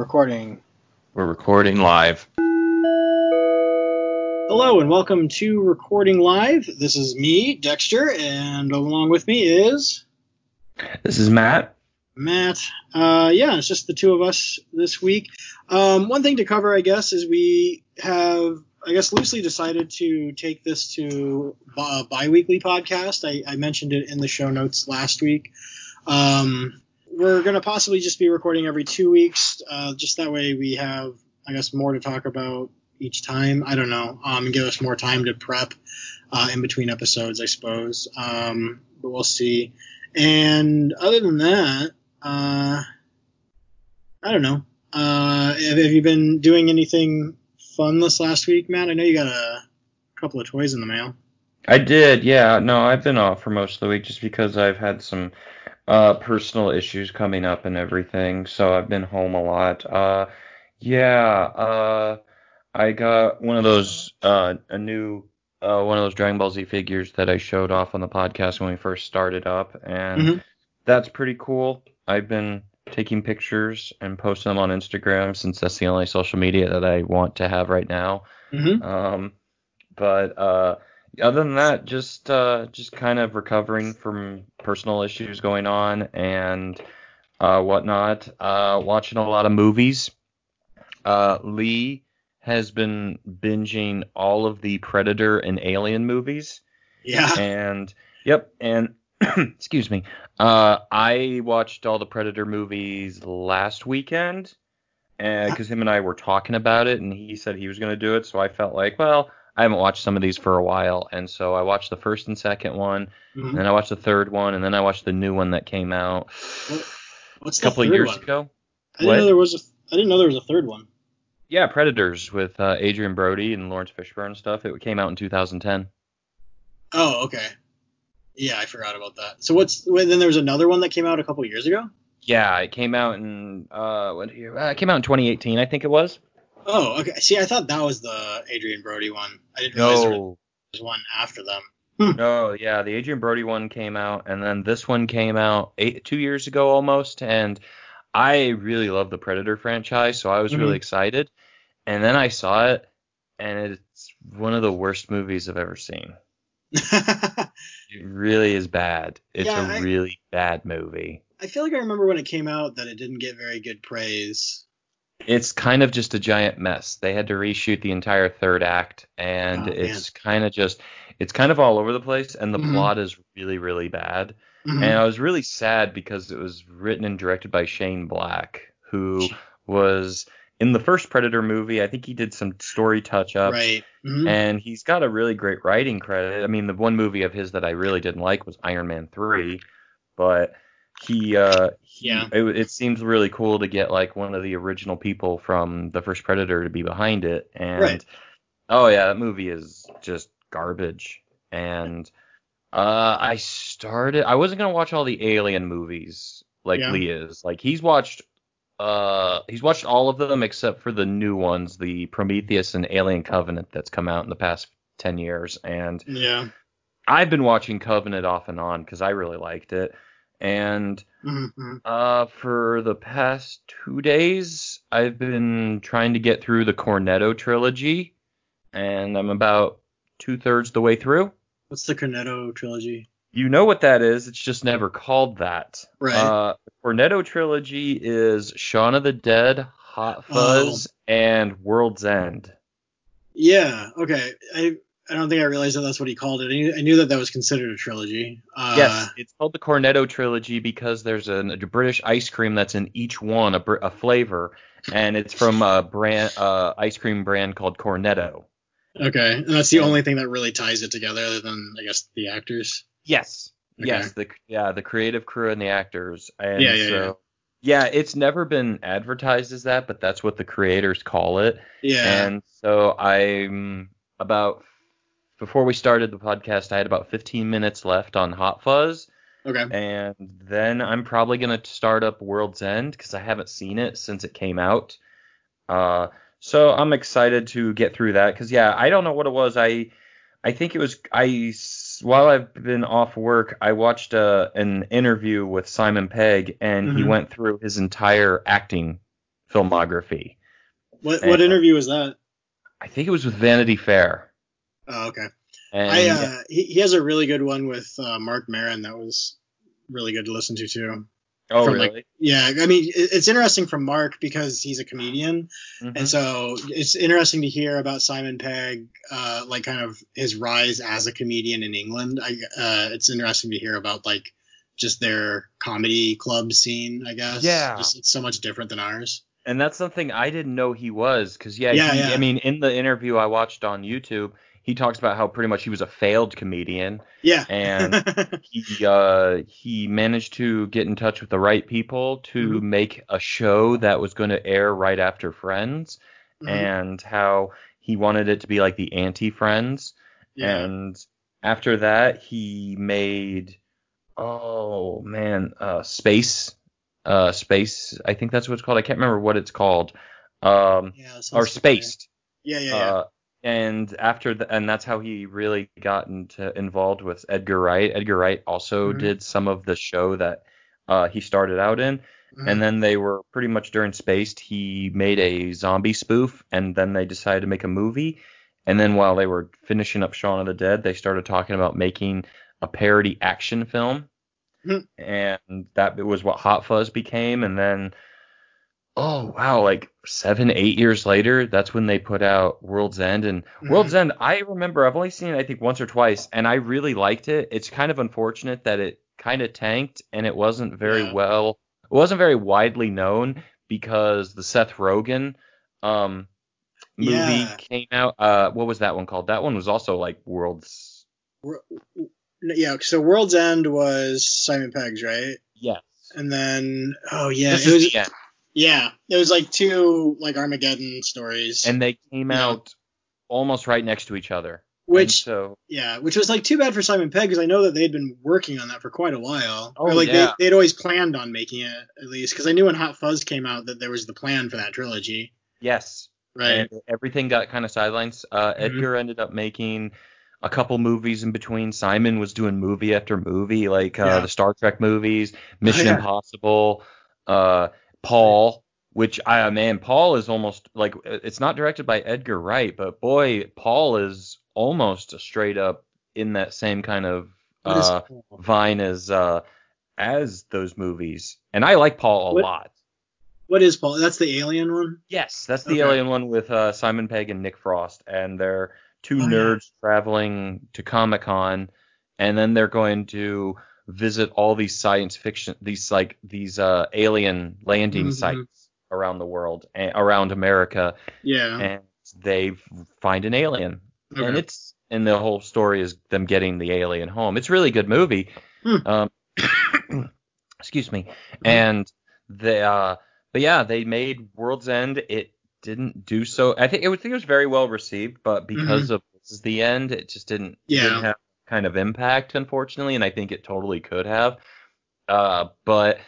recording. We're recording live. Hello and welcome to Recording Live. This is me, Dexter, and along with me is This is Matt. Matt. Uh, yeah, it's just the two of us this week. Um, one thing to cover, I guess, is we have, I guess, loosely decided to take this to a bi-weekly podcast. I, I mentioned it in the show notes last week. Um, we're going to possibly just be recording every two weeks. Uh, just that way we have, I guess, more to talk about each time. I don't know. Um, give us more time to prep uh, in between episodes, I suppose. Um, but we'll see. And other than that, uh, I don't know. Uh, have, have you been doing anything fun this last week, Matt? I know you got a couple of toys in the mail. I did, yeah. No, I've been off for most of the week just because I've had some uh, personal issues coming up and everything. So I've been home a lot. Uh, yeah, uh, I got one of those, uh, a new, uh, one of those Dragon Ball Z figures that I showed off on the podcast when we first started up, and Mhm. that's pretty cool. I've been taking pictures and posting them on Instagram since that's the only social media that I want to have right now. Mm-hmm. Um, but uh, other than that, just uh, just kind of recovering from personal issues going on and uh, whatnot. Uh, watching a lot of movies. Uh, Lee has been binging all of the Predator and Alien movies, Yeah. and yep, and excuse me. Uh, I watched all the Predator movies last weekend because him and I were talking about it, and he said he was going to do it. So I felt like, well, I haven't watched some of these for a while, and so I watched the first and second one, Mhm. and then I watched the third one, and then I watched the new one that came out What's a couple of years one? ago. I didn't What? know there was a. I didn't know there was a third one. Yeah, Predators with uh, Adrien Brody and Laurence Fishburne and stuff. It came out in 2010. Oh, okay. Yeah, I forgot about that. So what's then? There was another one that came out a couple years ago. Yeah, it came out in uh, what year? Uh, it came out in 2018, I think it was. Oh, okay. See, I thought that was the Adrien Brody one. I didn't realize there was one after them. no, yeah, the Adrien Brody one came out, and then this one came out eight, two years ago almost, and I really love the Predator franchise, so I was really Mhm. excited. And then I saw it, and it's one of the worst movies I've ever seen. It really is bad. It's Yeah, a I- really bad movie. I feel like I remember when it came out that it didn't get very good praise. It's kind of just a giant mess. They had to reshoot the entire third act, and Oh, it's kind of just, it's kind of all over the place, and the Mhm. plot is really, really bad. Mhm. And I was really sad because it was written and directed by Shane Black, who was in the first Predator movie. I think he did some story touch ups. right. Mhm. And he's got a really great writing credit. I mean, the one movie of his that I really didn't like was Iron Man 3, but he, uh, he- Yeah. it, it seems really cool to get like one of the original people from the first Predator to be behind it. And Right. oh yeah, that movie is just garbage. And uh, I started. I wasn't gonna watch all the Alien movies like Yeah. Lee is. Like he's watched. Uh, he's watched all of them except for the new ones, the Prometheus and Alien Covenant that's come out in the past ten years, and yeah. I've been watching Covenant off and on because I really liked it. And Mhm. uh, for the past two days, I've been trying to get through the Cornetto trilogy, and I'm about two thirds the way through. What's the Cornetto trilogy? You know what that is. It's just never called that. Right. Uh, Cornetto trilogy is Shaun of the Dead, Hot Fuzz, Oh. and World's End. Yeah. Okay. I I don't think I realized that that's what he called it. I knew, I knew that that was considered a trilogy. Uh, yes, it's called the Cornetto trilogy because there's an, a British ice cream that's in each one, a, a flavor, and it's from a brand, uh, ice cream brand called Cornetto. Okay. And that's the Yeah. only thing that really ties it together, other than I guess the actors. Yes. Okay. Yes, the yeah, the creative crew and the actors. And Yeah, yeah, so yeah, it's never been advertised as that, but that's what the creators call it. Yeah. And so I'm about before we started the podcast, I had about 15 minutes left on Hot Fuzz, okay. and then I'm probably gonna start up World's End because I haven't seen it since it came out. Uh, so I'm excited to get through that because yeah, I don't know what it was. I I think it was I while I've been off work, I watched uh, an interview with Simon Pegg, and he Mhm. went through his entire acting filmography. What And- what interview was that? I think it was with Vanity Fair. Oh, okay. And I uh, he, he has a really good one with uh, Marc Maron that was really good to listen to too. oh from, really? like, Yeah, I mean it, it's interesting from Marc because he's a comedian, Mhm. and so it's interesting to hear about Simon Pegg, uh, like kind of his rise as a comedian in England. I uh, it's interesting to hear about like just their comedy club scene. I guess. Yeah. Just, it's so much different than ours. And that's something I didn't know he was, because yeah, Yeah, he, yeah. I mean, in the interview I watched on YouTube, he talks about how pretty much he was a failed comedian, Yeah. and he uh, he managed to get in touch with the right people to Mhm. make a show that was going to air right after Friends, Mhm. and how he wanted it to be like the anti Friends, yeah. and after that he made oh man, uh, Space, uh, Space, I think that's what it's called. I can't remember what it's called. Um, yeah. or familiar. Spaced. Yeah, yeah, yeah. And after the, and that's how he really got into involved with Edgar Wright. Edgar Wright also Mhm. did some of the show that uh, he started out in, Mhm. and then they were pretty much during Spaced. He made a zombie spoof, and then they decided to make a movie. And then while they were finishing up Shaun of the Dead, they started talking about making a parody action film, Mhm. and that was what Hot Fuzz became. And then oh wow, like seven, eight years later, that's when they put out World's End. And Mhm. World's End, I remember I've only seen it I think once or twice, and I really liked it. It's kind of unfortunate that it kind of tanked and it wasn't very Yeah. well, it wasn't very widely known because the Seth Rogen um movie Yeah. came out. Uh, what was that one called? That one was also like World's. Wor- Yeah, so World's End was Simon Pegg's, right? Yes. And then oh yeah, This it was. Yeah, it was like two like Armageddon stories. And they came Yeah. out almost right next to each other. And which so yeah, which was like too bad for Simon Pegg because I know that they'd been working on that for quite a while. Oh, or like yeah. they they'd always planned on making it at least because I knew when Hot Fuzz came out that there was the plan for that trilogy. yes, Right. And everything got kind of sidelines. Uh, Mhm. Edgar ended up making a couple movies in between. Simon was doing movie after movie, like uh, Yeah. the Star Trek movies, Mission yeah. Impossible, uh, Paul. Which I man, Paul is almost like it's not directed by Edgar Wright, but boy, Paul is almost a straight up in that same kind of uh, vine as uh, as those movies. And I like Paul a What- lot. What is Paul? That's the alien one. Yes, that's the Okay. alien one with uh, Simon Pegg and Nick Frost, and they're two Oh, yeah. nerds traveling to Comic Con, and then they're going to visit all these science fiction, these like these uh, alien landing Mhm. sites around the world, around America, Yeah. and they find an alien, and it's and the whole story is them getting the alien home. It's a really good movie. Hmm. Um, excuse me, and they uh, but yeah, they made World's End. It didn't do so. I think it was, think it was very well received, but because of this is the end, it just didn't Mm-hmm. Yeah. didn't have kind of impact, unfortunately, and I think it totally could have. Uh, but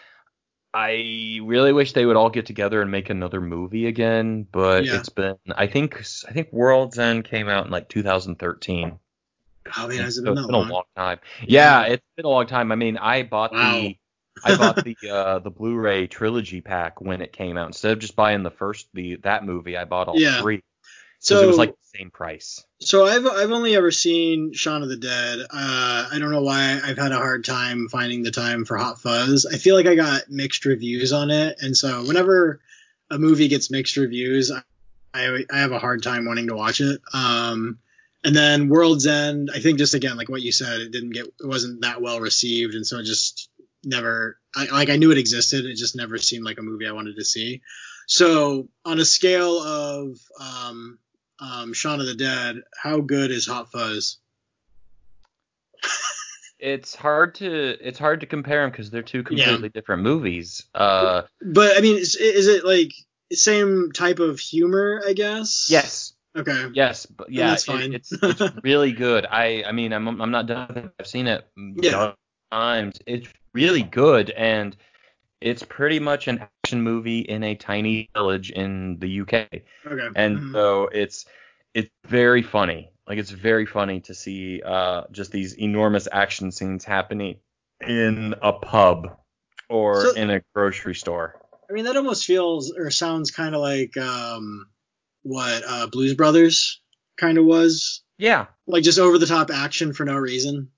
I really wish they would all get together and make another movie again. But Yeah. it's been I think I think World's End came out in like 2013. oh man, has it So been it's that been long? a long time. Yeah, it's been a long time. I mean, I bought Wow. the I bought the uh, the Blu-ray trilogy pack when it came out. Instead of just buying the first the that movie, I bought all Yeah. three So it was like the same price. So I've I've only ever seen Shaun of the Dead. Uh, I don't know why I've had a hard time finding the time for Hot Fuzz. I feel like I got mixed reviews on it, and so whenever a movie gets mixed reviews, I I, I have a hard time wanting to watch it. Um, and then World's End, I think just again like what you said, it didn't get it wasn't that well received, and so it just never I, like I knew it existed. It just never seemed like a movie I wanted to see. So on a scale of um, um, Shaun of the Dead, how good is Hot Fuzz? It's hard to it's hard to compare them because they're two completely different movies. Uh, But I mean, is, is it like same type of humor? I guess. yes, Okay. yes, but yeah, that's it- it's it's really good. I I mean, I'm I'm not done. with it. I've seen it Yeah. times. It's really good and. It's pretty much an action movie in a tiny village in the UK. Okay. and Mhm. so it's it's very funny like it's very funny to see uh just these enormous action scenes happening in a pub or So- in a grocery store I mean, that almost feels or sounds kind of like um, what uh, Blues Brothers kind of was. Yeah. Like just over the top action for no reason.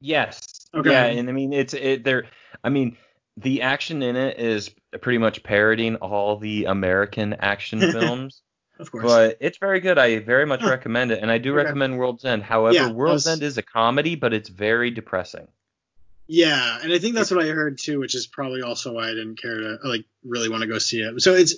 Yes. Okay. Yeah, and I mean it's it there. I mean the action in it is pretty much parodying all the American action films. Of course. But it's very good. I very much Huh. recommend it, and I do Okay. recommend World's End. However, Yeah, World's was- End is a comedy, but it's very depressing. Yeah, and I think that's what I heard too, which is probably also why I didn't care to like really want to go see it. So it's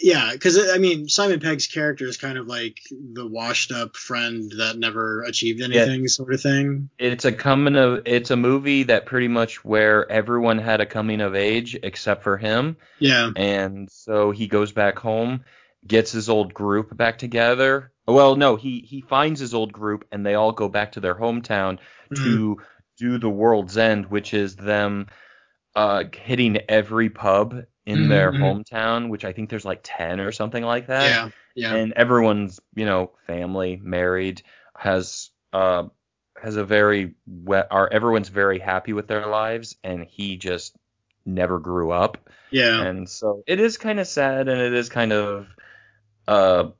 yeah, because I mean Simon Pegg's character is kind of like the washed up friend that never achieved anything, sort of thing. It's a coming of it's a movie that pretty much where everyone had a coming of age except for him, Yeah, and so he goes back home, gets his old group back together. Well, no, he he finds his old group, and they all go back to their hometown Mm-hmm. to do the World's End, which is them uh, hitting every pub in their Mhm. hometown, which I think there's like ten or something like that. yeah, yeah, and everyone's you know family married has uh has a very we- are everyone's very happy with their lives and he just never grew up yeah, and so it is kind of sad and it is kind of uh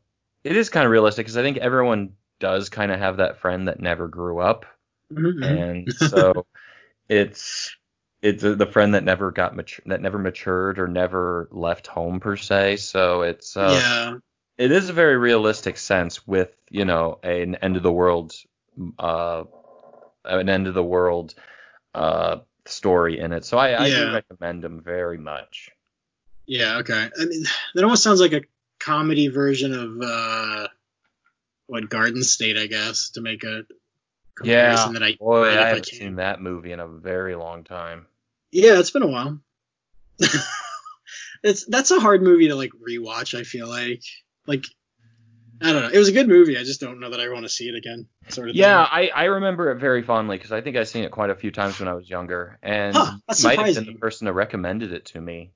it is kind of realistic because i think everyone does kind of have that friend that never grew up Mhm, mhm. and so it's it's the friend that never got mature that never matured or never left home per se so it's uh yeah, it is a very realistic sense with you know an end of the world uh an end of the world uh story in it so i, I Yeah. do recommend them very much yeah. Okay, I mean that almost sounds like a comedy version of uh what Garden State, I guess, to make a yeah that I boy i I haven't can. seen that movie in a very long time Yeah, it's been a while. it's that's a hard movie to like rewatch. I feel like like I don't know. It was a good movie. I just don't know that I want to see it again. Sort of. yeah Thing. I, I remember it very fondly because i think i've seen it quite a few times when i was younger and Huh, might have been the person that recommended it to me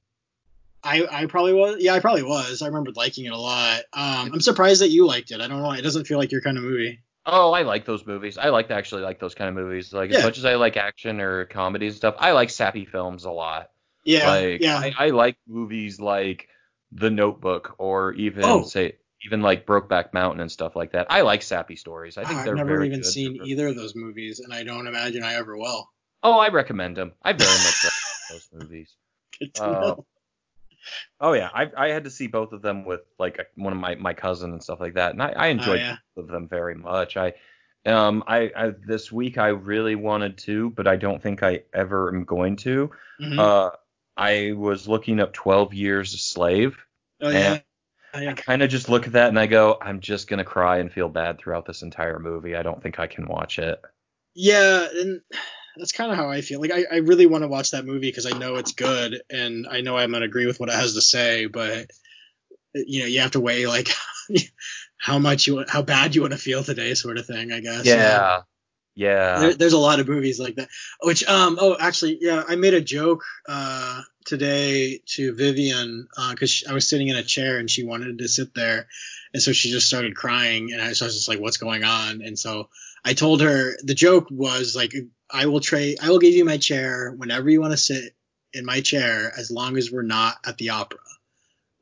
I I probably was. Yeah, I probably was. I remember liking it a lot. Um, I'm surprised that you liked it. I don't know. It doesn't feel like your kind of movie. Oh, I like those movies. I like to actually like those kind of movies. Like Yeah. as much as I like action or comedies and stuff, I like sappy films a lot. Yeah. like yeah. I, I like movies like The Notebook or even Oh. say even like Brokeback Mountain and stuff like that. I like sappy stories. I think they're I've never even seen either of those movies, and I don't imagine I ever will. Oh, I recommend them. I very much recommend those movies. Good to Uh, know. Oh yeah, I I had to see both of them with like a, one of my my cousin and stuff like that, and I, I enjoyed Oh, yeah. both of them very much. I um I, I this week I really wanted to, but I don't think I ever am going to. Mhm. Uh, I was looking up 12 Years a Slave. oh yeah. and- Oh, I kind of just look at that and I go, I'm just gonna cry and feel bad throughout this entire movie. I don't think I can watch it. Yeah, and that's kind of how I feel. Like I, I really want to watch that movie because I know it's good and I know I'm gonna agree with what it has to say, but you know, you have to weigh like how much you how bad you want to feel today, sort of thing. I guess. Yeah, yeah. There, there's a lot of movies like that. Which um oh actually yeah I made a joke uh today to Vivian because I was sitting in a chair and she wanted to sit there and so she just started crying and I, so I was just like what's going on and so I told her the joke was like I will trade I will give you my chair whenever you want to sit in my chair as long as we're not at the opera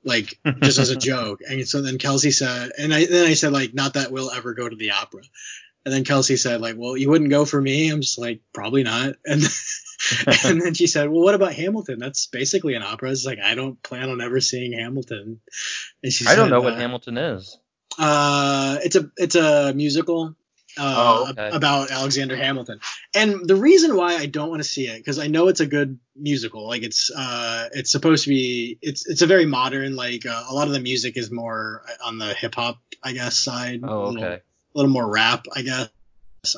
like just as a joke and so then Kelsey said and I then I said like not that we'll ever go to the opera and then Kelsey said, like, well, you wouldn't go for me. I'm just like, probably not. And and then she said, well, what about Hamilton? That's basically an opera. It's like, I don't plan on ever seeing Hamilton. And she I don't know what uh, Hamilton is. Uh, it's a it's a musical. Uh, Oh, okay. about Alexander Hamilton, and the reason why I don't want to see it because I know it's a good musical. Like it's uh, it's supposed to be. It's it's a very modern. Like uh, a lot of the music is more on the hip hop, I guess, side. a Oh, little- okay. a little more rap, I guess.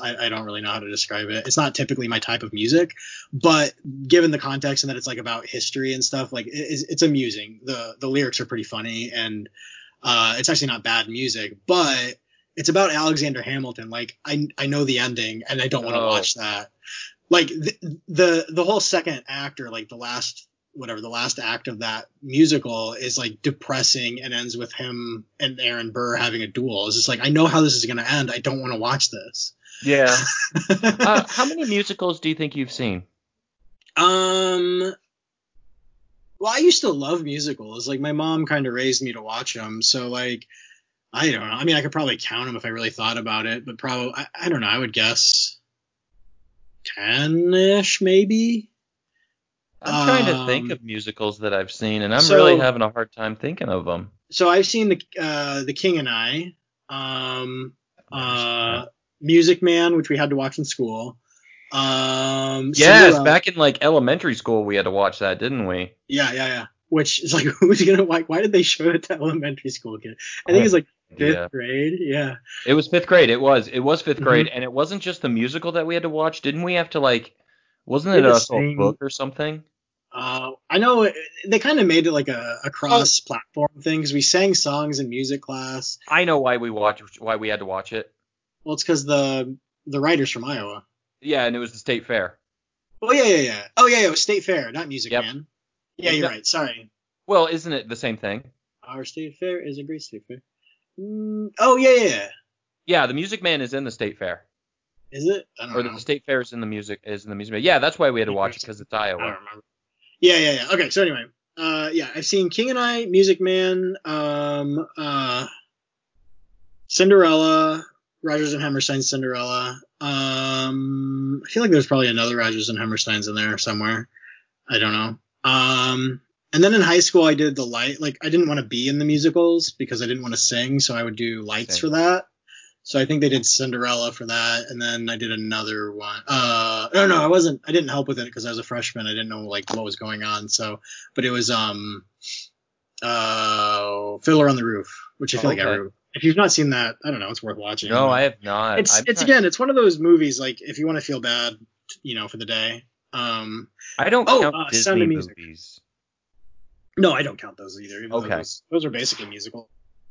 I, I don't really know how to describe it. It's not typically my type of music, but given the context and that it's like about history and stuff, like it, it's, it's amusing. The the lyrics are pretty funny and uh, it's actually not bad music, but it's about Alexander Hamilton. Like I I know the ending and I don't want to Oh. watch that. Like the, the the whole second act or like the last whatever the last act of that musical is like depressing and ends with him and Aaron Burr having a duel. It's just like I know how this is gonna end. I don't want to watch this. Yeah. uh, how many musicals do you think you've seen? um. Well, I used to love musicals. Like my mom kind of raised me to watch them, so like I don't know. I mean, I could probably count them if I really thought about it, but probably I, I don't know. I would guess ten ish, maybe. I'm trying to think Um, of musicals that I've seen, and I'm so- really having a hard time thinking of them. So I've seen the uh, the King and I, um, uh, Music Man, which we had to watch in school. Um, yes, Cinderella- back in like elementary school, we had to watch that, didn't we? Yeah, yeah, yeah. Which is like, who's gonna like? Why did they show it to elementary school kids? I think it's like fifth Yeah. grade. Yeah. It was fifth grade. It was. It was 5th Mhm. grade, and it wasn't just the musical that we had to watch. Didn't we have to like? Wasn't it also a sing. book or something? Uh, I know it, they kind of made it like a, a cross platform thing because we sang songs in music class. I know why we watched. Why we had to watch it. Well, it's because the the writers from Iowa. Yeah, and it was the state fair. Oh yeah, yeah, yeah. Oh yeah, yeah. It was State Fair, not Music Yep. Man. Yeah, you're right. Sorry. Well, isn't it the same thing? Our state fair is a great state fair. Mm, oh yeah, yeah, yeah. The Music Man is in the state fair, Is it? I don't or know. the state fair is in the music is in the music. Man. Yeah, that's why we had to watch it because it's I Iowa. don't remember. Yeah, yeah, yeah. Okay, so anyway, uh, yeah, I've seen King and I, Music Man, um, uh, Cinderella, Rodgers and Hammerstein's Cinderella. Um, I feel like there's probably another Rodgers and Hammerstein's in there somewhere. I don't know. Um, and then in high school, I did the light. Like, I didn't want to be in the musicals because I didn't want to sing, so I would do lights Sing. for that. So I think they did Cinderella for that, and then I did another one. Uh, no, no, I wasn't. I didn't help with it because I was a freshman. I didn't know like what was going on. So, but it was um, uh, Fiddler on the Roof, which I feel like Okay. every, if you've not seen that, I don't know, it's worth watching. No, I have not. It's it's not- again, it's one of those movies like if you want to feel bad, you know, for the day. Um, I don't Oh, count uh, Sound Disney of Music. movies. No, I don't count those either. even Okay. those, those are basically musical.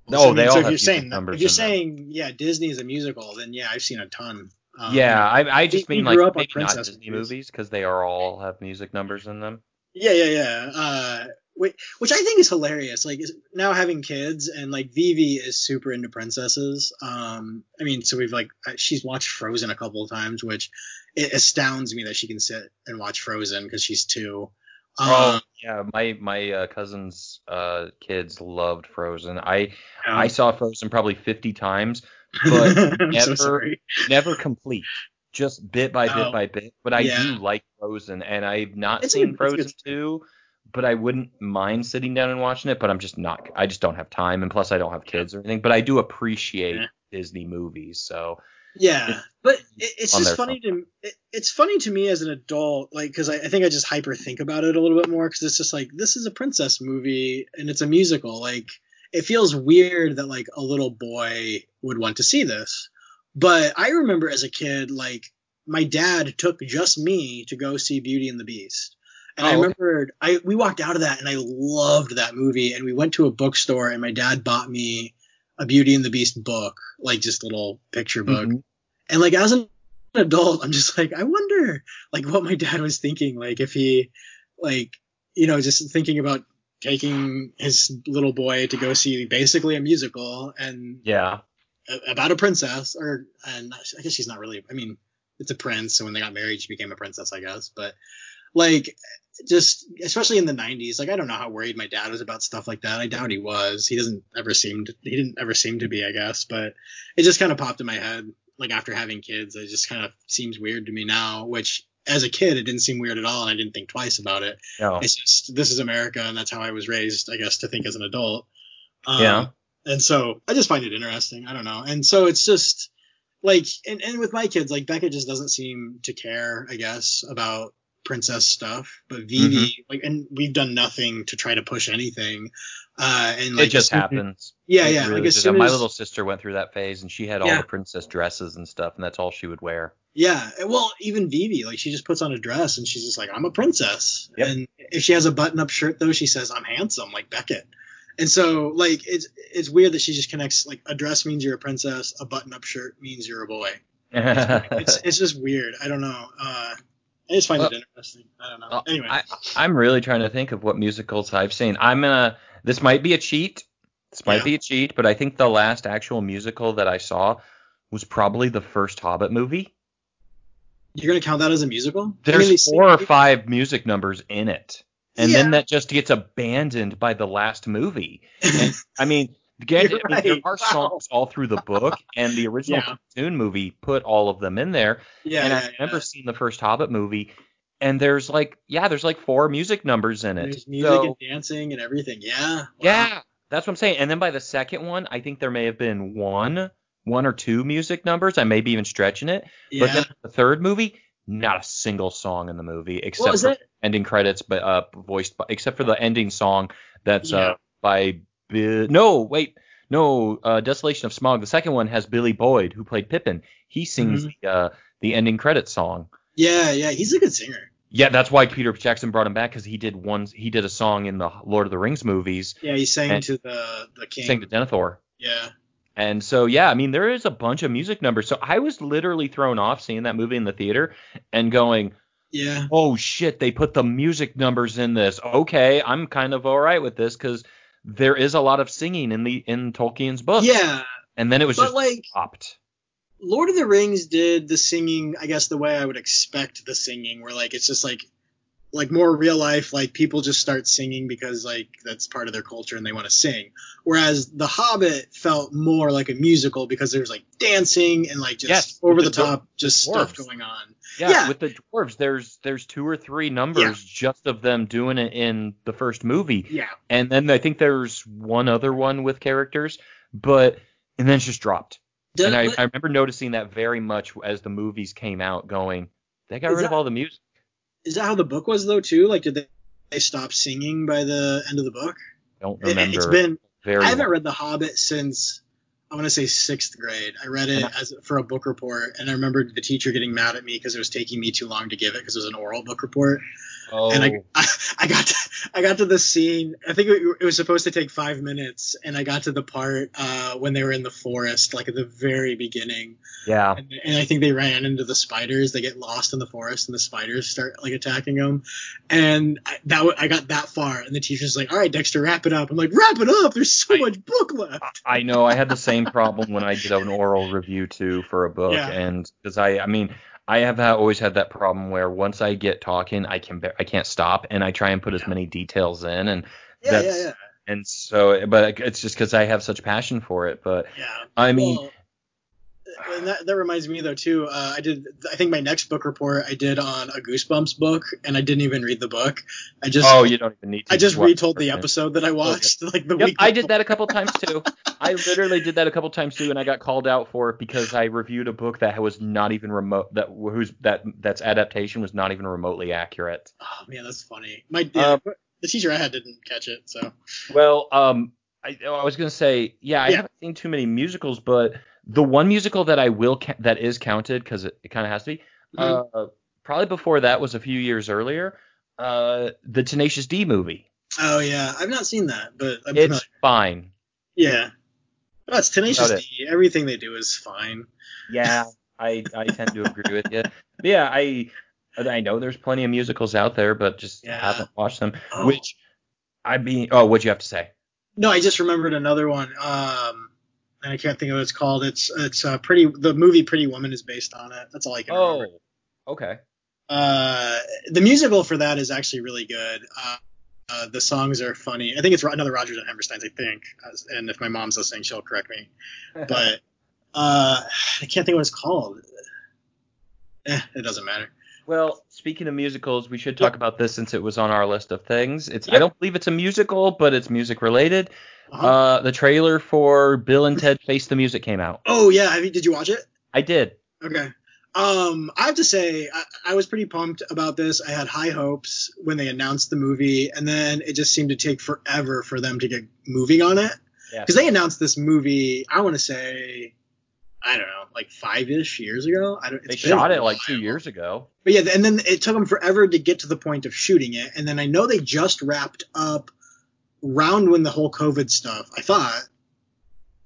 No, they all if have you're saying numbers if you're in them. saying yeah, Disney is a musical, then yeah, I've seen a ton. Um, yeah, I, I just we- mean we like maybe not princess Disney movies. because they are all have music numbers in them. Yeah, yeah, yeah. Uh, whi- which I think is hilarious. Like now having kids and like Vivi is super into princesses. Um, I mean, so we've like she's watched Frozen a couple of times, which it astounds me that she can sit and watch Frozen because she's two. Um, oh yeah, my my uh, cousin's uh, kids loved Frozen. I I saw Frozen probably 50 times, but I'm so never- never complete, just bit by bit Oh, by bit. But I yeah. do like Frozen, and I've not It's seen a Frozen two. But I wouldn't mind sitting down and watching it. But I'm just not. I just don't have time, and plus I don't have kids or anything. But I do appreciate Yeah. Disney movies, so Yeah, but it, it's just funny to it, it's funny to me as an adult, like because I, I think I just hyper think about it a little bit more because it's just like this is a princess movie and it's a musical. Like it feels weird that like a little boy would want to see this, but I remember as a kid, like my dad took just me to go see Beauty and the Beast. And I Oh, okay. remembered I we walked out of that and I loved that movie and we went to a bookstore and my dad bought me a Beauty and the Beast book, like just a little picture book. Mhm. And like as an adult, I'm just like, I wonder like what my dad was thinking, like if he like you know, just thinking about taking his little boy to go see basically a musical and yeah, about a princess or and I guess she's not really I mean, it's a prince, so when they got married she became a princess, I guess. But like just especially in the 90s like i don't know how worried my dad was about stuff like that. I doubt he was. He doesn't ever seem to, he didn't ever seem to be i guess but it just kind of popped in my head like after having kids it just kind of seems weird to me now which as a kid it didn't seem weird at all and i didn't think twice about it. No, it's just this is america and that's how i was raised i guess to think as an adult. Um, Yeah. and so i just find it interesting. I don't know. And so it's just like and, and with my kids like becca just doesn't seem to care i guess about princess stuff but vivi Mm-hmm. like and we've done nothing to try to push anything uh and like it just happens. yeah yeah really like as soon my little sister went through that phase, and she had all Yeah. the princess dresses and stuff, and that's all she would wear. Yeah, well, even Vivi, like she just puts on a dress and she's just like, I'm a princess. Yep. And if she has a button-up shirt though, she says, I'm handsome, like Beckett. And so, like, it's it's weird that she just connects like a dress means you're a princess, a button-up shirt means you're a boy. It's it's just weird. I don't know. Uh, I just find Well- it interesting. I don't know. Anyway, I, I'm really trying to think of what musicals I've seen. I'm gonna. This might be a cheat. This might Yeah. be a cheat, but I think the last actual musical that I saw was probably the first Hobbit movie. you're gonna count that as a musical? I There's mean, four or five music numbers in it. and Yeah. then that just gets abandoned by the last movie. And I mean, again, You're I mean, there right. are Wow. songs all through the book, and the original Yeah. cartoon movie put all of them in there. yeah, and yeah, I remember yeah. seeing the first Hobbit movie, and there's like, yeah, there's like four music numbers in it. There's music So- and dancing and everything. Yeah. Wow. yeah, that's what I'm saying. And then by the second one, I think there may have been one, one or two music numbers. I may be even stretching it. Yeah. But then the third movie, not a single song in the movie except well, for that ending credits, but uh, voiced by, except for the ending song that's uh by Bi- no wait no uh, Desolation of Smaug. The second one has Billy Boyd who played Pippin. He sings Mhm. the uh, the ending credit song. Yeah, yeah. He's a good singer. Yeah, that's why Peter Jackson brought him back because he did one. He did a song in the Lord of the Rings movies. Yeah, he sang to the the king. Sang to Denethor. yeah. And so yeah, I mean there is a bunch of music numbers. So I was literally thrown off seeing that movie in the theater and going, Yeah. oh shit, they put the music numbers in this. Okay, I'm kind of all right with this because there is a lot of singing in the in Tolkien's book. Yeah. And then it was But just like stopped. Lord of the Rings did the singing, I guess the way I would expect the singing, where like it's just like like more real life, like people just start singing because like that's part of their culture and they want to sing. Whereas The Hobbit felt more like a musical because there's like dancing and like just Yes, over the, the top just the stuff going on. Yeah, yeah. with the dwarves, there's there's two or three numbers just of them doing it in the first movie. Yeah. And then I think there's one other one with characters, but and then it's just dropped. Does- and I, but- I remember noticing that very much as the movies came out, going, they got rid of all the music. Is that how the book was though too? Like did they, they stop singing by the end of the book? Don't remember it's been very I haven't well. read The Hobbit since I want to say sixth grade. I read it I- as for a book report, and I remember the teacher getting mad at me because it was taking me too long to give it because it was an oral book report. Oh, And I, I, I got to, I got to the scene. I think it, it was supposed to take five minutes, and I got to the part uh, when they were in the forest, like at the very beginning. yeah. And, and I think they ran into the spiders. They get lost in the forest, and the spiders start like attacking them. And I, that I got that far, and the teacher's like, "All right, Dexter, wrap it up." I'm like, "Wrap it up! There's so I- much book left." I know I had the same problem when I did an oral review too for a book, Yeah. and because I, I mean, I have ha- always had that problem where once I get talking, I can I can't stop, and I try and put as many details in, and Yeah, that's yeah, yeah, and so, but it's just because I have such passion for it. But yeah. I mean, Well, and that, that reminds me though too. Uh, I did. I think my next book report I did on a Goosebumps book, and I didn't even read the book. I just oh, you don't even need to. I just retold the episode that I watched like the Yep, week. I did that a couple times too. I literally did that a couple times too, and I got called out for it because I reviewed a book that was not even remote that whose that that's adaptation was not even remotely accurate. Oh man, that's funny. My yeah, Um, the teacher I had didn't catch it, so Well, um, I, I was gonna say, yeah, I Yeah. haven't seen too many musicals, but the one musical that I will ca- that is counted because it, it kind of has to be, Mhm. uh, probably before that was a few years earlier, uh, the Tenacious D movie. oh yeah, I've not seen that, but I'm It's familiar. fine. Yeah, that's Tenacious it. D. Everything they do is fine. Yeah, I I tend to agree with you. But yeah, I I know there's plenty of musicals out there, but just Yeah. haven't watched them. Oh. Which I mean, oh, what'd you have to say? No, I just remembered another one. Um, I can't think of what it's called. It's it's uh, pretty. The movie Pretty Woman is based on it. That's all I can remember. Oh, okay. Uh, the musical for that is actually really good. Uh, uh, the songs are funny. I think it's another Rodgers and Hammerstein's. I think, and if my mom's listening, she'll correct me. But uh, I can't think what it's called. Eh, it doesn't matter. Well, speaking of musicals, we should talk about this since it was on our list of things. It's I don't believe it's a musical, but it's music related. Uh-huh. Uh, the trailer for Bill and Ted Face the Music came out. oh yeah, have you, did you watch it? I did. Okay. Um, I have to say, I, I was pretty pumped about this. I had high hopes when they announced the movie, and then it just seemed to take forever for them to get moving on it. Yeah. Because they announced this movie, I want to say, I don't know, like five ish years ago. I don't. They shot it like two years ago. But yeah, and then it took them forever to get to the point of shooting it. And then I know they just wrapped up round when the whole COVID stuff, I thought,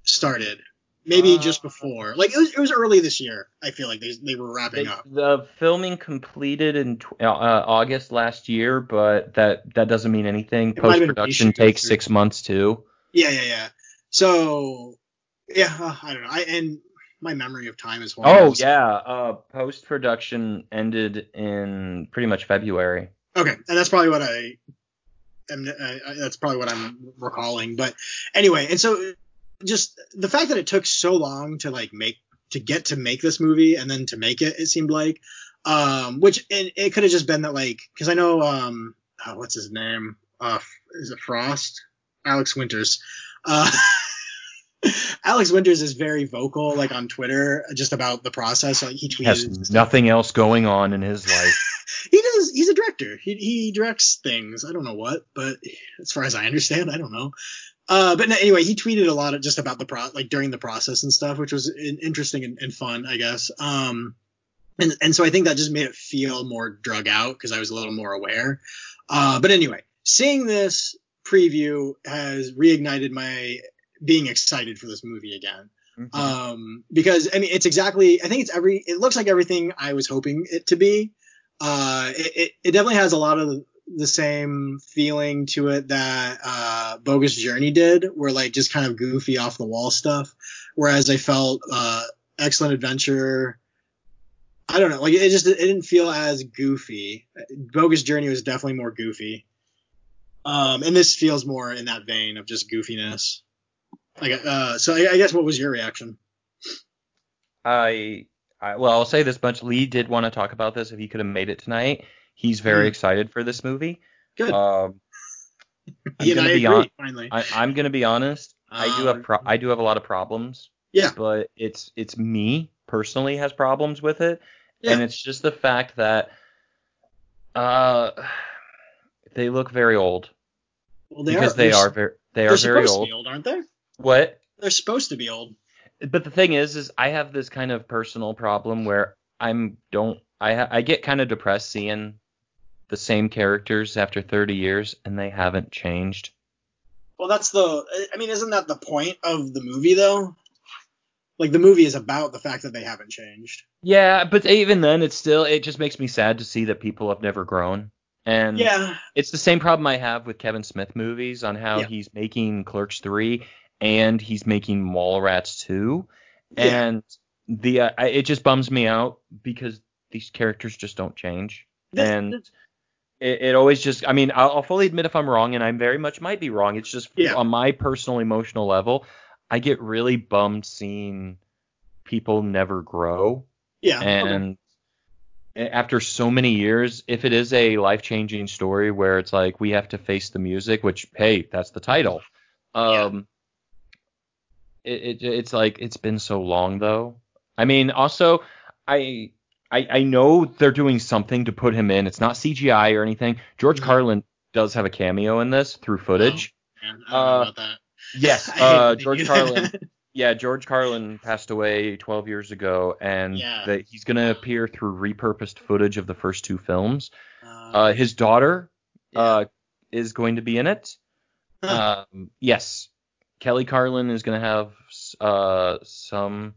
started. Maybe Uh, just before. Like it was, it was early this year. I feel like they, they were wrapping They, up. the filming completed in tw- uh, uh, August last year, but that that doesn't mean anything. It might have Post production takes six months too. Yeah, yeah, yeah. So, yeah, uh, I don't know. I and my memory of time is horrible. Oh yeah, uh, post production ended in pretty much February. Okay, and that's probably what I am, uh, that's probably what I'm recalling. But anyway, and so just the fact that it took so long to like make to get to make this movie and then to make it, it seemed like, um, which and it could have just been that like because I know um, oh, what's his name? Uh, is it Frost? Alex Winters. Uh, Alex Winters is very vocal, like on Twitter, just about the process. Like he tweets. Has nothing else going on in his life. he does. He's a director. He he directs things. I don't know what, but as far as I understand, I don't know. Uh, but anyway, he tweeted a lot of just about the pro, like during the process and stuff, which was interesting and, and fun, I guess. Um, and and so I think that just made it feel more drug out because I was a little more aware. Uh, but anyway, seeing this preview has reignited my being excited for this movie again. Mm-hmm. Um, because I mean, it's exactly, I think it's every, it looks like everything I was hoping it to be. Uh, it, it, it definitely has a lot of the same feeling to it that, uh, Bogus Journey did, where like just kind of goofy off the wall stuff. Whereas I felt, uh, Excellent Adventure, I don't know, like it just, it didn't feel as goofy. Bogus Journey was definitely more goofy. Um, and this feels more in that vein of just goofiness. Like, uh, so I, I guess what was your reaction? I, I, well, I'll say this much. Lee did want to talk about this if he could have made it tonight. He's very mm. excited for this movie. Good. Um, I'm gonna be on, finally. I, am gonna be honest. Um, I do have pro- I do have a lot of problems. Yeah. But it's it's me personally has problems with it, yeah. and it's just the fact that uh they look very old. Well, they because are, they are very they are very old. old, aren't they? What? They're supposed to be old. But the thing is, is I have this kind of personal problem where I'm don't I I get kind of depressed seeing the same characters after 30 years and they haven't changed. Well, that's the I mean, isn't that the point of the movie though? Like the movie is about the fact that they haven't changed. Yeah, but even then, it's still it just makes me sad to see that people have never grown. And yeah, it's the same problem I have with Kevin Smith movies on how yeah. he's making Clerks 3 and he's making Mallrats 2. Yeah. And the uh, it just bums me out because these characters just don't change. and it, it, always just I mean, I'll, I'll, fully admit if I'm wrong and I very much might be wrong. It's just yeah. on my personal emotional level, I get really bummed seeing people never grow. Yeah. And okay. after so many years, if it is a life changing story where it's like we have to face the music, which hey, that's the title. Um, it, it it's like it's been so long though. I mean, also I I, I know they're doing something to put him in. It's not CGI or anything. George mm-hmm. Carlin does have a cameo in this through footage. Oh, uh, yes, uh, George Carlin. yeah, George Carlin passed away 12 years ago, and yeah. the, he's going to appear through repurposed footage of the first two films. Uh, uh his daughter yeah. Uh, is going to be in it. Um, yes, Kelly Carlin is going to have uh, some.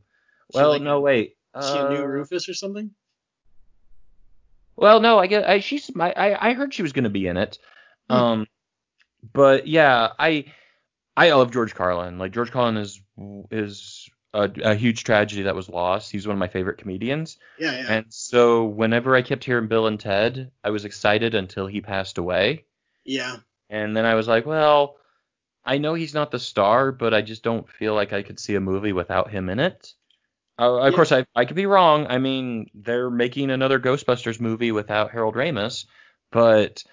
Well, like, no, wait. Is she a new uh, Rufus or something? Well, no, I get. I she's. I I heard she was going to be in it. Hmm. Um, but yeah, I I love George Carlin. Like George Carlin is is a, a, huge tragedy that was lost. He's one of my favorite comedians. Yeah, yeah. And so whenever I kept hearing Bill and Ted, I was excited until he passed away. Yeah. And then I was like, well, I know he's not the star, but I just don't feel like I could see a movie without him in it. Uh, of yeah. course, I I could be wrong. I mean, they're making another Ghostbusters movie without Harold Ramis, but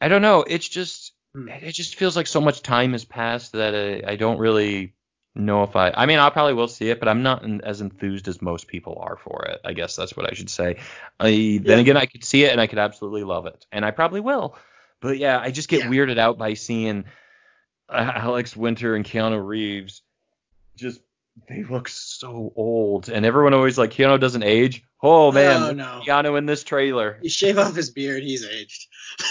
I don't know. It's just hmm. it just feels like so much time has passed that I, I don't really know if I. I mean, I probably will see it, but I'm not as enthused as most people are for it. I guess that's what I should say. I, yeah. Then again, I could see it and I could absolutely love it, and I probably will. But yeah, I just get yeah. weirded out by seeing Alex Winter and Keanu Reeves just they look so old, and everyone always like Keanu doesn't age. Oh man, oh, no. Keanu in this trailer. You shave off his beard, he's aged.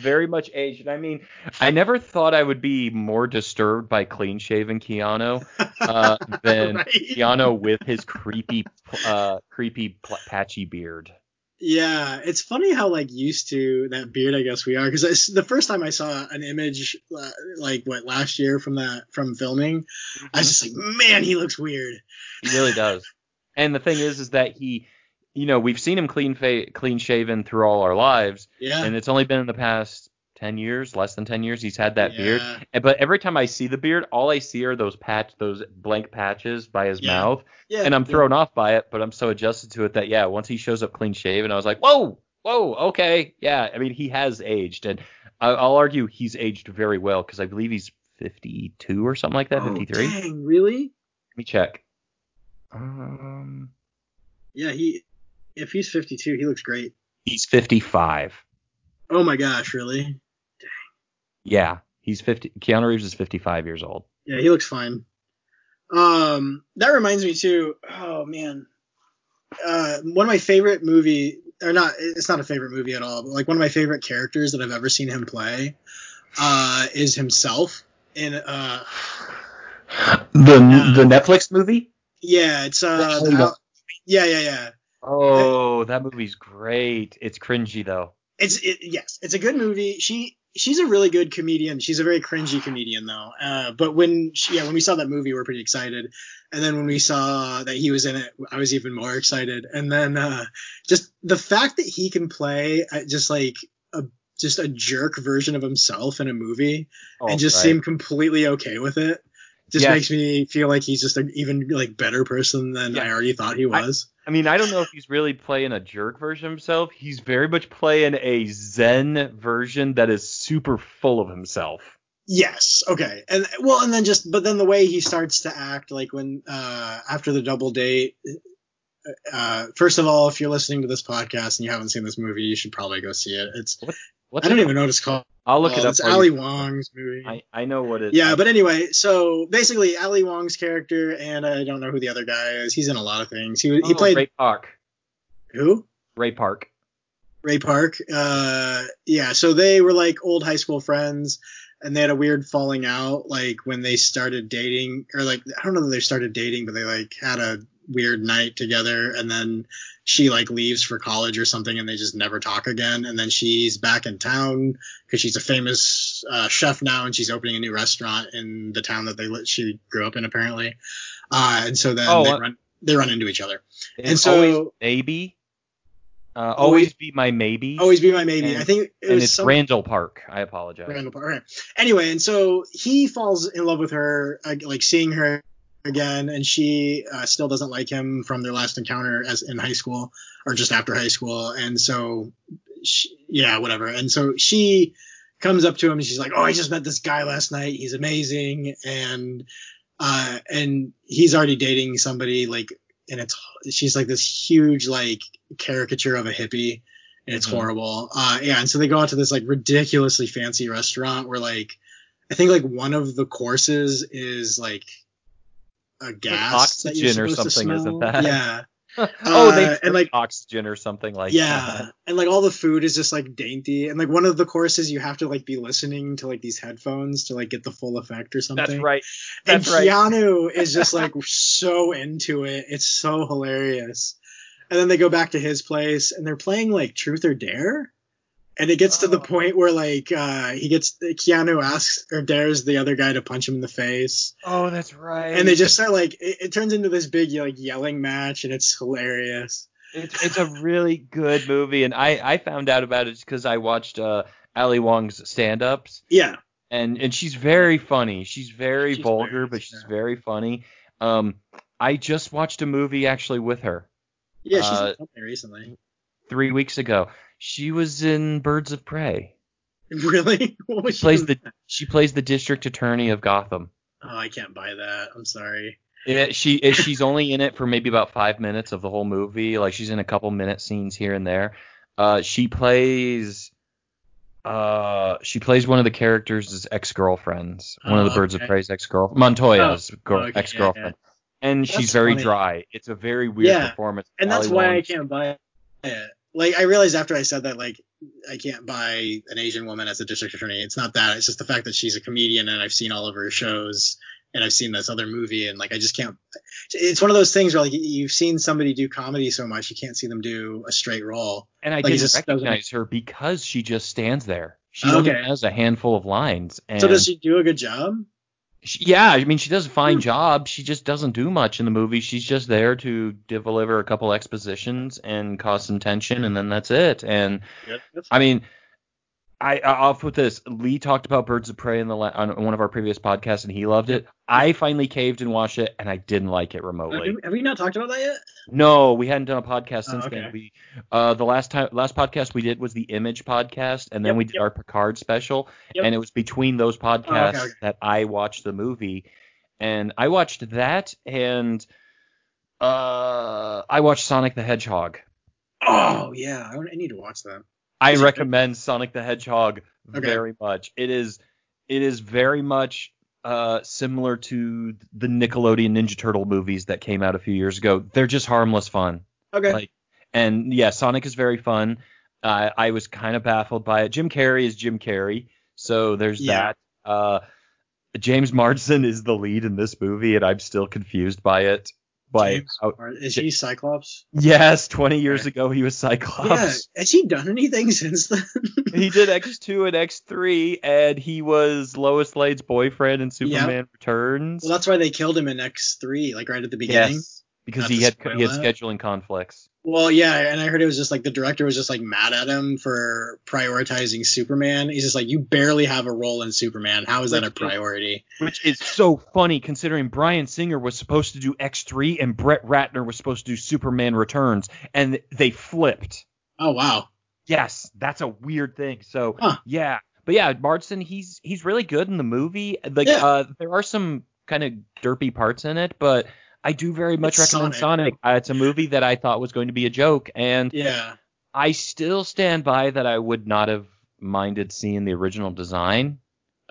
very much aged. And I mean, I never thought I would be more disturbed by clean shaven Keanu uh, than right? Keanu with his creepy, uh, creepy patchy beard. Yeah, it's funny how like used to that beard I guess we are because the first time I saw an image uh, like what last year from that from filming, mm-hmm. I was just like, man, he looks weird. He really does. and the thing is, is that he, you know, we've seen him clean fa- clean shaven through all our lives. Yeah. And it's only been in the past 10 years, less than 10 years. He's had that Yeah. beard. And- But every time I see the beard, all I see are those patch, those blank patches by his Yeah. mouth, Yeah. and I'm thrown off by it. But I'm so adjusted to it that yeah, once he shows up clean shaven, I was like, whoa, whoa, okay, yeah. I mean, he has aged, and I- I'll argue he's aged very well because I believe he's 52 or something like that, Oh, 53. Dang, really? Let me check. Um, Yeah, he. If he's 52, he looks great. he's 55. Oh my gosh, really? Yeah, he's 50. Keanu Reeves is 55 years old. Yeah, he looks fine. Um, that reminds me too. Oh man, uh, one of my favorite movie, or not, it's not a favorite movie at all, but like one of my favorite characters that I've ever seen him play, uh, is himself in uh, The Uh, the Netflix movie? yeah, it's uh, the- yeah. yeah, yeah, yeah. Oh, that movie's great. It's cringy though. It's it, yes, it's a good movie. She she's a really good comedian. She's a very cringy comedian though. Uh, but when she, yeah, when we saw that movie, we are pretty excited. And then when we saw that he was in it, I was even more excited. And then uh, just the fact that he can play uh, just like a just a jerk version of himself in a movie Oh, and just right. seem completely okay with it. Just makes me feel like he's just an even like better person than Yeah. I already thought he was. I mean, I don't know if he's really playing a jerk version of himself. He's very much playing a zen version that is super full of himself. Yes. Okay. And well, and then just, but then the way he starts to act, like when uh after the double date. Uh, first of all, if you're listening to this podcast and you haven't seen this movie, you should probably go see it. It's What's I don't it? even know what it's called. I'll look it up. It's Ali you- Wong's movie. I, I know what it. yeah, but anyway, so basically Ali Wong's character, and I don't know who the other guy is. He's in a lot of things. He he Oh, played Ray Park. who? Ray Park. Ray Park. Uh, yeah, so they were like old high school friends, and they had a weird falling out, like when they started dating, or like I don't know that they started dating, but they like had a weird night together, and then she like leaves for college or something, and they just never talk again. And then she's back in town because she's a famous uh, chef now, and she's opening a new restaurant in the town that they she grew up in apparently. Uh, and so then Oh, they uh, run they run into each other. And, And so- maybe. Uh, always be my maybe. Always be my maybe. And- I think it and it's some, Randall Park. I apologize. Randall Park. Okay. Anyway, and so he falls in love with her, uh, like seeing her again, and she uh, still doesn't like him from their last encounter as in high school or just after high school, and so she, yeah, whatever. And so she comes up to him and she's like, "Oh, I just met this guy last night. He's amazing," and uh, and he's already dating somebody like, and it's she's like this huge like caricature of a hippie and it's Mhm. horrible. Uh, yeah, and so they go out to this like ridiculously fancy restaurant where like I think like one of the courses is like a gas you're oxygen or something, isn't that? Yeah, oh, they Uh, and, like- oxygen or something like yeah, that. and like all the food is just like dainty, and like one of the courses you have to like be listening to like these headphones to like get the full effect or something. That's right. And That's right. Keanu is just like so into it. It's so hilarious. And then they go back to his place and they're playing like Truth or Dare. And it gets to the Oh. point where like uh he gets Keanu asks or dares the other guy to punch him in the face. Oh, that's right. And they just start like it, it turns into this big like yelling match and it's hilarious. It's it's a really good movie, and I I found out about it because I watched uh Ali Wong's stand-ups, Yeah. and and she's very funny. She's very She's vulgar, very- but she's very funny. Um, I just watched a movie actually with her Yeah, she's Uh, something recently. three weeks ago. She was in Birds of Prey. Really? What was She plays the she plays the district attorney of Gotham. Oh, I can't buy that. I'm sorry. It, she it, she's only in it for maybe about five minutes of the whole movie. Like she's in a couple minute scenes here and there. Uh, she plays uh she plays one of the characters' ex girlfriends, one of the Oh, Birds okay. of Prey's ex girl Montoya's girl, okay, ex girlfriend, and she's very funny. dry. It's a very weird Yeah, performance. and that's why I can't buy it. Like I realized after I said that, like I can't buy an Asian woman as a district attorney. It's not that. It's just the fact that she's a comedian and I've seen all of her shows and I've seen this other movie and like I just can't. It's one of those things where like you've seen somebody do comedy so much you can't see them do a straight role. And I like, didn't just doesn't- recognize her because she just stands there. She Okay. only has a handful of lines. And So does she do a good job? She, yeah, I mean, she does a fine Hmm. job. She just doesn't do much in the movie. She's just there to deliver a couple expositions and cause some tension, and then that's it. And I mean, I I'll put this. Lee talked about Birds of Prey in the on one of our previous podcasts, and he loved it. I finally caved and watched it, and I didn't like it remotely. Have we not talked about that yet? No, we hadn't done a podcast since Oh, okay. then. We uh the last time last podcast we did was the Image podcast, and then Yep, we did yep. our Picard special, Yep. and it was between those podcasts okay. that I watched the movie, and I watched that, and uh I watched Sonic the Hedgehog. Oh yeah, I need to watch that. I recommend Sonic the Hedgehog Okay. very much. It is it is very much uh, similar to the Nickelodeon Ninja Turtle movies that came out a few years ago. They're just harmless fun. Okay. Like, and yeah, Sonic is very fun. Uh, I was kind of baffled by it. Jim Carrey is Jim Carrey, so there's Yeah. that. Uh, James Marsden is the lead in this movie, and I'm still confused by it. Like, James how- Or is he Cyclops? yes, 20 years Okay. ago he was Cyclops. Yeah. Has he done anything since then? he did X2 and X3, and he was Lois Lane's boyfriend in Superman Returns. well, that's why they killed him in X3, like right at the beginning. yes, because Not he had he had that. scheduling conflicts. Well, yeah, and I heard it was just like the director was just like mad at him for prioritizing Superman. He's just like, you barely have a role in Superman. How is that a priority? Which is so funny considering Bryan Singer was supposed to do X3 and Brett Ratner was supposed to do Superman Returns, and they flipped. Oh wow. Yes, that's a weird thing. So Huh. yeah, but yeah, Marsden, he's he's really good in the movie. Like Yeah. uh, there are some kind of derpy parts in it, but I do very much It's recommend Sonic. Sonic. Uh, it's a movie that I thought was going to be a joke, and Yeah. I still stand by that I would not have minded seeing the original design,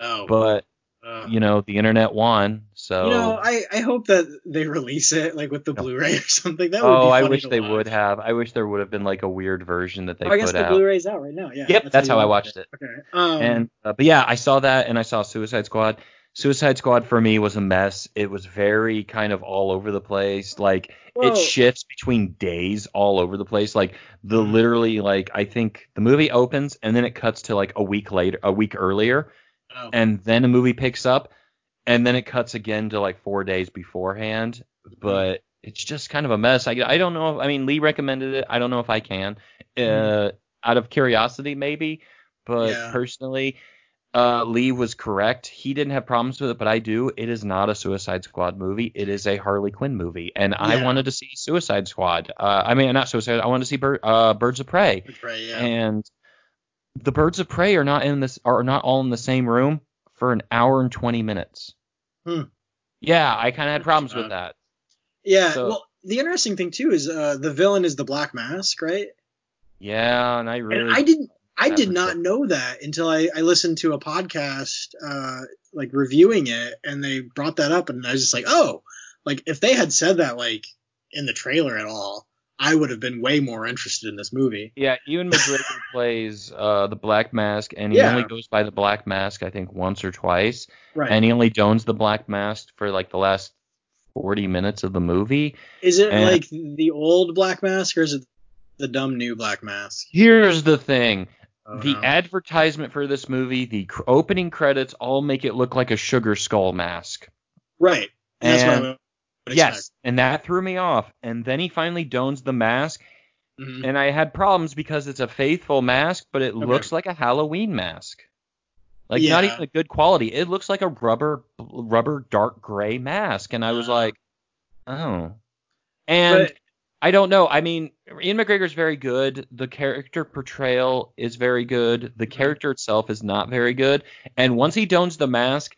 Oh. but uh, you know the internet won, so you know, I, I hope that they release it like with the No. Blu-ray or something. That would oh, I wish they watch. would have. I wish there would have been like a weird version that they Oh, I guess the out. Blu-ray's out right now. Yeah. Yep, that's how you I watch watched it. Okay. Um, And uh, but yeah, I saw that and I saw Suicide Squad. Suicide Squad for me was a mess. It was very kind of all over the place. Like Whoa. it shifts between days all over the place. Like the Mhm. literally like I think the movie opens and then it cuts to like a week later, a week earlier, oh, and then the movie picks up and then it cuts again to like 4 days beforehand, but it's just kind of a mess. I I don't know if I mean Lee recommended it. I don't know if I can. Uh out of curiosity maybe, but Yeah. personally uh, Lee was correct. He didn't have problems with it, but I do. It is not a Suicide Squad movie. It is a Harley Quinn movie, and I wanted to see Suicide Squad. Uh, I mean, not Suicide. I wanted to see Bir- uh, Birds of Prey, Which way, yeah. and the Birds of Prey are not in this are not all in the same room for an hour and twenty minutes. Hmm. Yeah, I kind of had problems with that. yeah. so- Well, the interesting thing too is uh, the villain is the Black Mask, right? Yeah, and I really and I didn't. I did not know that until I, I listened to a podcast, uh, like reviewing it, and they brought that up, and I was just like, oh, like if they had said that like in the trailer at all, I would have been way more interested in this movie. Yeah, Ewan McGregor plays uh, the Black Mask, and he Yeah. only goes by the Black Mask, I think, once or twice. Right. and he only dons the black mask for like the last 40 minutes of the movie. is it and- like the old Black Mask, or is it the dumb new Black Mask? Here's the thing. Oh, the no. advertisement for this movie, the cr- opening credits all make it look like a sugar skull mask. right. And and- Yes, and that threw me off. And then he finally dons the mask. Mhm. and I had problems because it's a faithful mask, but it Okay. looks like a Halloween mask. Like not even a good quality. It looks like a rubber rubber dark gray mask, and I was like, oh. And But- I don't know. I mean, Ian McGregor's very good. The character portrayal is very good. The character itself is not very good. And once he dons the mask,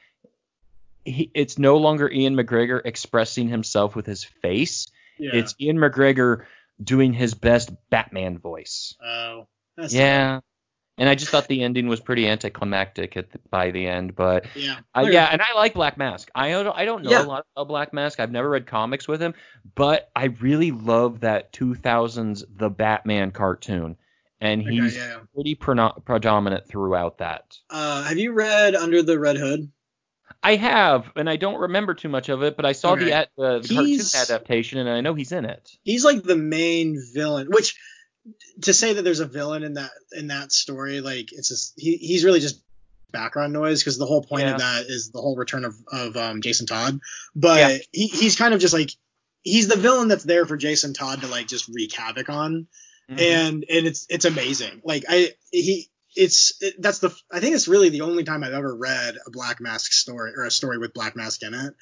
he, it's no longer Ian McGregor expressing himself with his face. yeah. It's Ian McGregor doing his best Batman voice. oh. That's Yeah. And I just thought the ending was pretty anticlimactic at the, by the end, but Yeah. uh, yeah, and I like Black Mask. I don't, I don't know Yeah. a lot about Black Mask. I've never read comics with him, but I really love that 2000s The Batman cartoon, and Okay, he's yeah. pretty preno- predominant throughout that. Uh, have you read Under the Red Hood? I have, and I don't remember too much of it, but I saw Okay. the, uh, the cartoon adaptation, and I know he's in it. He's like the main villain, which to say that there's a villain in that in that story, like it's just he, he's really just background noise because the whole point Yeah. of that is the whole return of of um, Jason Todd. But Yeah. he, he's kind of just like he's the villain that's there for Jason Todd to like just wreak havoc on. Mhm. and and it's it's amazing. Like I he it's it, that's the I think it's really the only time I've ever read a Black Mask story or a story with Black Mask in it,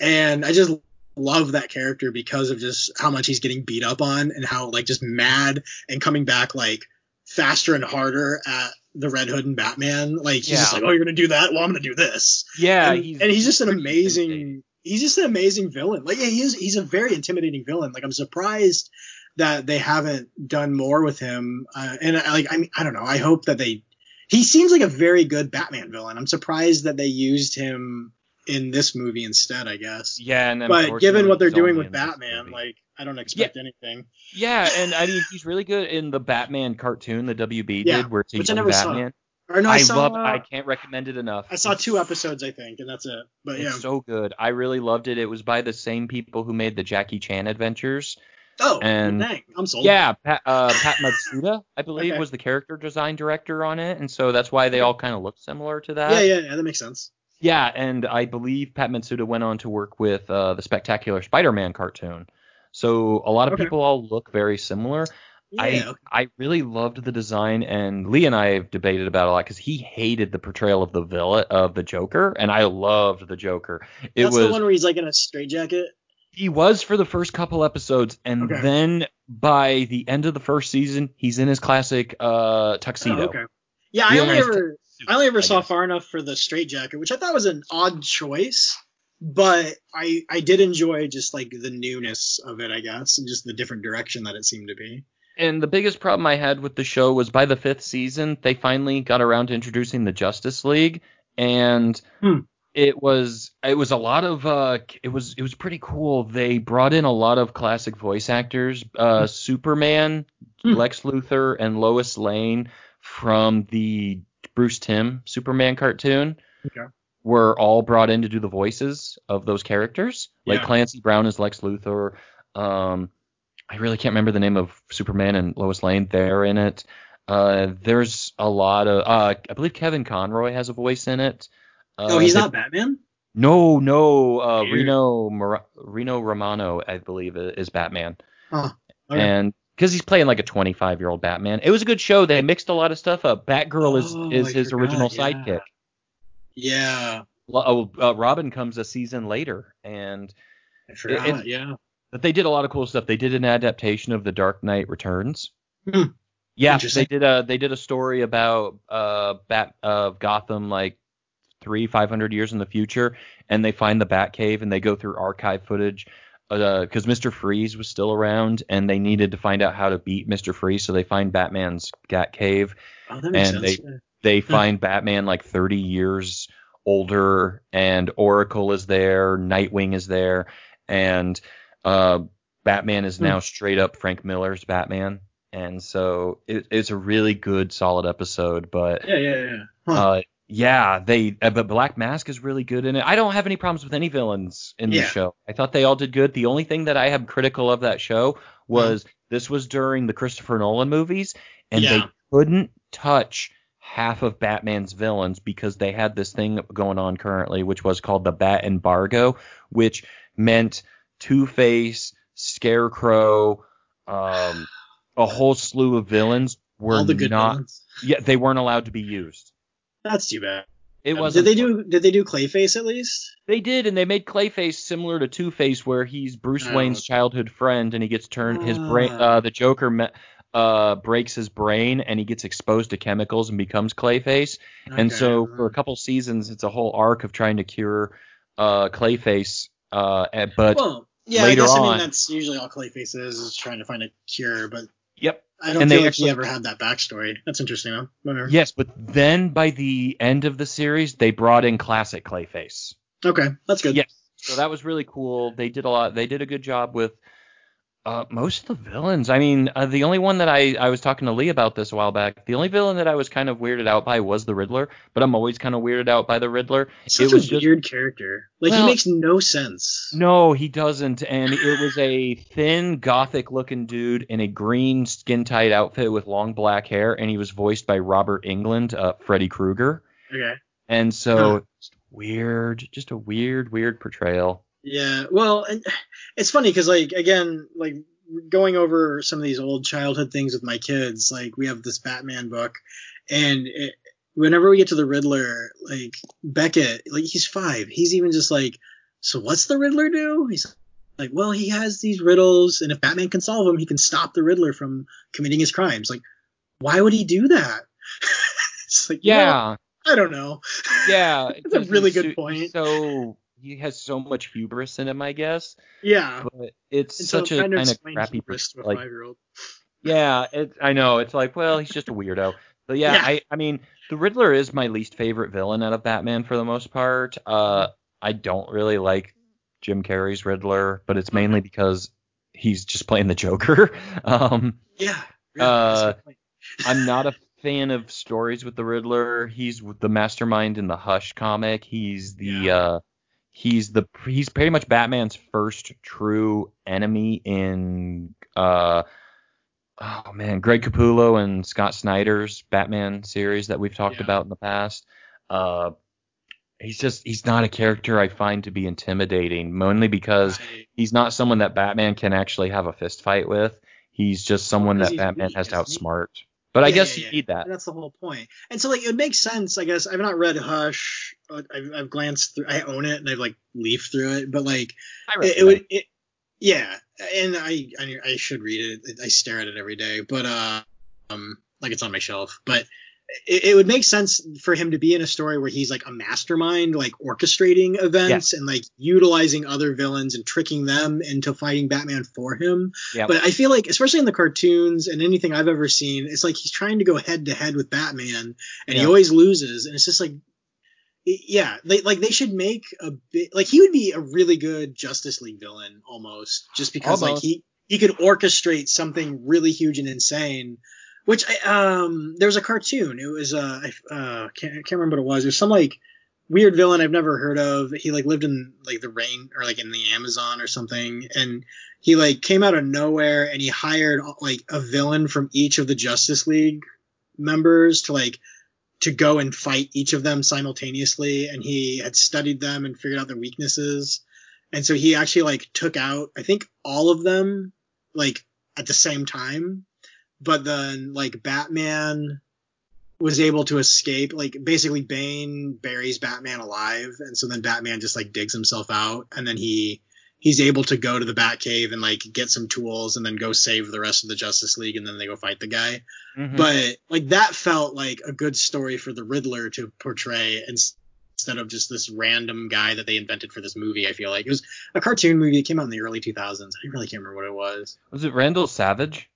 and I just love that character because of just how much he's getting beat up on and how like just mad and coming back like faster and harder at the Red Hood and Batman. Like he's just like, oh, you're gonna do that? Well, I'm gonna do this. Yeah, and, he's, and he's just an amazing. He's just an amazing villain. Like yeah, he is. He's a very intimidating villain. Like I'm surprised that they haven't done more with him. Uh, and I, like I mean, I don't know. I hope that they. He seems like a very good Batman villain. I'm surprised that they used him in this movie instead. I guess. Yeah, and But given what they're doing with only in this Batman, like I don't expect anything. yeah, and I mean he's really good in the Batman cartoon the WB Yeah, did, where it's I never saw. Batman. Or no, I, I, saw. love. I can't recommend it enough. I saw It's two episodes, I think, and that's it. But It's yeah. so good. I really loved it. It was by the same people who made the Jackie Chan adventures. oh, and- dang, I'm sold. Yeah, Pat, uh, Pat Matsuda, I believe, Okay. was the character design director on it, and so that's why they all kind of look similar to that. Yeah, yeah, yeah. That makes sense. Yeah, and I believe Pat Matsuda went on to work with uh, the Spectacular Spider-Man cartoon. So a lot of Okay. people all look very similar. Yeah. I I really loved the design, and Lee and I have debated about it a lot because he hated the portrayal of the villain of the Joker, and I loved the Joker. It that's was the one where he's like in a straitjacket. he was for the first couple episodes, and Okay. then by the end of the first season, he's in his classic uh, tuxedo. Oh, okay. Yeah, I only ever I only ever I saw guess. far enough for the straitjacket, which I thought was an odd choice, but I I did enjoy just like the newness of it, I guess, and just the different direction that it seemed to be. And the biggest problem I had with the show was by the fifth season, they finally got around to introducing the Justice League, and Hmm. it was it was a lot of uh, it was it was pretty cool. They brought in a lot of classic voice actors, uh, Superman, Hmm. Lex Luthor, and Lois Lane from the Bruce Timm Superman cartoon. Okay. Were all brought in to do the voices of those characters. Like Yeah. Clancy Brown is Lex Luthor. Um, I really can't remember the name of Superman and Lois Lane. They're in it. Uh, there's a lot of. Uh, I believe Kevin Conroy has a voice in it. Uh, oh, he's not Batman. No, no. Uh, Reno Mor- Rino Romano, I believe, is Batman. Huh. Okay. And because he's playing like a 25 year old Batman, it was a good show. They mixed a lot of stuff up. Batgirl is Oh, is I his forgot, original yeah. sidekick. Yeah, Oh, uh, Robin comes a season later, and forgot. it- yeah. But they did a lot of cool stuff. They did an adaptation of The Dark Knight Returns. Hmm. Yeah, they did a they did a story about uh Bat of Gotham like three five hundred years in the future, and they find the Batcave and they go through archive footage because Mister Freeze was still around and they needed to find out how to beat Mister Freeze, so they find Batman's Batcave. Oh, that makes and sense. They Hmm. find Batman like thirty years older, and Oracle is there, Nightwing is there, and uh, Batman is Hmm. now straight up Frank Miller's Batman, and so it, it's a really good, solid episode. But yeah, yeah, yeah. Huh. uh, yeah, they uh, but Black Mask is really good in it. I don't have any problems with any villains in Yeah. the show. I thought they all did good. The only thing that I am critical of that show was this was during the Christopher Nolan movies, and Yeah. they couldn't touch half of Batman's villains because they had this thing going on currently, which was called the Bat embargo, which meant Two Face, Scarecrow, um, a whole slew of villains were All the good not. villains. Yeah, they weren't allowed to be used. That's too bad. It was. Did they do? Did they do Clayface at least? They did, and they made Clayface similar to Two Face, where he's Bruce Oh. Wayne's childhood friend, and he gets turned his brain. Ah. Uh, the Joker me- uh, breaks his brain, and he gets exposed to chemicals and becomes Clayface. And so for a couple seasons, it's a whole arc of trying to cure uh, Clayface. Uh, but well, yeah, later I guess I mean that's usually all Clayface is is trying to find a cure, but yep, I don't And they actually- he ever had that backstory. That's interesting though. Whatever. yes, but then by the end of the series, they brought in classic Clayface. Okay, that's good. Yes. So that was really cool. They did a lot. They did a good job with uh, most of the villains. I mean, uh, the only one that I I was talking to Lee about this a while back. The only villain that I was kind of weirded out by was the Riddler. But I'm always kind of weirded out by the Riddler. Such it was a just- weird character. Like Well- he makes no sense. No, he doesn't. And it was a thin, gothic-looking dude in a green skin-tight outfit with long black hair, and he was voiced by Robert Englund, uh, Freddy Krueger. Okay. And so Huh. just weird, just a weird, weird portrayal. Yeah. Well, and it's funny because like again, like going over some of these old childhood things with my kids, like we have this Batman book, and it, whenever we get to the Riddler, like Beckett, like he's five, he's even just like, so what's the Riddler do? He's like, well, he has these riddles, and if Batman can solve them, he can stop the Riddler from committing his crimes. Like, why would he do that? it's like, Yeah, well, I don't know. yeah. That's a really good point. So he has so much hubris in him, I guess. yeah. But it's And so such a trying to kind of crappy, a like five year old. Yeah, it, I know. It's like, well, he's just a weirdo. But yeah, Yeah. I, I mean, the Riddler is my least favorite villain out of Batman for the most part. Uh, I don't really like Jim Carrey's Riddler, but it's mainly because he's just playing the Joker. Um, Yeah. Uh, the point. I'm not a fan of stories with the Riddler. He's the mastermind in the Hush comic. He's the Yeah. uh he's the he's pretty much Batman's first true enemy in uh oh man, Greg Capullo and Scott Snyder's Batman series that we've talked Yeah. about in the past. Uh he's just he's not a character I find to be intimidating, mainly because he's not someone that Batman can actually have a fist fight with. He's just someone that Batman weak, has to outsmart. But I guess yeah, you yeah. need that. That's the whole point. And so like it makes sense, I guess. I've not read Hush. I've, I've glanced through. I own it and I've like leafed through it, but like it, it would. It, yeah, and I, I I should read it. I stare at it every day, but uh, um, like it's on my shelf. But it, it would make sense for him to be in a story where he's like a mastermind, like orchestrating events and like utilizing other villains and tricking them into fighting Batman for him. But I feel like, especially in the cartoons and anything I've ever seen, it's like he's trying to go head to head with Batman, and he always loses. And it's just like, yeah, they like they should make a bit like he would be a really good Justice League villain almost, just because like he he could orchestrate something really huge and insane. Which I, um, there was a cartoon. It was uh, I uh, can't, I can't remember what it was. Was some like weird villain I've never heard of. He like lived in like the rain or like in the Amazon or something, and he like came out of nowhere and he hired like a villain from each of the Justice League members to like to go and fight each of them simultaneously and he had studied them and figured out their weaknesses. And so he actually like took out i think all of them like at the same time. But then like batman was able to escape like basically bane buries batman alive and so then batman just like digs himself out and then he he's able to go to the batcave and like get some tools and then go save the rest of the justice league and then they go fight the guy Mhm. but like that felt like a good story for the Riddler to portray ins- instead of just this random guy that they invented for this movie. I feel like it was a cartoon movie that came out in the early 2000s. I really can't remember what it was. was it Randall Savage?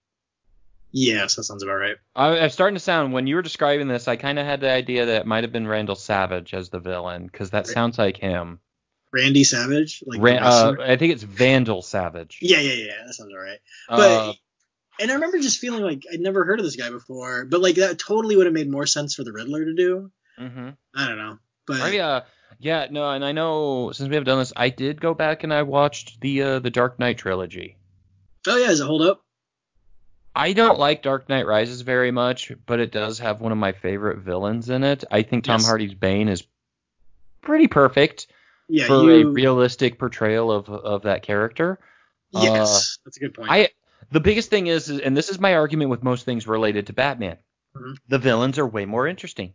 Yes, that sounds about right. I, I'm starting to sound when you were describing this, I kind of had the idea that it might have been Randall Savage as the villain because that sounds like him. Randy Savage, like Ran, uh. I think it's Vandal Savage. yeah, yeah, yeah, that sounds all right. But Uh, and I remember just feeling like I'd never heard of this guy before, but like that totally would have made more sense for the Riddler to do. Mm-hmm. I don't know, but Oh yeah, yeah. No, and I know since we have done this, I did go back and I watched the uh, the Dark Knight trilogy. oh yeah, does it hold up? I don't like Dark Knight Rises very much, but it does have one of my favorite villains in it. I think Tom Yes. Hardy's Bane is pretty perfect Yeah, for a realistic portrayal of of that character. yes, that's a good point. I the biggest thing is, is- and this is my argument with most things related to Batman. Mhm. The villains are way more interesting.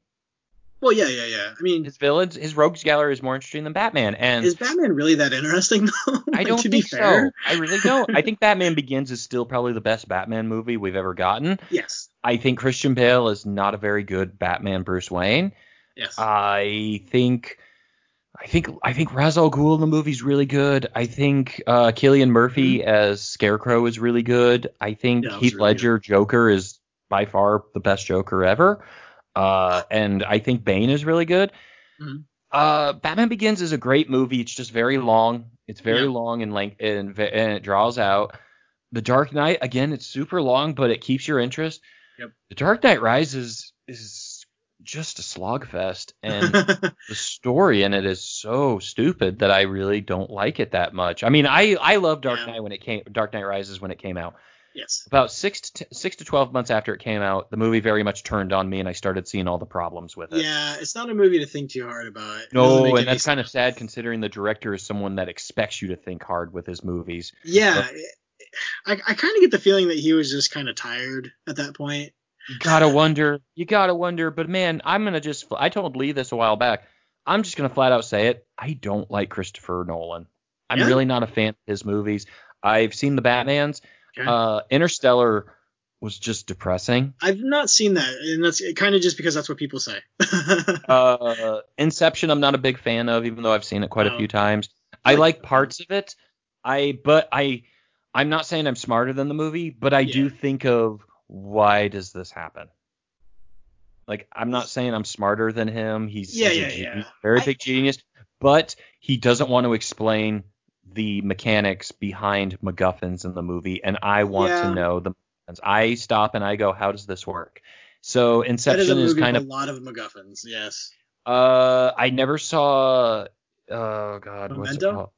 well, yeah, yeah, yeah. I mean, His villains, his rogues gallery is more interesting than Batman, and is Batman really that interesting though? I don't to think be fair. so. I really don't. I think Batman Begins is still probably the best Batman movie we've ever gotten. Yes. I think Christian Bale is not a very good Batman Bruce Wayne. Yes. I think I think I think Ra's al Ghul in the movie's really good. I think uh Cillian Murphy as Scarecrow is really good. I think Mm-hmm. Yeah, Heath really Ledger Joker is by far the best Joker ever. Uh and I think Bane is really good. Mhm. Uh Batman Begins is a great movie. It's just very long. It's very Yeah. long and length and, and it draws out. The Dark Knight again, it's super long, but it keeps your interest. Yep. The Dark Knight Rises is just a slogfest, and the story in it is so stupid that I really don't like it that much. I mean, I I love Dark Yeah. Knight when it came, Dark Knight Rises when it came out. yes. About six to t- six to twelve months after it came out, the movie very much turned on me, and I started seeing all the problems with it. Yeah, it's not a movie to think too hard about. It No, and that's kind of sad considering the director is someone that expects you to think hard with his movies. Yeah, I, I kind of get the feeling that he was just kind of tired at that point. You gotta wonder. You gotta wonder. But man, I'm gonna just. I told Lee this a while back. I'm just gonna flat out say it. I don't like Christopher Nolan. I'm Yeah? really not a fan of his movies. I've seen the Batman's. Okay. Uh, Interstellar was just depressing. I've not seen that, and that's kind of just because that's what people say. Uh, Inception, I'm not a big fan of, even though I've seen it quite a Oh. few times. I like like parts of it. I but I I'm not saying I'm smarter than the movie, but I do think of why does this happen? Like I'm not saying I'm smarter than him. He's, Yeah, he's a yeah, yeah. very I- big genius, but he doesn't want to explain the mechanics behind MacGuffins in the movie, and I want Yeah. to know the. I stop and I go, how does this work? So Inception is is kind of a lot of MacGuffins. Yes. uh, I never saw. Oh God, Memento?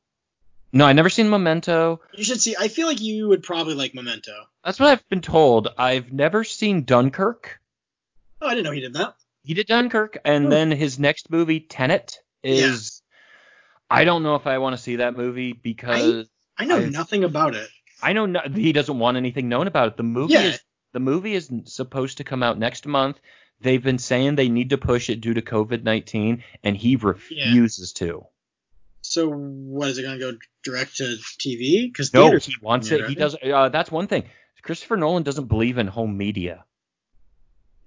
No, I never seen Memento. You should see. I feel like you would probably like Memento. That's what I've been told. I've never seen Dunkirk. Oh, I didn't know he did that. He did Dunkirk, and Hmm. then his next movie, Tenet, is. I don't know if I want to see that movie because I know I- nothing about it. I, know no, he doesn't want anything known about it. The movie Yeah. is the movie is supposed to come out next month. They've been saying they need to push it due to COVID nineteen, and he refuses to. So what is it going to go direct to TV? Because No, he wants it. He does. Uh, that's one thing. Christopher Nolan doesn't believe in home media.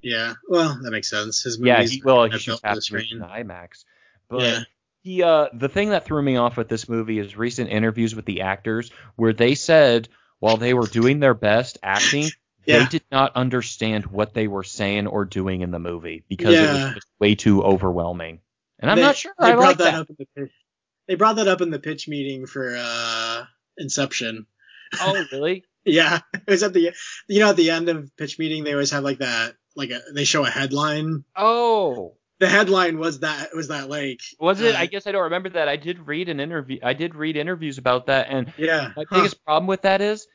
Yeah. Well, that makes sense. His Yeah, movies he will. He shoots the half the movie in screen. IMAX. But Yeah. he, uh, the thing that threw me off with this movie is recent interviews with the actors where they said while they were doing their best acting, they did not understand what they were saying or doing in the movie because it was just way too overwhelming. And I'm They- not sure I brought like that, that. up in the. They brought that up in the pitch meeting for uh, Inception. Oh, really? Yeah, it was at the you know at the end of pitch meeting they always have like that like a, they show a headline. Oh, The headline was that was that like was it? uh, I guess I don't remember that. I did read an interview. I did read interviews about that, and yeah. My huh. biggest problem with that is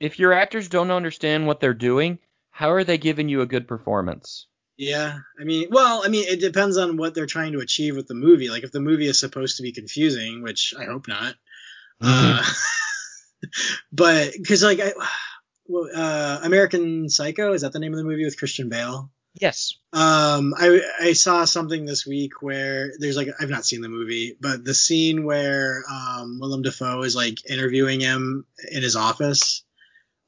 if your actors don't understand what they're doing, how are they giving you a good performance? Yeah, I mean, well, I mean, it depends on what they're trying to achieve with the movie. Like, if the movie is supposed to be confusing, which I hope not, uh, but because like, I, well, uh, American Psycho is that the name of the movie with Christian Bale? yes. Um, I I saw something this week where there's like I've not seen the movie, but the scene where um, Willem Dafoe is like interviewing him in his office.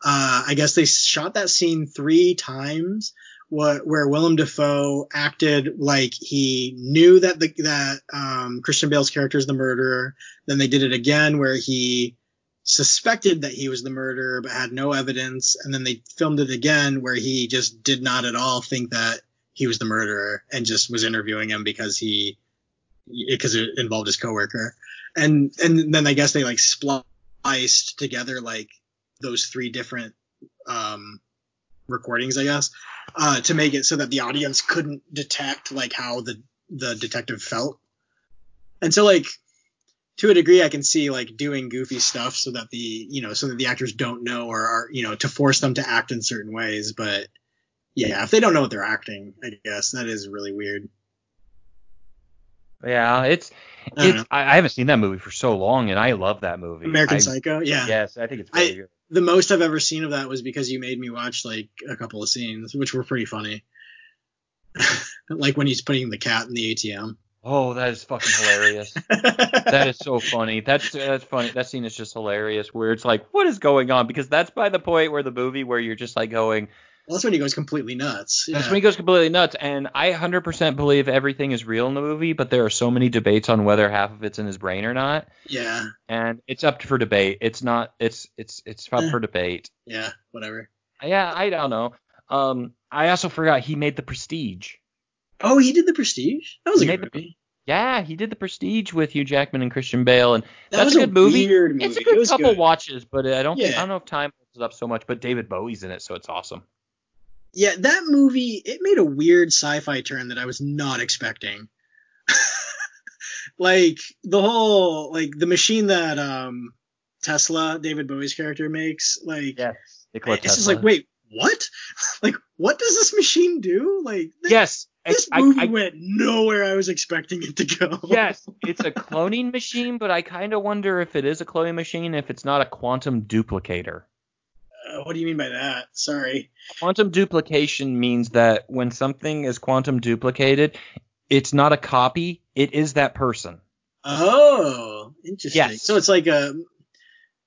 Uh, I guess they shot that scene three times. What where Willem Dafoe acted like he knew that the that um, Christian Bale's character is the murderer. Then they did it again where he suspected that he was the murderer but had no evidence and then they filmed it again where he just did not at all think that he was the murderer and just was interviewing him because he because it involved his coworker and and then i guess they like spliced together like those three different um recordings i guess uh to make it so that the audience couldn't detect like how the the detective felt and so like to a degree i can see like doing goofy stuff so that the you know so that the actors don't know or are you know to force them to act in certain ways but yeah if they don't know what they're acting i guess that is really weird Yeah, it's I it's I, I haven't seen that movie for so long, and I love that movie. american I, psycho yeah Yes, I think it's I- good. The most i've ever seen of that was because you made me watch like a couple of scenes which were pretty funny like when he's putting the cat in the atm Oh, that is fucking hilarious. that is so funny. That's that's funny. That scene is just hilarious. Where it's like, what is going on? Because that's by the point where the movie where you're just like going, well, that's when he goes completely nuts That's when he goes completely nuts. And I 100% believe everything is real in the movie, but there are so many debates on whether half of it's in his brain or not, yeah and it's up for debate. It's not. It's it's it's up Eh. for debate. yeah whatever Yeah, I don't know. Um, I also forgot he made the Prestige. oh he did the prestige that was He a good the- movie Yeah, he did the Prestige with Hugh Jackman and Christian Bale, and that that's was a good movie. weird movie it's a it good was couple good. watches. But I don't think, I don't know if time holds up so much. But David Bowie's in it, so it's awesome. Yeah, that movie it made a weird sci-fi turn that I was not expecting. like the whole like the machine that um Tesla, David Bowie's character makes, like Yes, Nikola it's just like, wait, what? like what does this machine do? Like th- yes, this I- movie I- went nowhere I was expecting it to go. yes, it's a cloning machine, but I kind of wonder if it is a cloning machine, if it's not a quantum duplicator. What do you mean by that? Sorry. Quantum duplication means that when something is quantum duplicated, it's not a copy, it is that person. Oh, interesting. Yes. So it's like a,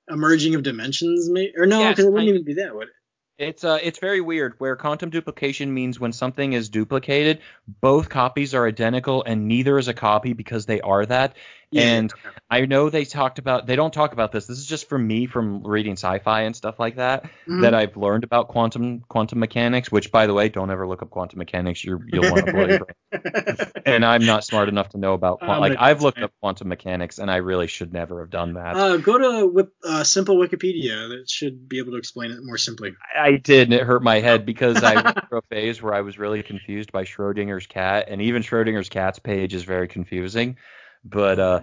a merging of dimensions, may- or no, Yes, because it wouldn't I- even be that, would it? It's uh it's very weird where quantum duplication means when something is duplicated, both copies are identical and neither is a copy because they are that. And. I know they talked about they don't talk about this. This is just from me from reading sci-fi and stuff like that Mhm. that I've learned about quantum quantum mechanics, which by the way, don't ever look up quantum mechanics. You're, you'll want to blow your brain. And I'm not smart enough to know about quan- I'm like I've looked up quantum mechanics and I really should never have done that. uh, go to uh, simple Wikipedia. That should be able to explain it more simply. I did, and it hurt my head because I went through a phase where I was really confused by Schrodinger's cat, and even Schrodinger's cat's page is very confusing. But uh,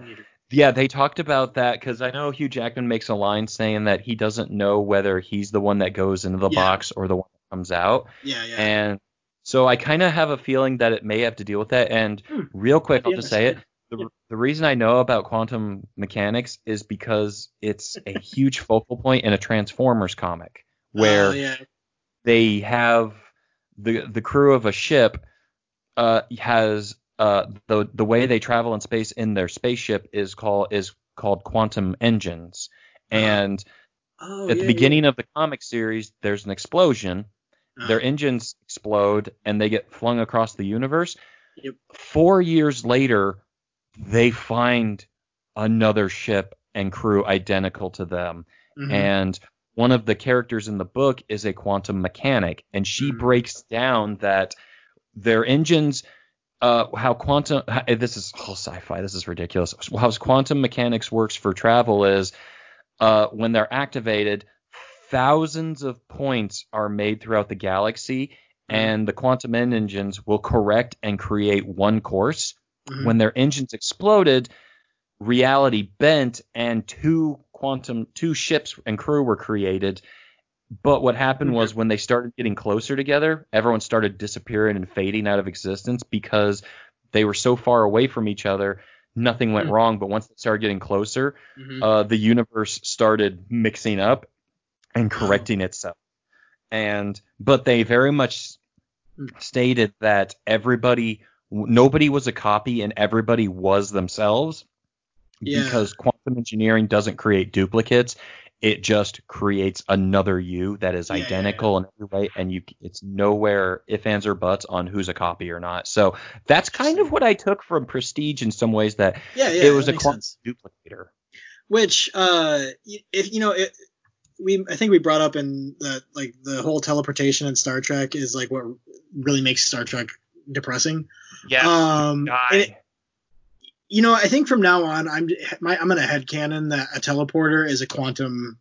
yeah, they talked about that because I know Hugh Jackman makes a line saying that he doesn't know whether he's the one that goes into the Yeah. box or the one that comes out, yeah, yeah. and so I kind of have a feeling that it may have to deal with that. And Hmm. real quick, I'll just say it. yeah. The, the reason I know about quantum mechanics is because it's a huge focal point in a Transformers comic where Oh, yeah. they have the the crew of a ship uh, has uh, the the way they travel in space in their spaceship is called is called quantum engines. Uh-huh. And Oh, at yeah, the beginning of the comic series, there's an explosion. yeah. Their engines explode and they get flung across the universe. Yep. Four years later, they find another ship and crew identical to them Mhm. and one of the characters in the book is a quantum mechanic and she Mhm. breaks down that their engines uh how quantum how- this is oh, sci-fi this is ridiculous how quantum mechanics works for travel is uh when they're activated thousands of points are made throughout the galaxy and the quantum engines will correct and create one course Mhm. when their engines exploded, reality bent and two quantum two ships and crew were created. But what happened was when they started getting closer together, everyone started disappearing and fading out of existence because they were so far away from each other, nothing went Hmm. wrong. But once they started getting closer, Mhm. uh, the universe started mixing up and correcting itself. And but they very much Hmm. stated that everybody, nobody was a copy and everybody was themselves Yeah. because quantum engineering doesn't create duplicates. It just creates another you that is Yeah, yeah, identical in every way, and you it's nowhere if ands or buts on who's a copy or not. So that's kind of what I took from Prestige in some ways that yeah, yeah, it was that a makes quantum duplicator. Which, uh, if you know, it, we I think we brought up in that like the whole teleportation in Star Trek is like what really makes Star Trek depressing. yeah Um, and it- you know, I think from now on, I'm my, I'm gonna headcanon that a teleporter is a quantum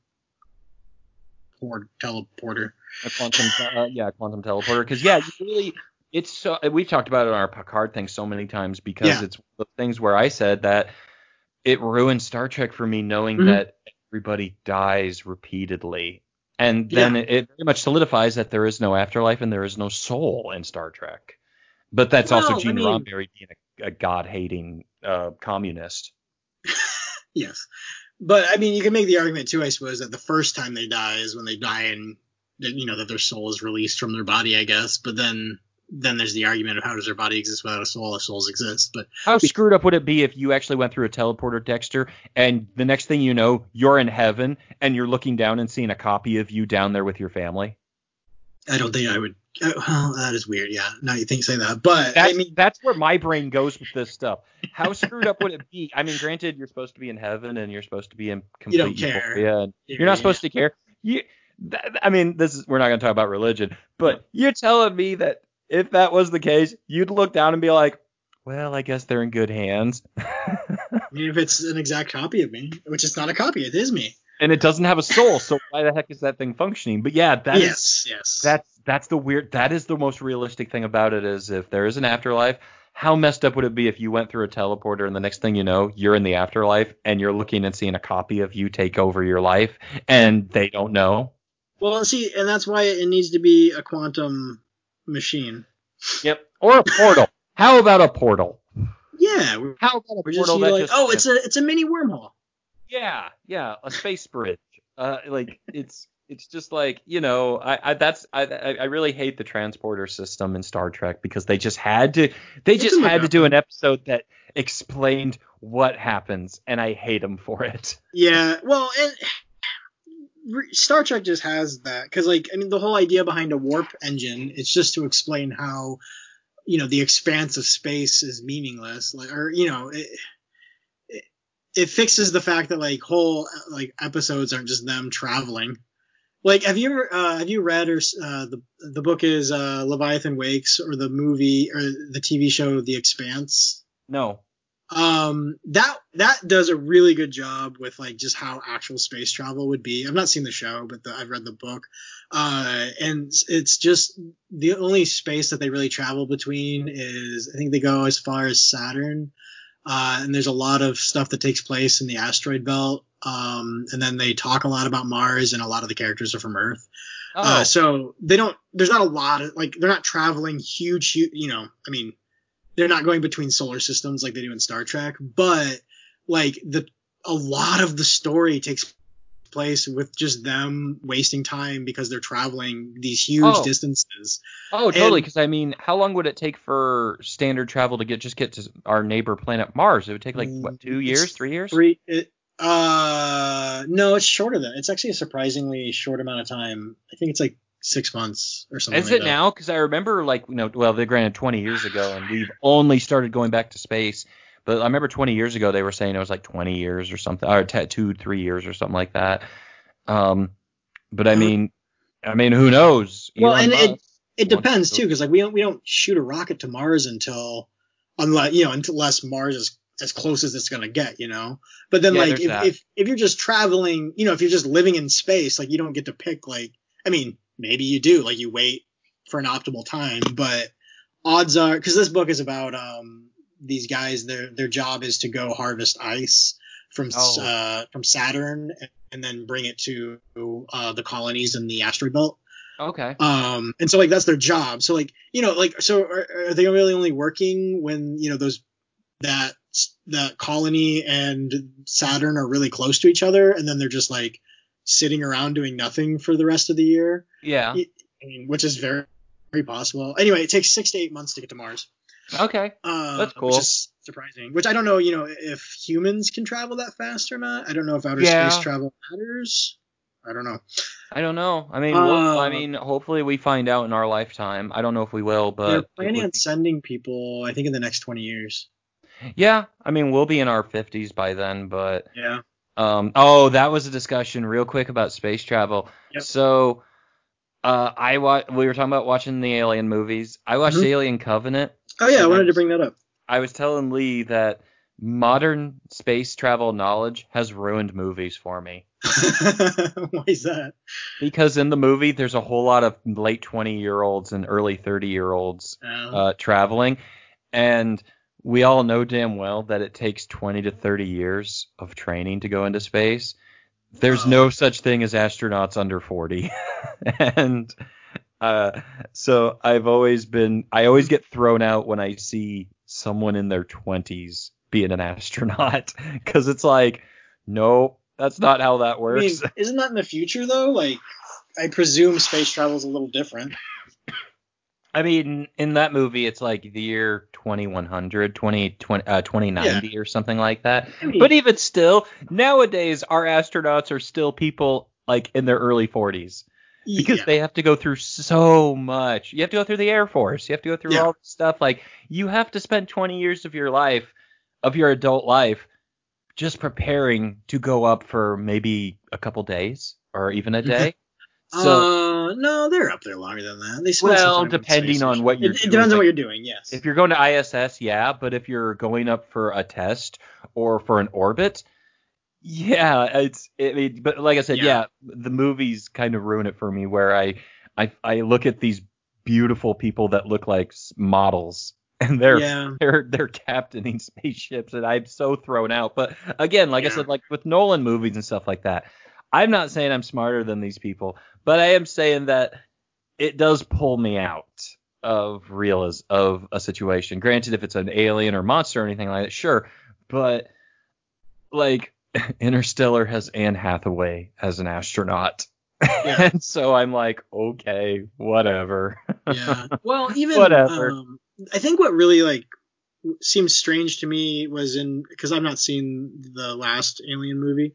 port teleporter. a quantum uh, yeah quantum teleporter because yeah you really it's so we've talked about it on our Picard thing so many times because Yeah. it's the things where I said that it ruined Star Trek for me knowing Mhm. that everybody dies repeatedly and then it, it very much solidifies that there is no afterlife and there is no soul in Star Trek but that's also Well, I mean- Roddenberry being a, a god-hating uh, communist Yes, but I mean, you can make the argument too, I suppose, that the first time they die is when they die and that you know that their soul is released from their body, I guess. But then then there's the argument of how does their body exist without a soul if souls exist? But How screwed up would it be if you actually went through a teleporter, Dexter, and the next thing you know, you're in heaven and you're looking down and seeing a copy of you down there with your family? I don't think I would. Uh, well, that is weird. Yeah, now you think say that, but That's, I mean, that's where my brain goes with this stuff. How screwed up would it be? I mean, granted, you're supposed to be in heaven and you're supposed to be in complete you don't care. euphoria, you're not supposed to care. You, th- I mean, this is we're not going to talk about religion, but you're telling me that if that was the case, you'd look down and be like, well, I guess they're in good hands. I mean, if it's an exact copy of me, which is not a copy, it is me. And it doesn't have a soul, so why the heck is that thing functioning? But yeah, that is yes, yes. that's that's the weird that is the most realistic thing about it is if there is an afterlife, how messed up would it be if you went through a teleporter and the next thing you know, you're in the afterlife and you're looking and seeing a copy of you take over your life and they don't know? well, see, and that's why it needs to be a quantum machine. Yep. Or a portal. How about a portal? Yeah, How about a we're just, portal that like, just oh, it's a it's a mini wormhole. Yeah, yeah, a space bridge. Uh like it's it's just like you know, I, I that's I I really hate the transporter system in Star Trek because they just had to they just had to do an episode that explained what happens, and I hate them for it. Yeah, well, and Star Trek just has that because, like, I mean, the whole idea behind a warp engine it's just to explain how, you know, the expanse of space is meaningless, like, or you know, it, it fixes the fact that like whole like episodes aren't just them traveling. Like, have you ever uh, have you read or uh, the the book is uh, Leviathan Wakes or the movie or the TV show The Expanse? No. um that that does a really good job with like just how actual space travel would be i've not seen the show but the, i've read the book uh and it's just the only space that they really travel between is i think they go as far as saturn uh and there's a lot of stuff that takes place in the asteroid belt um and then they talk a lot about mars and a lot of the characters are from earth Oh, uh, so they don't. There's not a lot of like they're not traveling huge, huge. You know, I mean, they're not going between solar systems like they do in Star Trek, but like the a lot of the story takes place with just them wasting time because they're traveling these huge Oh. distances. oh, totally. Because I mean, how long would it take for standard travel to get just get to our neighbor planet Mars? It would take like what two Mm, years, three years? Three. It, uh, no, it's shorter than. It's actually a surprisingly short amount of time. I think it's like six months or something. Is like it that. now? Because I remember, like, you know, well, they granted 20 years ago, and we've only started going back to space. But I remember 20 years ago they were saying it was like 20 years or something, or t- two, three years or something like that. Um, but I mean, I mean, who knows? Well, Elon and it Musk it wants depends to- too, because like we don't we don't shoot a rocket to Mars until unless you know unless Mars is as close as it's gonna get, you know. But then Yeah, like if, if if you're just traveling, you know, if you're just living in space, like you don't get to pick like I mean maybe you do like you wait for an optimal time, but odds are because this book is about um these guys their their job is to go harvest ice from Oh. uh from Saturn and then bring it to uh, the colonies in the asteroid belt. Okay. Um, and so like that's their job. So like you know like so are, are they really only working when you know those that that colony and Saturn are really close to each other, and then they're just like sitting around doing nothing for the rest of the year, Yeah. I mean, which is very very possible. Anyway, it takes six to eight months to get to Mars. Okay. Uh, That's cool. Which is surprising. Which I don't know, you know, if humans can travel that fast or not. I don't know if outer Yeah. space travel matters. I don't know. I don't know. I mean, we'll, I Uh, mean, hopefully we find out in our lifetime. I don't know if we will, but They're planning on sending people, I think, in the next 20 years. yeah. I mean, we'll be in our 50s by then, but Yeah. Um, oh, that was a discussion real quick about space travel. Yep. So, uh, I wa- we were talking about watching the Alien movies. I watched Mhm. Alien Covenant. Oh yeah, I So wanted to bring that up. I was telling Lee that modern space travel knowledge has ruined movies for me. Why is that? Because in the movie, there's a whole lot of late 20 year olds and early 30 year olds Um, uh, traveling, and we all know damn well that it takes 20 to 30 years of training to go into space. There's Oh. no such thing as astronauts under 40, and uh, so I've always been I always get thrown out when I see someone in their 20s being an astronaut because it's like, no, that's not how that I works. mean, isn't that in the future though? Like, I presume space travel is a little different. I mean, in that movie, it's like the year 2100, 20, 20, uh, 2090 or something like that. I mean, But even still, nowadays, our astronauts are still people like in their early 40s because yeah. they have to go through so much. You have to go through the Air Force. You have to go through Yeah. all this stuff. Like, you have to spend 20 years of your life, of your adult life, just preparing to go up for maybe a couple days or even a day. So. uh, no, they're up there longer than that. They spend Well, depending on what you're it, it doing, depends on what you're doing. Yes. If you're going to ISS, yeah, but if you're going up for a test or for an orbit, yeah, it's I mean, but like I said, yeah. Yeah. the movies kind of ruin it for me where I I I look at these beautiful people that look like models and they're yeah. they're they're captaining spaceships and I'm so thrown out. But again, like I said, like with Nolan movies and stuff like that, I'm not saying I'm smarter than these people, but I am saying that it does pull me out of real of a situation. Granted, if it's an alien or monster or anything like that, sure, but like Interstellar has Anne Hathaway as an astronaut. Yeah. and so I'm like, okay, whatever. yeah. Well, even Whatever. Um, I think what really like seems strange to me was in because I've not seen the last Alien movie,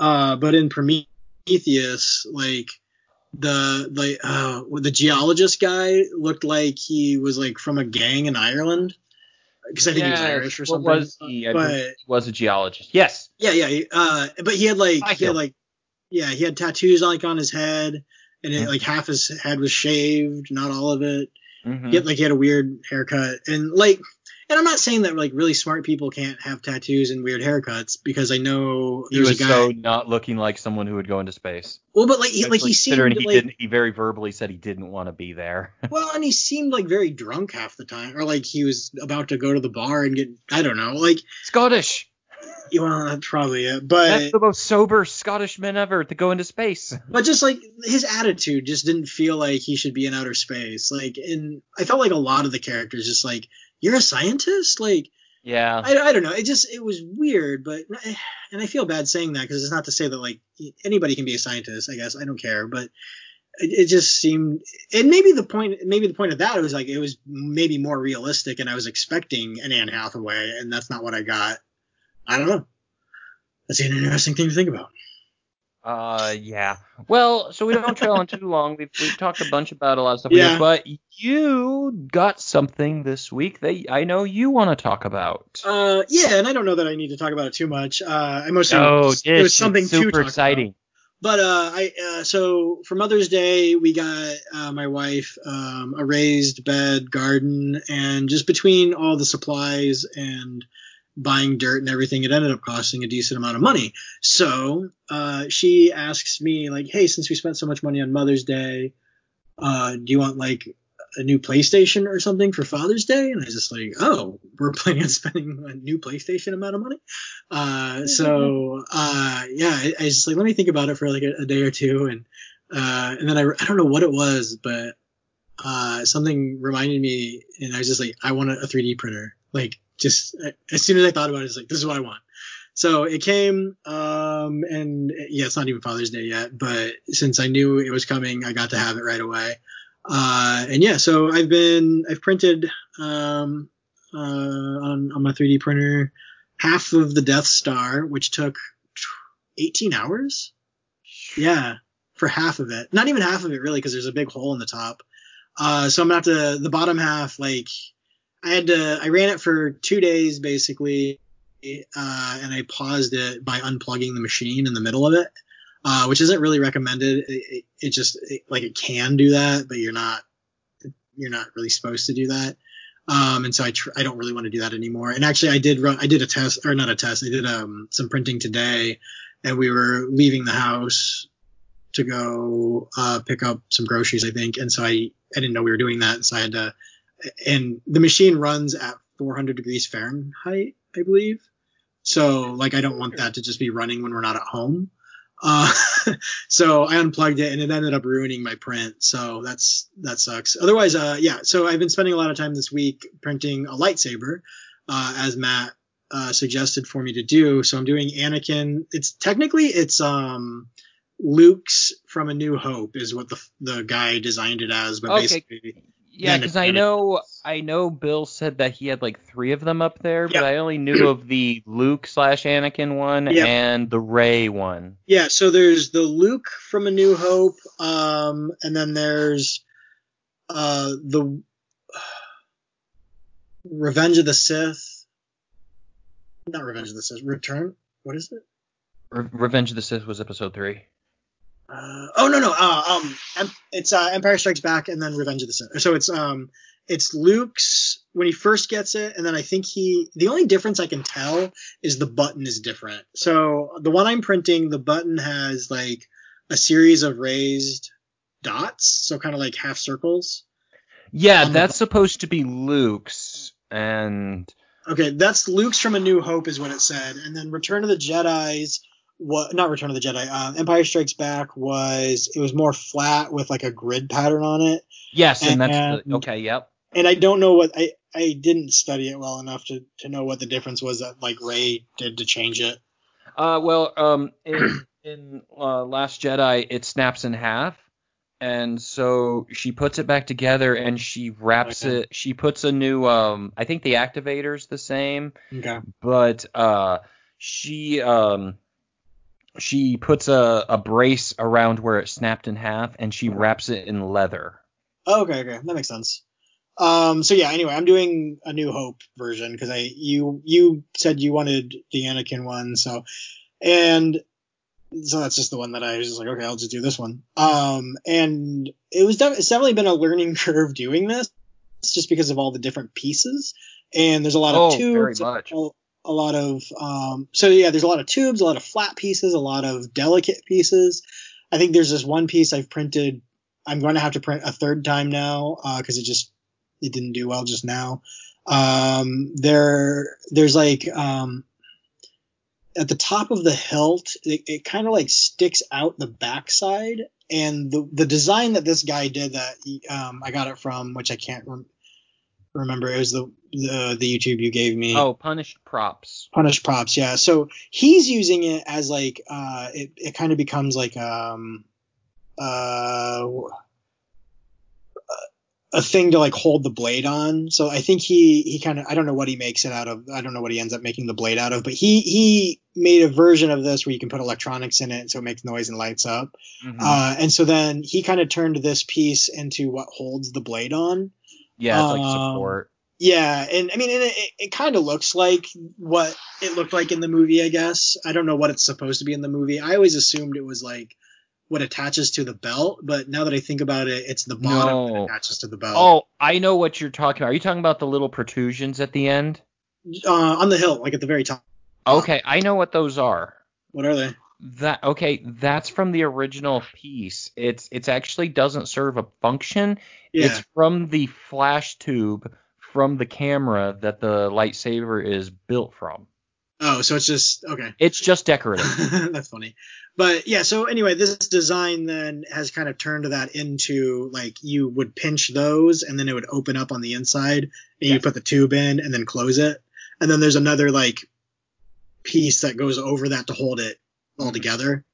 uh, but in Prometheus, like the like uh, the geologist guy looked like he was like from a gang in Ireland because I think he was Irish or what something. was he? I but he was a geologist. Yes. yeah, yeah, uh, but he had like I he had like yeah he had tattoos like on his head and it, Mhm. like half his head was shaved, not all of it. Mhm. He had, like he had a weird haircut and like and I'm not saying that like really smart people can't have tattoos and weird haircuts because I know He there's was a guy. so not looking like someone who would go into space. well, but like he, like he seemed he like didn't. He very verbally said he didn't want to be there. well, and he seemed like very drunk half the time, or like he was about to go to the bar and get I don't know, like Scottish. well that's probably it, but That's the most sober Scottish men ever to go into space. but just like his attitude just didn't feel like he should be in outer space. Like, and I felt like a lot of the characters just like you're a scientist, like. Yeah. I, I don't know. It just it was weird, but eh, and I feel bad saying that because it's not to say that like anybody can be a scientist. I guess I don't care, but it, it just seemed and maybe the point maybe the point of that was like it was maybe more realistic, and I was expecting an Anne Hathaway, and that's not what I got. I don't know. That's an interesting thing to think about. Uh, yeah. Well, so we don't trail on too long. We've we've talked a bunch about a lot of stuff, Yeah. did, but you got something this week that I know you want to talk about. Uh, yeah, and I don't know that I need to talk about it too much. Uh, I mostly oh, it was something it's super talk about. exciting. But uh, I uh, so for Mother's Day we got uh, my wife um, a raised bed, garden, and just between all the supplies and buying dirt and everything, it ended up costing a decent amount of money. So uh, she asks me like, "Hey, since we spent so much money on Mother's Day, uh, do you want like a new PlayStation or something for Father's Day?" And I was just like, "Oh, we're planning on spending a new PlayStation amount of money." Uh, so uh, yeah, I, I was just like, let me think about it for like a, a day or two, and uh, and then I, I don't know what it was, but uh, something reminded me, and I was just like, I want a, a 3D printer. Like just as soon as I thought about it, it's like this is what I want. So it came, um, and yeah, it's not even Father's Day yet, but since I knew it was coming, I got to have it right away. Uh, and yeah, so I've been, I've printed, um, uh, on, on my 3D printer half of the Death Star, which took 18 hours. Yeah, for half of it. Not even half of it really, because there's a big hole in the top. Uh, so I'm gonna have to the bottom half. Like I had to, I ran it for two days basically, uh, and I paused it by unplugging the machine in the middle of it, uh, which isn't really recommended. It, it, it just it, like it can do that, but you're not you're not really supposed to do that. Um, and so I, tr- I don't really want to do that anymore. And actually, I did run, I did a test or not a test. I did um, some printing today, and we were leaving the house to go uh, pick up some groceries, I think. And so I I didn't know we were doing that, so I had to. And the machine runs at 400 degrees Fahrenheit, I believe. So like I don't want that to just be running when we're not at home. Uh, so I unplugged it and it ended up ruining my print. So that's that sucks. Otherwise, uh, yeah. So I've been spending a lot of time this week printing a lightsaber, uh, as Matt uh, suggested for me to do. So I'm doing Anakin. It's technically it's um Luke's from A New Hope is what the the guy designed it as, but Okay. basically Yeah, because I know I know Bill said that he had like three of them up there, but Yeah. I only knew of the Luke slash Anakin one Yeah. and the Rey one. Yeah, so there's the Luke from A New Hope, um, and then there's uh, the Revenge of the Sith. Not Revenge of the Sith. Return. What is it? Re- Revenge of the Sith was episode three. Uh, oh no no. Uh, um, it's uh, Empire Strikes Back and then Revenge of the Sith. So it's um, it's Luke's when he first gets it, and then I think he. The only difference I can tell is the button is different. So the one I'm printing, the button has like a series of raised dots, so kind of like half circles. Yeah, that's supposed to be Luke's, and Okay, that's Luke's from A New Hope is what it said, and then Return of the Jedi's. What not Return of the Jedi? Uh, Empire Strikes Back was it was more flat with like a grid pattern on it. yes, and that's the, okay. Yep. and I don't know what I I didn't study it well enough to to know what the difference was that like Rey did to change it. Uh, well, um, in, in uh, Last Jedi, it snaps in half, and so she puts it back together and she wraps Okay. it. She puts a new, um, I think the activator's the same, Okay. but uh, she um, she puts a, a brace around where it snapped in half, and she wraps it in leather. Oh, okay, okay, that makes sense. Um, so yeah, anyway, I'm doing a New Hope version because I you you said you wanted the Anakin one, so and so that's just the one that I was just like, okay, I'll just do this one. Um, and it was def- it's definitely been a learning curve doing this, just because of all the different pieces, and there's a lot Oh, of very much. A lot of um, so yeah, there's a lot of tubes, a lot of flat pieces, a lot of delicate pieces. I think there's this one piece I've printed. I'm going to have to print a third time now because it just it didn't do well just now. Um, there there's like um, at the top of the hilt, it, it kind of like sticks out the backside, and the the design that this guy did that um, I got it from, which I can't rem- remember, it was the, the the YouTube you gave me. Oh, punished props. Punished props, yeah. So he's using it as like uh it, it kind of becomes like um uh a thing to like hold the blade on. So I think he he kind of I don't know what he makes it out of. I don't know what he ends up making the blade out of, but he he made a version of this where you can put electronics in it so it makes noise and lights up. Mhm. Uh and so then he kind of turned this piece into what holds the blade on. Yeah, it's like um, support. Yeah, and I mean, and it, it, kind of looks like what it looked like in the movie. I guess I don't know what it's supposed to be in the movie. I always assumed it was like what attaches to the belt, but now that I think about it, it's the bottom that attaches to the belt. Oh, I know what you're talking about. Are you talking about the little protrusions at the end? uh, on the hilt, like at the very top. Okay, I know what those are. What are they? That okay, that's from the original piece. It's it's actually doesn't serve a function. Yeah. It's from the flash tube from the camera that the lightsaber is built from. oh, so it's just okay. It's just decorative. That's funny. But yeah, so anyway, this design then has kind of turned that into like you would pinch those and then it would open up on the inside and you put the tube in and then close it. And then there's another like piece that goes over that to hold it all together.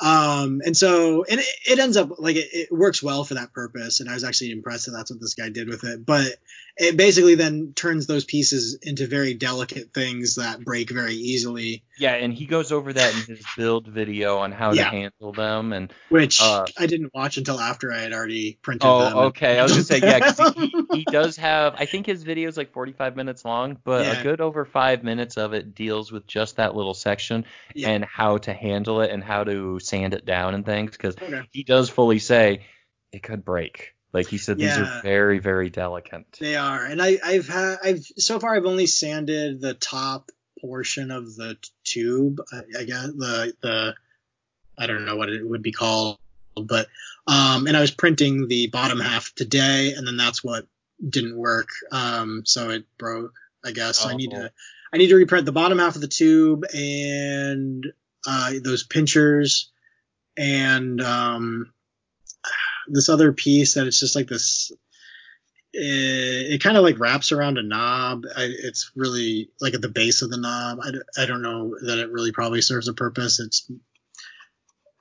Um, and so, and it, it ends up like it, it works well for that purpose. And I was actually impressed that that's what this guy did with it. But it basically then turns those pieces into very delicate things that break very easily. yeah, and he goes over that in his build video on how Yeah. to handle them and which Uh, I didn't watch until after I had already printed them. Oh, okay. I was gonna say yeah, he, he does have. I think his video is like 45 minutes long, but Yeah. a good over five minutes of it deals with just that little section Yeah. and how to handle it and how to sand it down and things. Because Okay. he does fully say it could break. Like he said, these are very, very delicate. They are, and I, I've had, I've so far I've only sanded the top portion of the tube. I, I guess the the I don't know what it would be called, but um, and I was printing the bottom half today, and then that's what didn't work. Um, so it broke. I guess so I need Oh. to I need to reprint the bottom half of the tube and uh, those pinchers and um, this other piece that it's just like this it, it kind of like wraps around a knob. I, it's really like at the base of the knob. I, I don't know that it really probably serves a purpose. It's,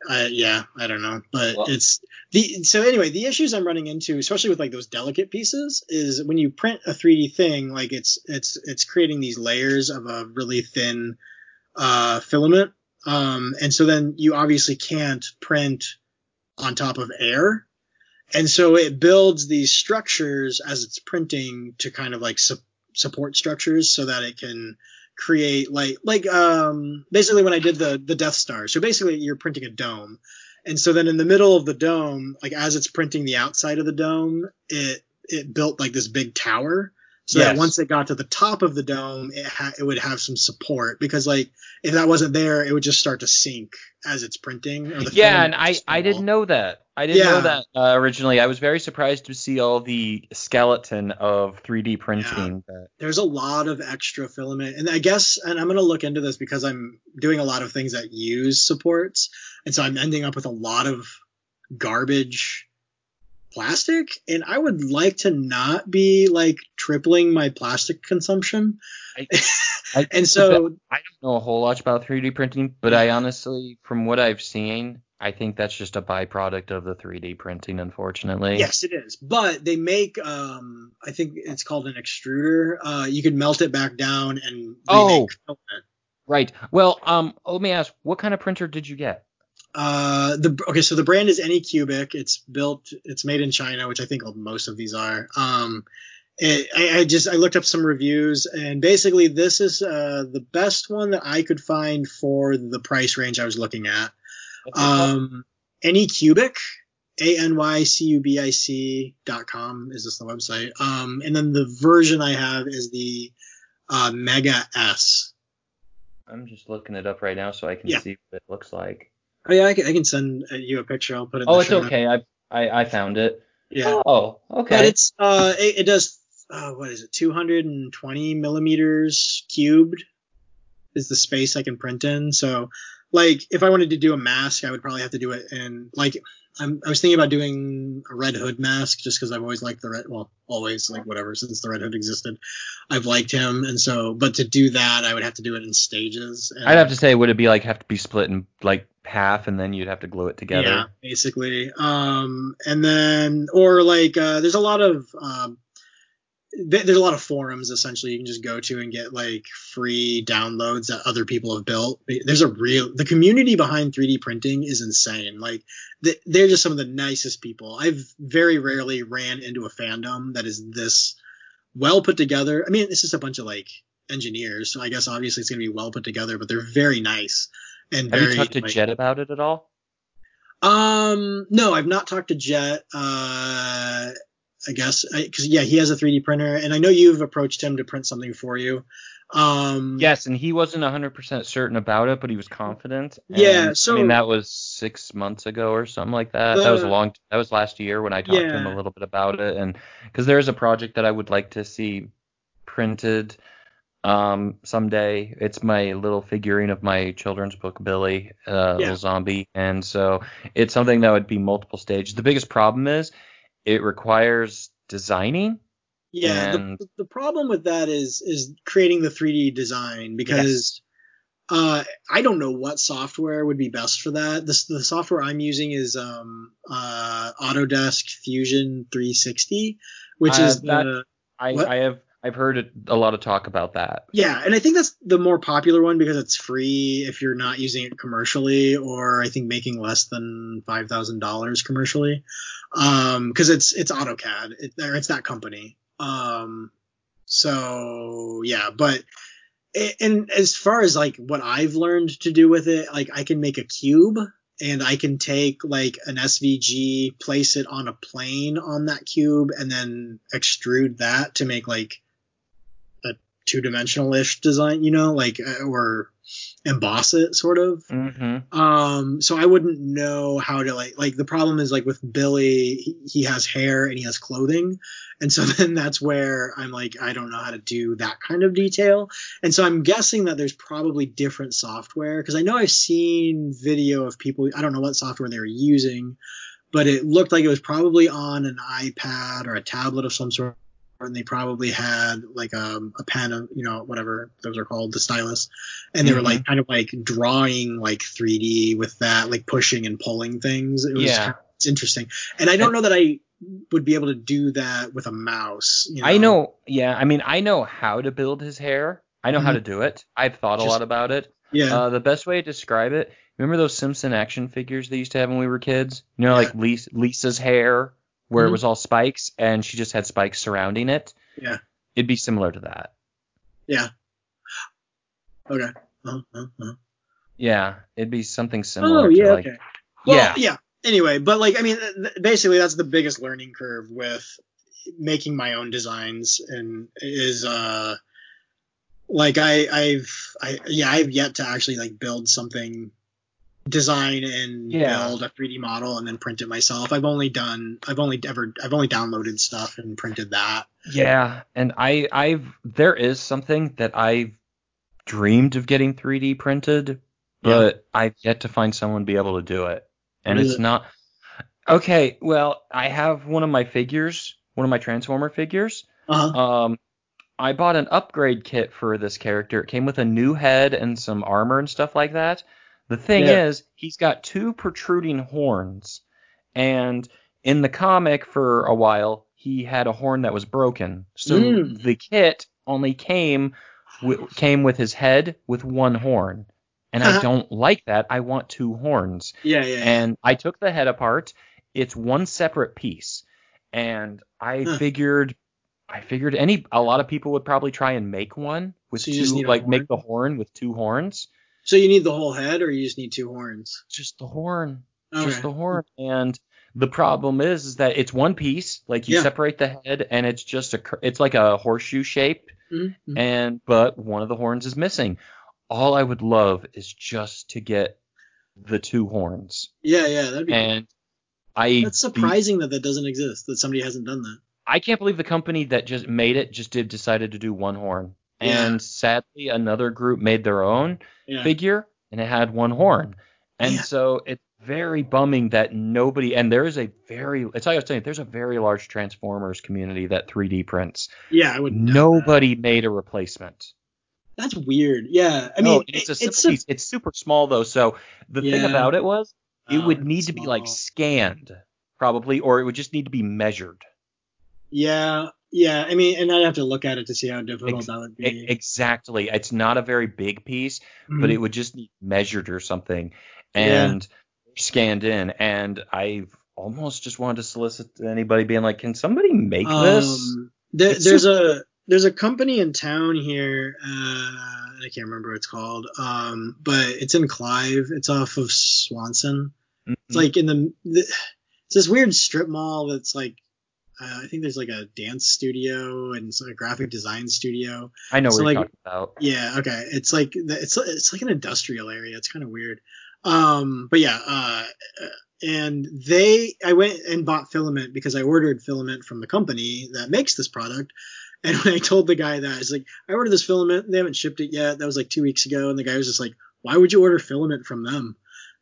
I, yeah, I don't know, but Well- it's the so anyway. The issues I'm running into, especially with like those delicate pieces, is when you print a 3D thing, like it's it's it's creating these layers of a really thin uh, filament, um, and so then you obviously can't print on top of air and so it builds these structures as it's printing to kind of like su- support structures so that it can create like like um basically when I did the the Death Star. So basically you're printing a dome. And so then in the middle of the dome, like as it's printing the outside of the dome, it it built like this big tower. So that once it got to the top of the dome, it ha- it would have some support because like if that wasn't there, it would just start to sink as it's printing. Or the Yeah, and I I didn't know that. I didn't Yeah. know that uh, originally. I was very surprised to see all the skeleton of 3D printing. That, there's a lot of extra filament and i guess and i'm going to look into this because i'm doing a lot of things that use supports and so i'm ending up with a lot of garbage plastic, and I would like to not be like tripling my plastic consumption. I, I, and so I don't know a whole lot about 3D printing, but I honestly, from what I've seen, I think that's just a byproduct of the 3D printing, unfortunately. Yes, it is. But they make, um, I think it's called an extruder. Uh, you could melt it back down and Oh. filament. Right. Well, um, let me ask, what kind of printer did you get? Uh, the okay, so the brand is AnyCubic. It's built, it's made in China, which I think most of these are. Um, it, I, I just I looked up some reviews, and basically this is uh, the best one that I could find for the price range I was looking at. What's it called? Um, AnyCubic, A N Y C U B I C dot com is this the website. Um, and then the version I have is the uh, Mega S. I'm just looking it up right now so I can Yeah. see what it looks like. Oh yeah, I can, I can send uh, you a picture. I'll put it. In Oh, the it's okay. I, I I found it. Yeah. Oh, okay. But it's uh it, it does uh, what is it 220 millimeters cubed is the space I can print in. So like if I wanted to do a mask, I would probably have to do it in like I'm, I was thinking about doing a Red Hood mask just because I've always liked the Red well always like whatever since the Red Hood existed I've liked him and so but to do that I would have to do it in stages. I'd have to say, would it be like have to be split in like half and then you'd have to glue it together? Yeah, basically. Um, and then, or like, uh, there's a lot of, um, there's a lot of forums essentially you can just go to and get like free downloads that other people have built. There's a real, the community behind 3D printing is insane. Like, they're just some of the nicest people. I've very rarely ran into a fandom that is this well put together. I mean, it's just a bunch of like engineers, so I guess obviously it's going to be well put together, but they're very nice. And Have very, you talked to like, Jet about it at all? um, no, I've not talked to Jet. Uh, I guess because yeah, he has a 3D printer, and I know you've approached him to print something for you. Um, Yes, and he wasn't 100% certain about it, but he was confident. Yeah, so- I mean that was six months ago or something like that. that was a long. That was last year when I talked to him a little bit about it, and because there is a project that I would like to see printed um someday. It's my little figurine of my children's book Billy, uh, Yeah. little zombie, and so it's something that would be multiple stages. The biggest problem is it requires designing. Yeah, And- the, the problem with that is is creating the 3D design because uh, I don't know what software would be best for that. This the software I'm using is um, uh, Autodesk Fusion 360, which Uh, is the that- I, I have I've heard a lot of talk about that. Yeah, and I think that's the more popular one because it's free if you're not using it commercially, or I think making less than five thousand dollars commercially, because it's it's AutoCAD, it, or it's that company. Um, so yeah, but and as far as like what I've learned to do with it, like I can make a cube and I can take like an SVG, place it on a plane on that cube, and then extrude that to make like two dimensional ish design, you know, like uh, or emboss it sort of. Mm-hmm. Um, so I wouldn't know how to like like the problem is like with Billy, he, he has hair and he has clothing, and so then that's where I'm like I don't know how to do that kind of detail, and so I'm guessing that there's probably different software because I know I've seen video of people I don't know what software they were using, but it looked like it was probably on an iPad or a tablet of some sort. And they probably had like um, a pen, of, you know, whatever those are called, the stylus, and they were Mhm. like kind of like drawing like 3D with that, like pushing and pulling things. It was Yeah. kind of- it's interesting, and I don't know that I would be able to do that with a mouse. You know? I know. Yeah, I mean, I know how to build his hair. I know how Mhm. to do it. I've thought a lot about it. Yeah. Uh, the best way to describe it. Remember those Simpson action figures they used to have when we were kids? You know, Yeah. like Lisa, Lisa's hair, where Mhm. it was all spikes, and she just had spikes surrounding it. Yeah. It'd be similar to that. Yeah. Okay. Uh-huh, uh-huh. Yeah, it'd be something similar. Oh yeah. To like, okay. Well, yeah. yeah. Anyway, but like I mean, th- basically that's the biggest learning curve with making my own designs, and is uh like I I've I yeah I've yet to actually like build something design and Yeah. build a 3D model and then print it myself. I've only done I've only ever I've only downloaded stuff and printed that. Yeah, and I I've there is something that I've dreamed of getting 3D printed, but I've yet to find someone be able to do it. And is it's not Okay, well, I have one of my figures, one of my Transformer figures. Uh-huh. Um, I bought an upgrade kit for this character. It came with a new head and some armor and stuff like that. The thing Yeah. is, he's got two protruding horns, and in the comic for a while, he had a horn that was broken. So Mm. the kit only came w- came with his head with one horn, and I don't like that. I want two horns. Yeah, yeah. yeah. And I took the head apart. It's one separate piece, and I Huh. figured, I figured any a lot of people would probably try and make one with So two, like make the horn with two horns. So you need the whole head, or you just need two horns? Just the horn, Okay. just the horn. And the problem is, is that it's one piece. Like you Yeah. separate the head, and it's just a, it's like a horseshoe shape, Mhm, mhm. and but one of the horns is missing. All I would love is just to get the two horns, Yeah, yeah. That'd be. and I That's surprising that that doesn't exist. That somebody hasn't done that. I can't believe the company that just made it just did decided to do one horn. Yeah. And sadly, another group made their own Yeah. figure and it had one horn. And Yeah. so it's very bumming that nobody and there is a very it's like I was saying, there's a very large Transformers community that 3D prints. Yeah, I would. doubt that. Nobody made a replacement. That's weird. Yeah, I No, mean, oh, it's a it- simple it's a. It's super small though, so the thing about it was it Oh, would need to be like scanned probably or it would just need to be measured. Yeah, yeah. I mean, and I'd have to look at it to see how difficult Ex- that would be. Exactly. It's not a very big piece, but Mhm. it would just need measured or something Yeah. and scanned in. And I almost just wanted to solicit anybody being like, can somebody make this? Um, there, It's there's super- a there's a company in town here. Uh, I can't remember what it's called. Um, but it's in Clive. It's off of Swanson. It's Mhm. like in the, the it's this weird strip mall that's like. Uh, I think there's like a dance studio and a graphic design studio. I know so what like- you're talking about. Yeah, okay. It's like it's it's like an industrial area. It's kind of weird. Um, but yeah, uh, uh, and they I went and bought filament because I ordered filament from the company that makes this product. And when I told the guy that, it's like I ordered this filament, they haven't shipped it yet. That was like two weeks ago, and the guy was just like, "Why would you order filament from them?"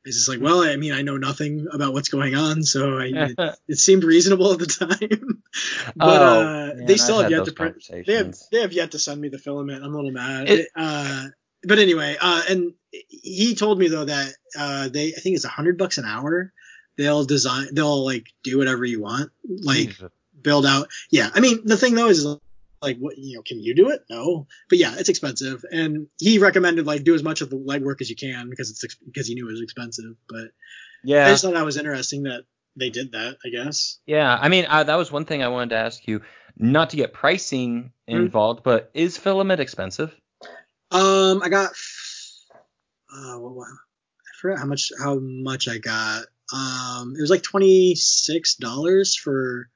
It's just like, well, I mean, I know nothing about what's going on, so I, it, it seemed reasonable at the time. but Oh, uh, man, they I've still have yet to. They have they have yet to send me the filament. I'm a little mad. It- uh, but anyway, uh, and he told me though that uh, they I think it's a hundred bucks an hour. They'll design. They'll like do whatever you want. Like Jesus. build out. Yeah, I mean the thing though is like what you know can you do it? No, but yeah, it's expensive. And he recommended like do as much of the legwork as you can because it's because he knew it was expensive. But yeah I just thought that was interesting that they did that. I guess. Yeah. I mean, uh, that was one thing I wanted to ask you. Not to get pricing Hmm. involved, but is filament expensive? Um, I got. Uh, what, what, I forgot how much how much I got. Um, it was like twenty six dollars for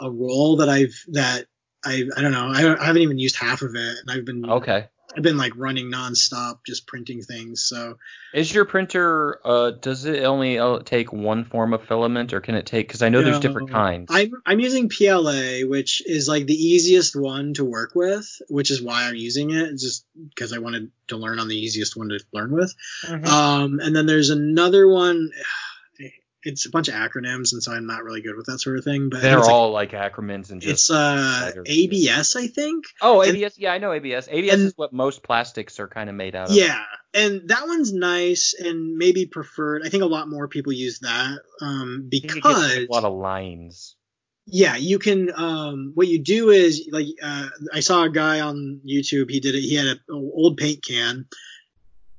a roll that I've that I I don't know I, don't, I haven't even used half of it and I've been Okay. I've been like running nonstop just printing things so Is your printer uh does it only uh, take one form of filament or can it take cuz I know there's different No. kinds. I'm I'm using PLA which is like the easiest one to work with which is why I'm using it just because I wanted to learn on the easiest one to learn with Mhm. Um, and then there's another one. It's a bunch of acronyms, and so I'm not really good with that sort of thing. But They're it's like- all like acronyms and just it's uh. ABS, I think. Oh, and- ABS. Yeah, I know ABS. ABS and- is what most plastics are kind of made out of. Yeah, and that one's nice and maybe preferred. I think a lot more people use that um, I think it gets because a lot of lines. yeah, you can. Um, what you do is like uh, I saw a guy on YouTube. He did it. He had an old paint can.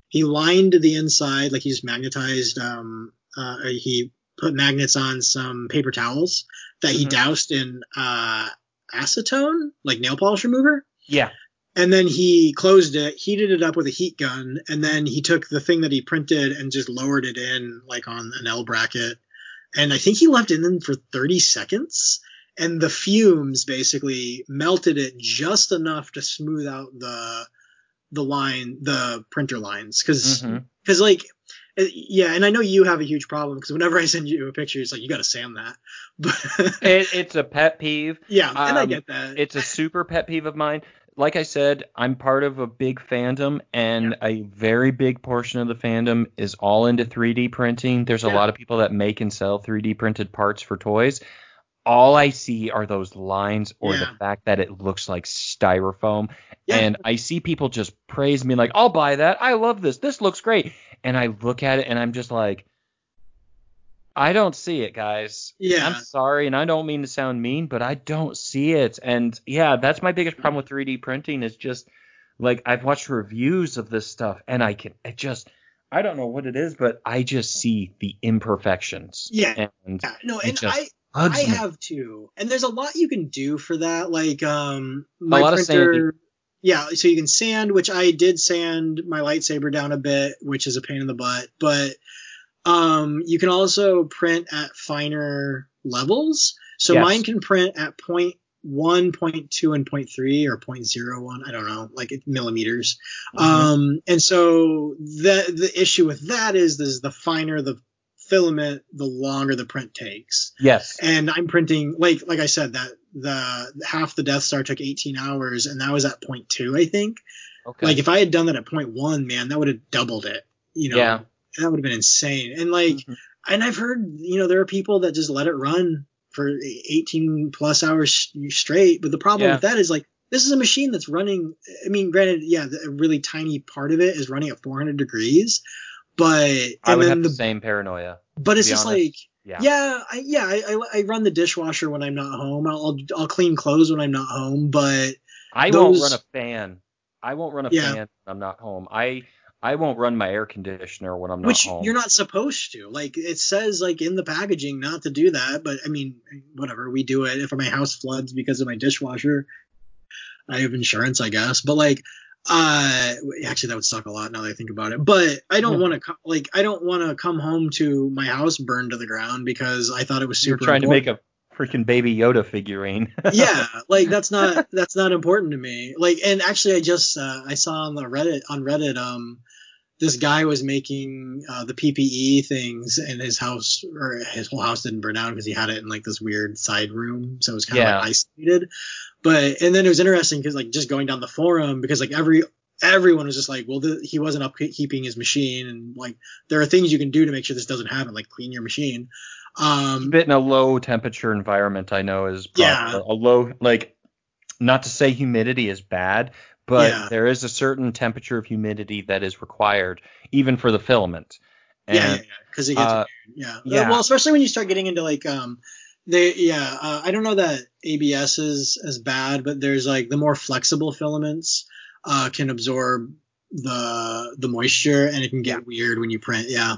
He lined the inside like he just magnetized. Um, uh, he put magnets on some paper towels that he Mhm. doused in uh, acetone, like nail polish remover. Yeah. And then he closed it, heated it up with a heat gun, and then he took the thing that he printed and just lowered it in like on an L bracket. And I think he left it in for 30 seconds. And the fumes basically melted it just enough to smooth out the the line, the printer lines. because Mhm. like, uh, yeah, and I know you have a huge problem because whenever I send you a picture, it's like you got to sand that. But It, it's a pet peeve. yeah, and I Um, get that. It's a super pet peeve of mine. like I said, I'm part of a big fandom, and a very big portion of the fandom is all into 3D printing. There's a Yeah. lot of people that make and sell 3D printed parts for toys. All I see are those lines or Yeah. the fact that it looks like styrofoam. Yeah. And I see people just praise me like, I'll buy that. I love this. This looks great. And I look at it and I'm just like, I don't see it, guys. Yeah. I'm sorry, and I don't mean to sound mean, but I don't see it. And yeah, that's my biggest problem with 3D printing is just like I've watched reviews of this stuff and I can it just I don't know what it is, but I just see the imperfections. Yeah. And Yeah, no, and just I I have too, and there's a lot you can do for that. Like um, my printer. yeah, so you can sand, which I did sand my lightsaber down a bit, which is a pain in the butt. But um, you can also print at finer levels. So Yes. mine can print at point one, point two, and point three, or point zero one. I don't know, like millimeters. Mhm. Um, and so the the issue with that is, is the finer the filament, the longer the print takes. yes. And I'm printing like like I said that the half the Death Star took 18 hours, and that was at point two, I think. Okay. Like if I had done that at point one, man, that would have doubled it. You know, Yeah. that would have been insane. And like, Mhm. and I've heard, you know, there are people that just let it run for 18 plus hours straight. But the problem Yeah. with that is like, this is a machine that's running. I mean, granted, yeah, the- a really tiny part of it is running at 400 degrees, but I would have the the same paranoia. but it's just honest. like Yeah. yeah, I, yeah, I, I, I run the dishwasher when I'm not home. I'll, I'll clean clothes when I'm not home, but I won't run a fan. I won't run a Yeah. fan when I'm not home. I I won't run my air conditioner when I'm not home. which home. you're not supposed to. Like it says like in the packaging not to do that, but I mean whatever, we do it. If my house floods because of my dishwasher, I have insurance, I guess. But like uh actually that would suck a lot now that I think about it. But I don't Yeah. want to co- like I don't want to come home to my house burned to the ground because I thought it was super You're trying important. to make a freaking baby Yoda figurine. yeah like that's not that's not important to me like and actually i just uh, i saw on the reddit on reddit um this guy was making uh, the ppe things in his house or his whole house didn't burn down because he had it in like this weird side room so it was kind of Yeah. like isolated but and then it was interesting because like just going down the forum because like every everyone was just like well the, he wasn't upkeeping his machine and like there are things you can do to make sure this doesn't happen like clean your machine um Keep it in a low temperature environment. I know is Yeah. a low like not to say humidity is bad, but Yeah. there is a certain temperature of humidity that is required even for the filament. And yeah, yeah, because it gets uh, weird. Yeah. yeah. Well, especially when you start getting into like um, they yeah. Uh, I don't know that ABS is as bad, but there's like the more flexible filaments uh, can absorb the the moisture, and it can get weird when you print. Yeah.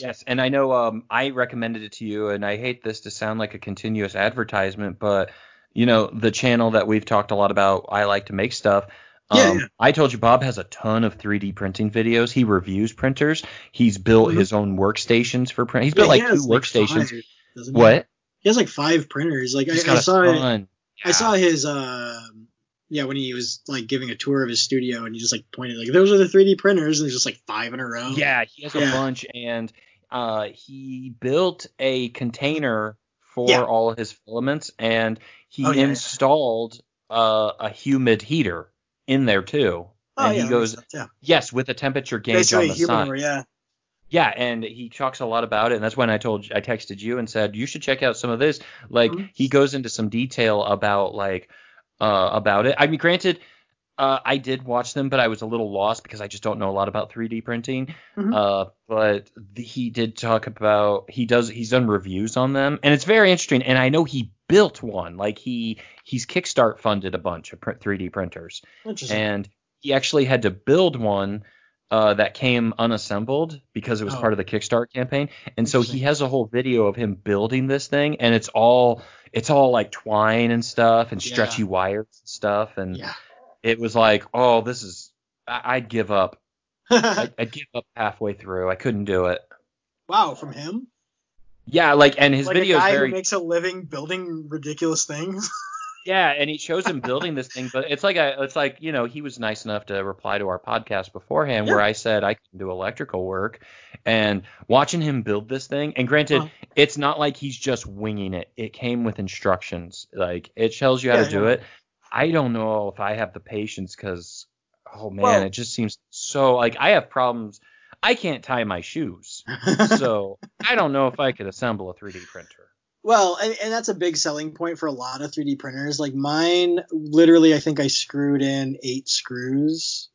Yes, and I know um, I recommended it to you, and I hate this to sound like a continuous advertisement, but you know the channel that we've talked a lot about, I like to make stuff. Um, Yeah, yeah. I told you Bob has a ton of 3D printing videos. He reviews printers. He's built Mhm. his own workstations for print. He's built Yeah, like two workstations. five, doesn't he? what? He has like five printers. Like He's I, a saw ton. I saw his uh yeah when he was like giving a tour of his studio and he just like pointed like those are the 3D printers and there's just like five in a row. Yeah, he has a Yeah. bunch, and uh, he built a container for Yeah. all of his filaments, and he Oh, yeah, yeah. installed uh, a humid heater in there too. Oh and yeah. he goes, yeah. yes, with a temperature gauge Basically on a the side. yeah. Yeah, and he talks a lot about it, and that's when I told I texted you and said you should check out some of this. Like Mhm. he goes into some detail about like uh about it. I mean, granted, uh, I did watch them, but I was a little lost because I just don't know a lot about 3D printing. Mhm. Uh, but the, he did talk about he does he's done reviews on them, and it's very interesting. And I know he built one, like he he's Kickstart funded a bunch of print, 3D printers Interesting. and he actually had to build one uh, that came unassembled because it was Oh. part of the Kickstarter campaign. And so he has a whole video of him building this thing, and it's all it's all like twine and stuff and Yeah. stretchy wires and stuff. And yeah. it was like, oh, this is I- I'd give up. I'd, I'd give up halfway through. I couldn't do it. wow, from him? Yeah, like and his like video is very who makes a living building ridiculous things. Yeah, and he shows him building this thing, but it's like a, it's like you know he was nice enough to reply to our podcast beforehand where I said I can do electrical work, and watching him build this thing, and granted, Uh-huh. it's not like he's just winging it. It came with instructions, like it tells you how Yeah, to do yeah. it. I don't know if I have the patience because, oh man, Well- it just seems so like I have problems. I can't tie my shoes, so I don't know if I could assemble a 3D printer. Well, and, and that's a big selling point for a lot of 3D printers. Like mine, literally, I think I screwed in eight screws,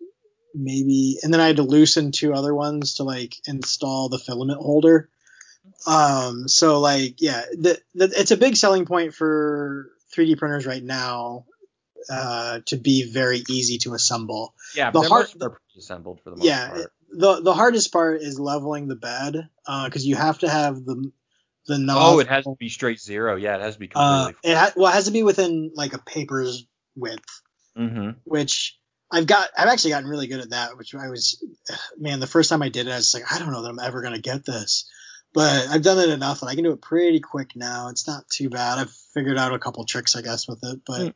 maybe, and then I had to loosen two other ones to like install the filament holder. Um, so like, yeah, the, the, it's a big selling point for 3D printers right now, uh, to be very easy to assemble. Yeah, The hard- they're assembled for the most yeah, part. the the hardest part is leveling the bed, uh, because you have to have the the knob. Oh, it has to be straight zero. Yeah, it has to be Uh, completely. it ha- well, it has to be within like a paper's width, mm-hmm. which I've got. I've actually gotten really good at that. Which I was, man, the first time I did it, I was like, I don't know that I'm ever gonna get this, but I've done it enough that I can do it pretty quick now. It's not too bad. I've figured out a couple tricks, I guess, with it, but. Hmm.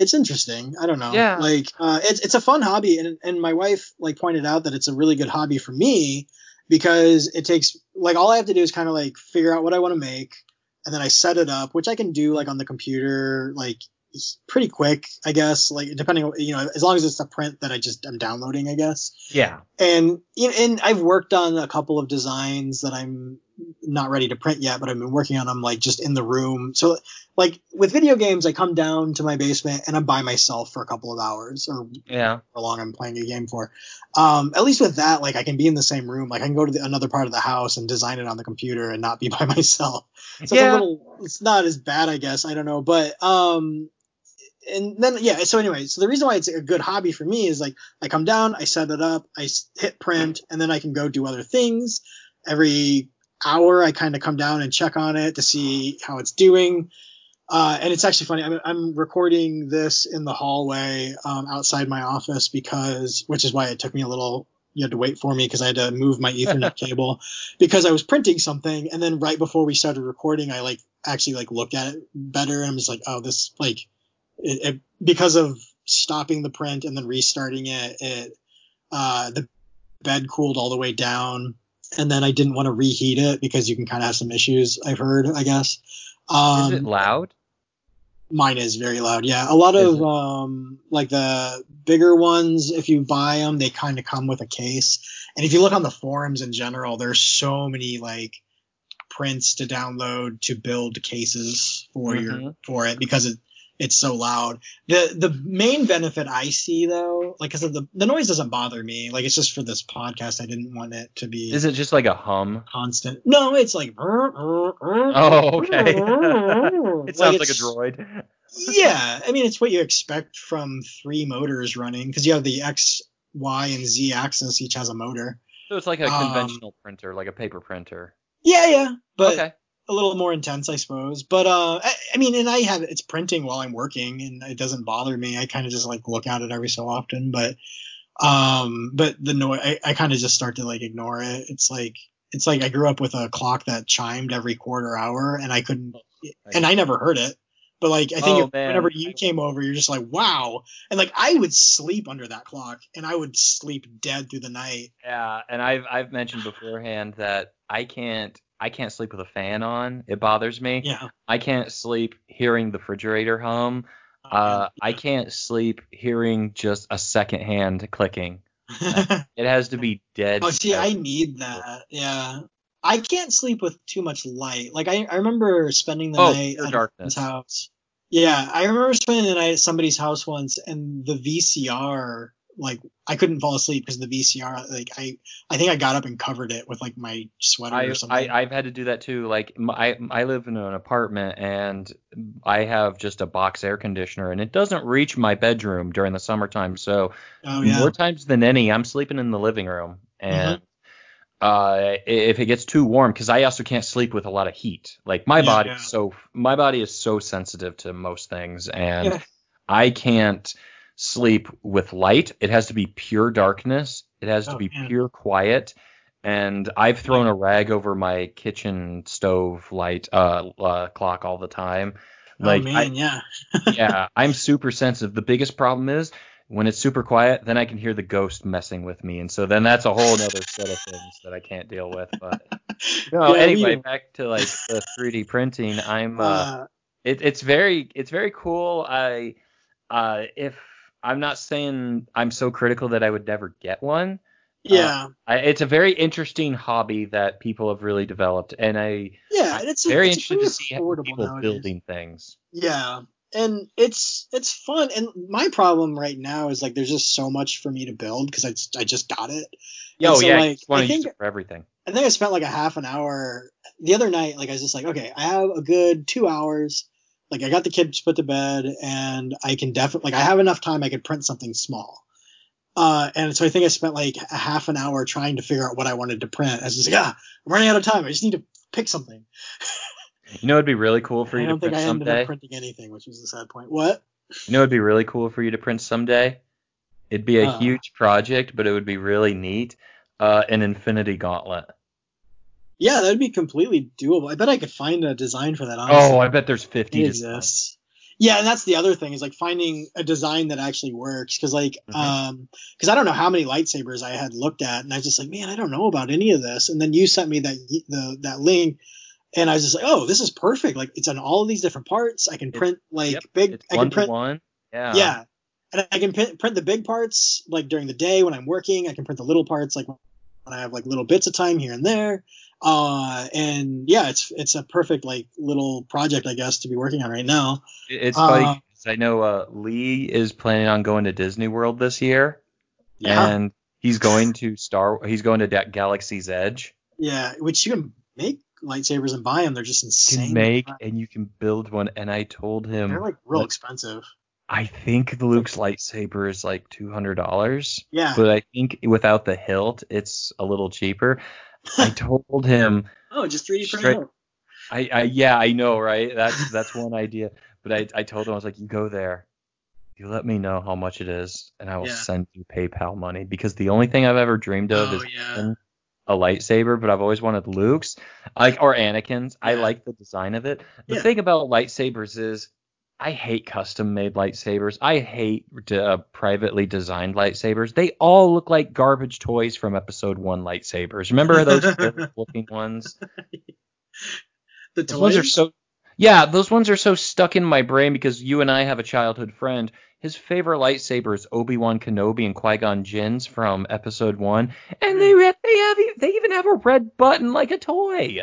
It's interesting. I don't know. Yeah. Like, uh, it's it's a fun hobby, and and my wife like pointed out that it's a really good hobby for me because it takes like all I have to do is kind of like figure out what I want to make, and then I set it up, which I can do like on the computer, like pretty quick, I guess. Like depending you know, as long as it's a print that I just I'm downloading, I guess. Yeah. And you and I've worked on a couple of designs that I'm not ready to print yet, but I've been working on them like just in the room. So like with video games, I come down to my basement and I'm by myself for a couple of hours or Yeah. how long I'm playing a game for. Um, at least with that, like I can be in the same room. Like I can go to the, another part of the house and design it on the computer and not be by myself. So it's a little, it's not as bad, I guess. I don't know, but um, and then yeah. So anyway, so the reason why it's a good hobby for me is like I come down, I set it up, i hit print, and then I can go do other things. Every hour, I kind of come down and check on it to see how it's doing. Uh, and it's actually funny. I'm, I'm recording this in the hallway um, outside my office because, which is why it took me a little. You had to wait for me because I had to move my Ethernet cable because I was printing something, and then right before we started recording, I like actually like looked at it better, and I'm just like, oh, this like, it, it because of stopping the print and then restarting it, it uh, the bed cooled all the way down, and then I didn't want to reheat it because you can kind of have some issues. I've heard, I guess. Um, Is it loud? Mine is very loud. Yeah, a lot Is of um like the bigger ones, if you buy them, they kind of come with a case. And if you look on the forums in general, there's so many like prints to download to build cases for your Mhm. for it because it it's so loud. The the main benefit I see though, like I said, the the noise doesn't bother me. Like it's just for this podcast, I didn't want it to be Is it just like a hum? constant. No, it's like. Oh, okay. It sounds like, a droid. yeah, I mean it's what you expect from three motors running because you have the X, Y, and Z axis each has a motor. So it's like a Um, conventional printer, like a paper printer. Yeah, yeah, but okay. A little more intense, I suppose. But uh, I, I mean, and I have it's printing while I'm working, and it doesn't bother me. I kind of just like look at it every so often, but um, but the noise, I, I kind of just start to like ignore it. It's like it's like I grew up with a clock that chimed every quarter hour, and I couldn't, and I never heard it. But like I think Oh, if- whenever you came over, you're just like wow, and like I would sleep under that clock, and I would sleep dead through the night. Yeah, and I've I've mentioned beforehand that I can't I can't sleep with a fan on. It bothers me. Yeah. I can't sleep hearing the refrigerator hum. Uh, I can't sleep hearing just a second hand clicking. It has to be dead. Oh, see, I need that. Yeah. I can't sleep with too much light. Like, I, I remember spending the Oh, night at darkness. house. Yeah, I remember spending the night at somebody's house once, and the VCR, like, I couldn't fall asleep because the VCR, like, I, I think I got up and covered it with like my sweater I, or something. I I've had to do that too. Like I, I live in an apartment and I have just a box air conditioner and it doesn't reach my bedroom during the summertime. So oh yeah. more times than any, I'm sleeping in the living room Mm-hmm. and. Uh, if it gets too warm, because I also can't sleep with a lot of heat. Like my Yeah, body yeah. so my body is so sensitive to most things, and. I can't sleep with light. It has to be pure darkness. It has to Oh, be man. pure quiet. And I've thrown a rag over my kitchen stove light uh, uh clock all the time. Like oh I, man, yeah. yeah, I'm super sensitive. The biggest problem is when it's super quiet, then I can hear the ghost messing with me, and so then that's a whole other set of things that I can't deal with. But no, Yeah, anyway, we- back to like the 3D printing. I'm uh, Uh, it, it's very it's very cool. I uh, if I'm not saying I'm so critical that I would never get one. Yeah. Uh, I, it's a very interesting hobby that people have really developed, and I yeah, it's very it's interested to see how people nowadays. building things. Yeah, and it's it's fun. And my problem right now is like there's just so much for me to build because I just- I just got it. Yo, so, yeah, like, I think- it for everything. I think I spent like a half an hour the other night. Like I was just like, okay, I have a good two hours. Like I got the kids put to bed, and I can definitely like I have enough time. I could print something small. Uh, and so I think I spent like a half an hour trying to figure out what I wanted to print. I was just like, ah, I'm running out of time. I just need to pick something. You know, it'd be really cool for I you to don't think print I ended someday. up printing anything, which was the sad point. What? You know, it'd be really cool for you to print someday. It'd be a Uh. huge project, but it would be really neat. Uh, an Infinity Gauntlet. Yeah, that'd be completely doable. I bet I could find a design for that. Honestly. Oh, I bet there's 50 it exists. Yeah, and that's the other thing is like finding a design that actually works. Because like, Mhm. um, because I don't know how many lightsabers I had looked at, and I was just like, man, I don't know about any of this. And then you sent me that the that link, and I was just like, oh, this is perfect. Like it's on all of these different parts. I can It's- print like Yep, big. it's I can print. one. Yeah. Yeah. And I can print the big parts like during the day when I'm working. I can print the little parts like when I have like little bits of time here and there. Uh, and yeah, it's it's a perfect like little project I guess to be working on right now. It- It's funny Uh, 'cause I know uh, Lee is planning on going to Disney World this year, Yeah, and he's going to Star. He's going to Da- Galaxy's Edge. yeah, which you can make lightsabers and buy them. They're just You insane. can make and you can build one. And I told him They're like real expensive. I think the Luke's lightsaber is like two hundred dollars, Yeah. but I think without the hilt, it's a little cheaper. I told him oh, just 3D Straight- printed. I, I yeah, I know, right? That's that's one idea. But I, I told him I was like, you go there, you let me know how much it is, and I will Yeah. send you PayPal money because the only thing I've ever dreamed of Oh is yeah. a lightsaber, but I've always wanted Luke's, like or Anakin's. I like the design of it. The Yeah. thing about lightsabers is. I hate custom made lightsabers. I hate uh, privately designed lightsabers. They all look like garbage toys from episode 1 lightsabers. Remember those looking ones? The Those ones are so yeah, those ones are so stuck in my brain because you and I have a childhood friend. His favorite lightsaber is Obi Wan Kenobi and Qui Gon Jinn's from Episode One, and they they have e- they even have a red button like a toy.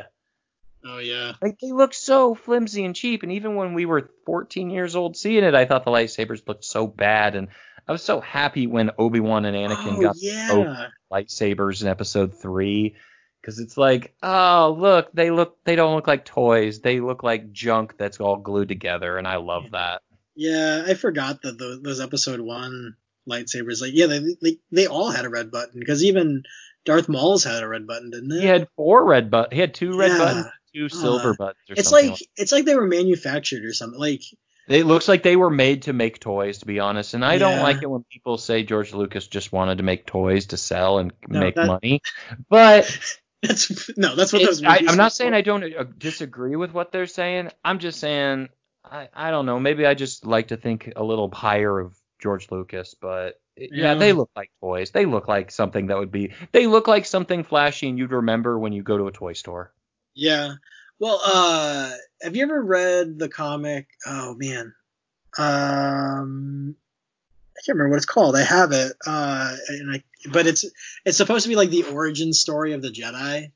Oh yeah. Like they look so flimsy and cheap. And even when we were 14 years old seeing it, I thought the lightsabers looked so bad. And I was so happy when Obi Wan and Anakin oh got yeah. lightsabers in Episode Three. Because it's like, oh look, they look, they don't look like toys. They look like junk that's all glued together, and I love that. Yeah, I forgot that those, those episode one lightsabers, like, yeah, they, they they all had a red button because even Darth Maul's had a red button, didn't it? He had four red buttons. He had two red Yeah. buttons, two silver Uh, buttons, or it's something. like it's like they were manufactured or something. Like, It looks like they were made to make toys, to be honest. And I don't like it when people say George Lucas just wanted to make toys to sell and No, make that- money. But that's no, that's what those. I, I'm not saying. I don't uh, disagree with what they're saying. I'm just saying I, I don't know. Maybe I just like to think a little higher of George Lucas. But it- yeah, Yeah. they look like toys. They look like something that would be. They look like something flashy and you'd remember when you go to a toy store. Yeah. Well, uh, have you ever read the comic? Oh man, um, I can't remember what it's called. I have it, uh, and I, but it's it's supposed to be like the origin story of the Jedi.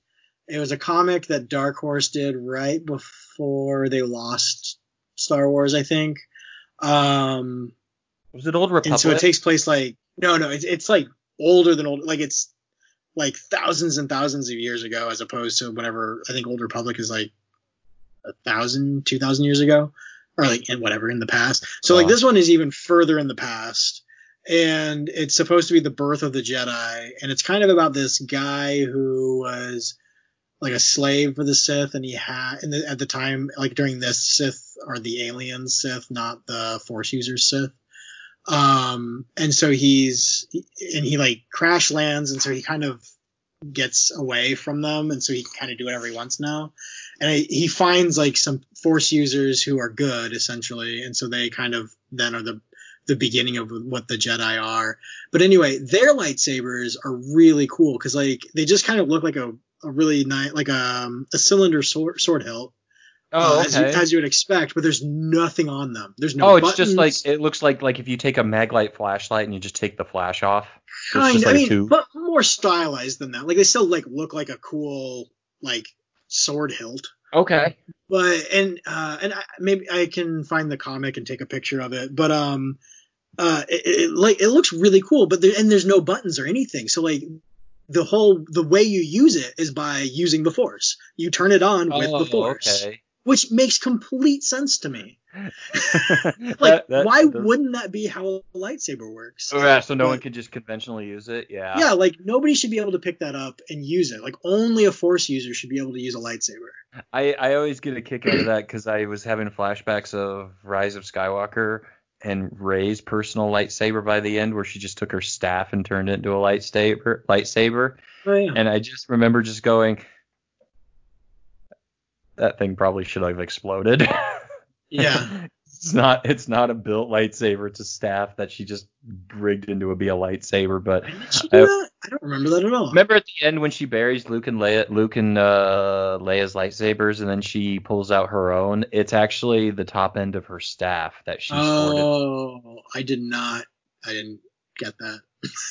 It was a comic that Dark Horse did right before they lost Star Wars, I think. Um, Was it Old Republic? and so it takes place like no, no, it's it's like older than old, like it's like thousands and thousands of years ago, as opposed to whenever I think Old Republic is like a thousand, two thousand years ago, or like in whatever in the past. So like this one is even further in the past, and it's supposed to be the birth of the Jedi, and it's kind of about this guy who was like a slave for the Sith, and he had and the, at the time, like during this Sith are the alien Sith, not the Force users Sith. Um, and so he's and he like crash lands, and so he kind of gets away from them, and so he can kind of do whatever he wants now. And he finds like some Force users who are good, essentially, and so they kind of then are the the beginning of what the Jedi are. But anyway, their lightsabers are really cool because like they just kind of look like a, a really nice like um, a cylinder sword, sword hilt Oh, uh, as, you, as you would expect, but there's nothing on them. There's no. oh, it's just like it looks like like if you take a maglite flashlight and you just take the flash off. Kind. just I like a mean, tube. but more stylized than that. Like they still like look like a cool like sword hilt. Okay. But and uh and I, maybe I can find the comic and take a picture of it. But um, uh, it, it like it looks really cool. But there, and there's no buttons or anything. So like. The whole the way you use it is by using the force. You turn it on with oh, the force, okay. Which makes complete sense to me. Like, That- that- why that- wouldn't that be how a lightsaber works? Oh, yeah, so no But- one could just conventionally use it. Yeah. yeah, like nobody should be able to pick that up and use it. Like only a force user should be able to use a lightsaber. I, I always get a kick out of that because I was having flashbacks of Rise of Skywalker and Rey's personal lightsaber by the end, where she just took her staff and turned it into a lightsaber. Lightsaber, Oh yeah. and I just remember just going, "That thing probably should have exploded." Yeah. it's not. It's not a built lightsaber. It's a staff that she just rigged into a be a lightsaber. But did she do I- that? I don't remember that at all. Remember at the end when she buries Luke and Leia, Luke and uh, Leia's lightsabers, and then she pulls out her own. It's actually the top end of her staff that she sorted. oh, I did not. I didn't get that.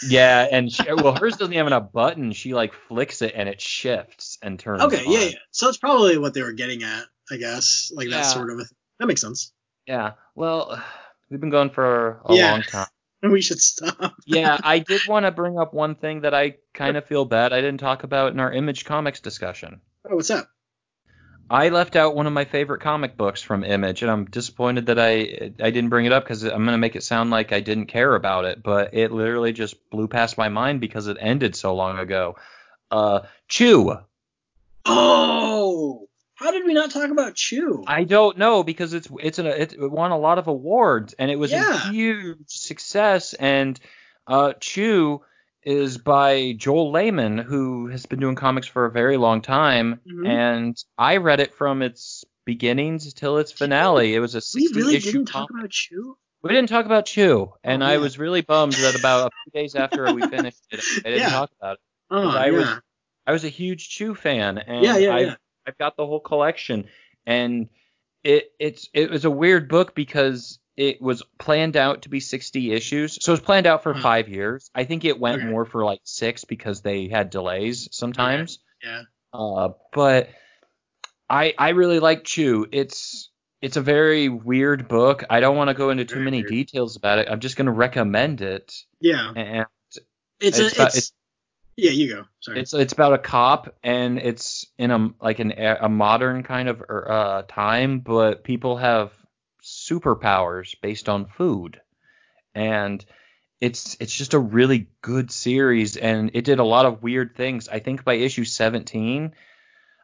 Yeah, and she, well, hers doesn't even have a button. She like flicks it and it shifts and turns. Okay, yeah, on. yeah. So that's probably what they were getting at, I guess. Like Yeah. that sort of a that makes sense. Yeah. Well, we've been going for a Yeah. long time. We should stop. Yeah, I did want to bring up one thing that I kind of feel bad I didn't talk about in our Image Comics discussion. Oh, what's up? I left out one of my favorite comic books from Image, and I'm disappointed that I I didn't bring it up because I'm gonna make it sound like I didn't care about it, but it literally just blew past my mind because it ended so long ago. Uh, Chew. Oh, how did we not talk about Chew? I don't know because it's it's an, it won a lot of awards and it was a huge success. And uh, Chew is by Joel Layman, who has been doing comics for a very long time, Mhm. and I read it from its beginnings till its finale. It was a 60 we 60 really issue didn't comic. talk about Chew. We didn't talk about Chew, and Oh, I was really bummed that about a few days after we finished it, I didn't Yeah. talk about it. Oh, I yeah. was I was a huge Chew fan, and yeah, yeah, I've, yeah. I've got the whole collection, and it it's it was a weird book because it was planned out to be 60 issues, so it was planned out for Huh. five years. I think it went Okay. more for like six because they had delays sometimes. Yeah. Uh, but I I really like Chew. It's it's a very weird book. I don't want to go into too Very many weird. details about it. I'm just gonna recommend it. Yeah. And It's, It's a, about- it's, it's- yeah, you go. Sorry. it's it's about a cop and it's in a like an a modern kind of er, uh time, but people have superpowers based on food, and it's it's just a really good series, and it did a lot of weird things. I think by issue 17,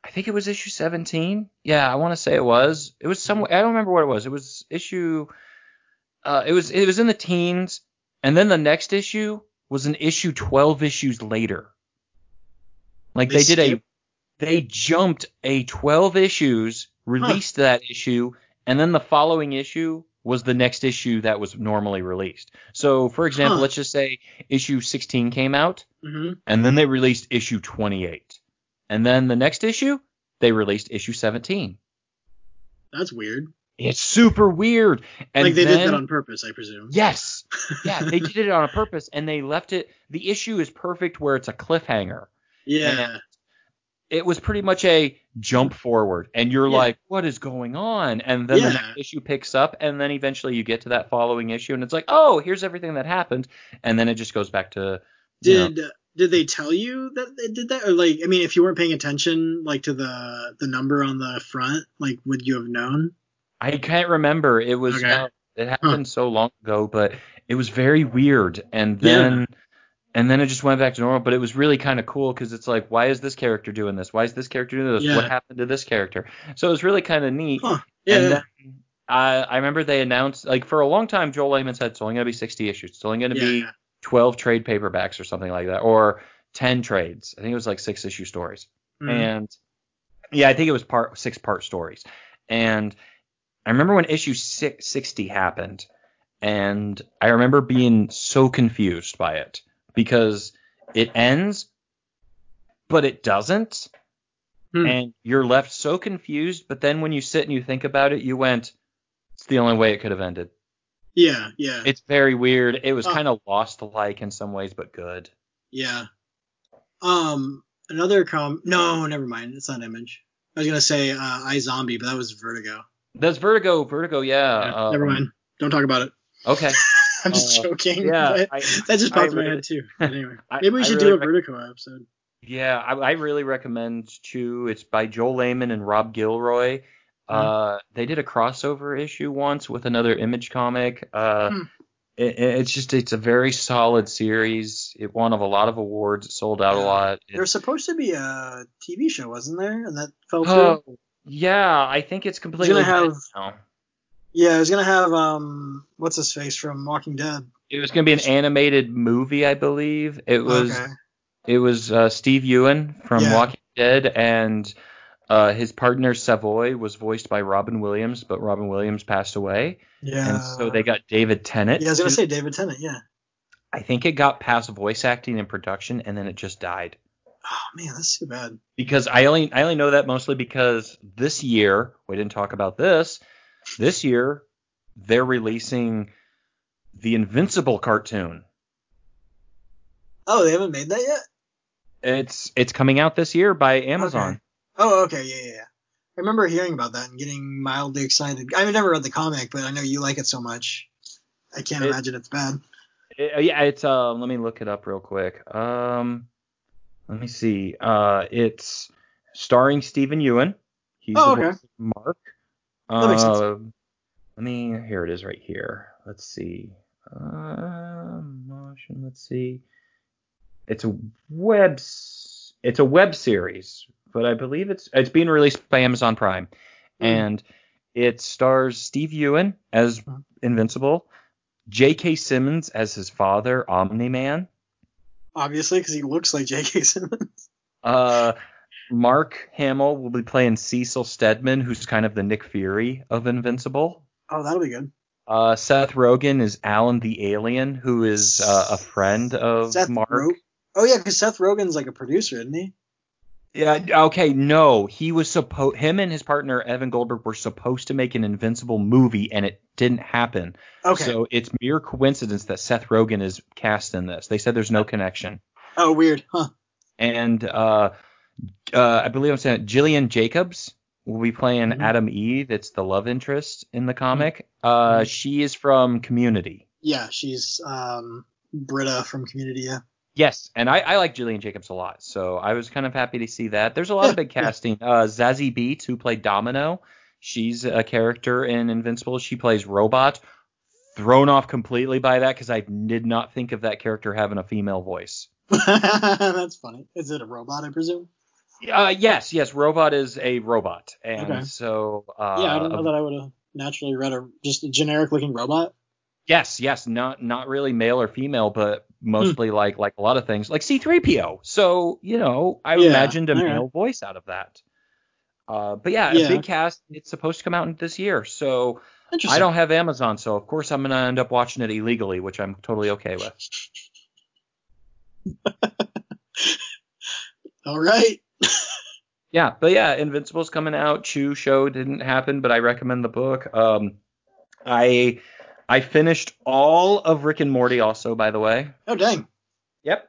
I think it was issue 17. Yeah, I want to say it was. It was somewhere. I don't remember what it was. It was issue. Uh, it was it was in the teens, and then the next issue was an issue 12 issues later. Like They they, did a they jumped a 12 issues, released that issue, and then the following issue was the next issue that was normally released. So, for example, Huh. let's just say issue 16 came out, hmm and then they released issue 28. And then the next issue, they released issue 17. That's weird. It's super weird. And like they then, did that on purpose, I presume. Yes. Yeah, they did it on a purpose and they left it the issue is perfect where it's a cliffhanger. Yeah. It was pretty much a jump forward and you're Yeah. like, what is going on? And then the next issue picks up and then eventually you get to that following issue and it's like, oh, here's everything that happened. And then it just goes back to you know, Did did they tell you that they did that, or like, I mean, if you weren't paying attention, like to the the number on the front, like, would you have known? I can't remember. It was Okay. uh, it happened so long ago, but it was very weird. And then and then it just went back to normal. But it was really kind of cool because it's like, why is this character doing this? Why is this character doing this? Yeah. What happened to this character? So it was really kind of neat. Huh. Yeah. And then I I remember they announced like for a long time Joel Layman said it's only gonna be 60 issues. It's only gonna yeah, be 12 trade paperbacks or something like that, or 10 trades. I think it was like six issue stories. Mhm. And yeah, I think it was part six part stories. And I remember when issue six, 60 happened, and I remember being so confused by it because it ends, but it doesn't. Hmm. and you're left so confused. But then when you sit and you think about it, you went, "It's the only way it could have ended." Yeah, yeah, It's very weird. It was Oh. kind of lost like in some ways, but good. yeah. Um, another com. No, never mind. It's not Image. I was gonna say uh, iZombie, but that was Vertigo. That's Vertigo. Vertigo, yeah. Yeah, um, never mind. Don't talk about it. Okay. I'm just Uh, joking. Yeah. I, that just I popped in my really- head too. But anyway, I- maybe we should really do a rec- Vertigo episode. Yeah, I, I really recommend too. It's by Joel Layman and Rob Guillory. Uh, they did a crossover issue once with another Image comic. Uh, Hmm. it, it's just it's a very solid series. It won of a lot of awards. It sold out a lot. There was supposed to be a TV show, wasn't there? And that fell through. Oh, yeah, I think it's completely. gonna have- now. Yeah, it was gonna have um, what's his face from Walking Dead. It was gonna be an animated movie, I believe. It was. okay. It was uh, Steve Yeun from Yeah. Walking Dead, and uh, his partner Savoy was voiced by Robin Williams, but Robin Williams passed away, Yeah. and so they got David Tennant. Yeah, I was gonna to- say David Tennant. Yeah. I think it got past voice acting and production, and then it just died. Oh man, that's too bad. Because I only I only know that mostly because this year we didn't talk about this. This year they're releasing the Invincible cartoon. Oh, they haven't made that yet. It's it's coming out this year by Amazon. Okay. Oh, okay, yeah, yeah, yeah. I remember hearing about that and getting mildly excited. I've never read the comic, but I know you like it so much. I can't It- imagine it's bad. It- yeah, it's um. Let me look it up real quick. Um, let me see. Uh, it's starring Steven Yeun. He's Oh, okay. Mark. That makes sense. Uh, let me. Here it is, right here. Let's see. Uh, motion. Let's see. It's a web. It's a web series, but I believe it's it's being released by Amazon Prime, Hmm. and it stars Steve Yeun as Hmm. Invincible. J.K. Simmons as his father, Omni Man. Obviously, because he looks like J.K. Simmons. Uh, Mark Hamill will be playing Cecil Stedman, who's kind of the Nick Fury of Invincible. Oh, that'll be good. Uh, Seth Rogen is Alan the Alien, who is uh, a friend of Seth Mark. Ro- oh yeah, because Seth Rogen's like a producer, isn't he? Yeah, okay, no, he was supposed. Him and his partner Evan Goldberg were supposed to make an Invincible movie, and it didn't happen. Okay. So it's mere coincidence that Seth Rogen is cast in this. They said there's no connection. oh, weird, huh? and uh, uh, I believe I'm saying it, Gillian Jacobs will be playing Mhm. Atom Eve. That's the love interest in the comic. Uh, Mhm. she is from Community. Yeah, she's um Britta from Community. Yeah. Yes, and I, I like Gillian Jacobs a lot, so I was kind of happy to see that. There's a lot of big yeah. casting. Uh, Zazie Beetz, who played Domino, she's a character in Invincible. She plays Robot. Thrown off completely by that because I did not think of that character having a female voice. That's funny. Is it a robot? I presume. Uh, yes, yes, Robot is a robot, and Okay. so uh, yeah, I don't know that I would have naturally read a just a generic looking robot. Yes, yes, not not really male or female, but mostly like like a lot of things, like C3PO. So you know, I Yeah, imagined a male voice out of that. Uh, but yeah, Yeah. a big cast. It's supposed to come out this year, so I don't have Amazon, so of course I'm gonna end up watching it illegally, which I'm totally okay with. All right. Yeah, but yeah, Invincible's coming out. Chew show didn't happen, but I recommend the book. Um, I I finished all of Rick and Morty, also by the way. Oh dang. Yep.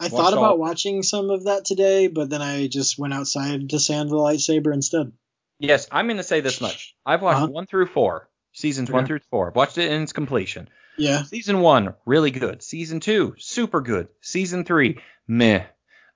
I Watched thought about all- watching some of that today, but then I just went outside to sand the lightsaber instead. Yes, I'm going to say this much. I've watched Uh-huh. one through four, seasons one through four. I've watched it in its completion. Yeah. Season one, really good. Season two, super good. Season three, meh.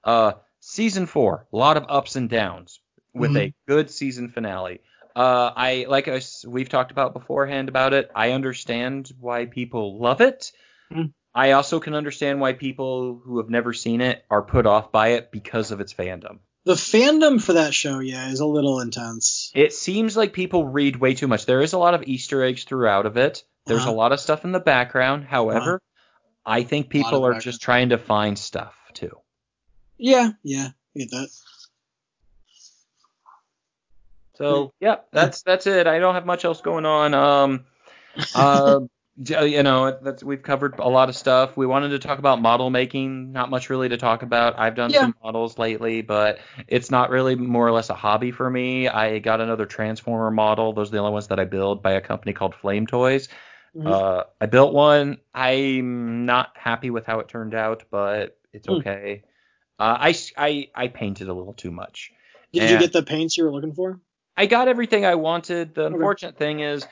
Uh, season four, a lot of ups and downs with a good season finale. Uh, I like I, s- we've talked about beforehand about it. I understand why people love it. Mhm. I also can understand why people who have never seen it are put off by it because of its fandom. The fandom for that show, yeah, is a little intense. It seems like people read way too much. There is a lot of Easter eggs throughout of it. There's Uh-huh. a lot of stuff in the background. However, I think people are background. just trying to find stuff too. Yeah, yeah, I get that. So yeah, that's that's it. I don't have much else going on. Um, uh, uh, you know, that's we've covered a lot of stuff. We wanted to talk about model making, not much really to talk about. I've done Yeah. some models lately, but it's not really more or less a hobby for me. I got another Transformer model. Those are the only ones that I build by a company called Flame Toys. Mhm. Uh, I built one. I'm not happy with how it turned out, but it's Hmm. okay. Uh, I, I I painted a little too much. Did you get the paints you were looking for? I got everything I wanted. The Okay. unfortunate thing is,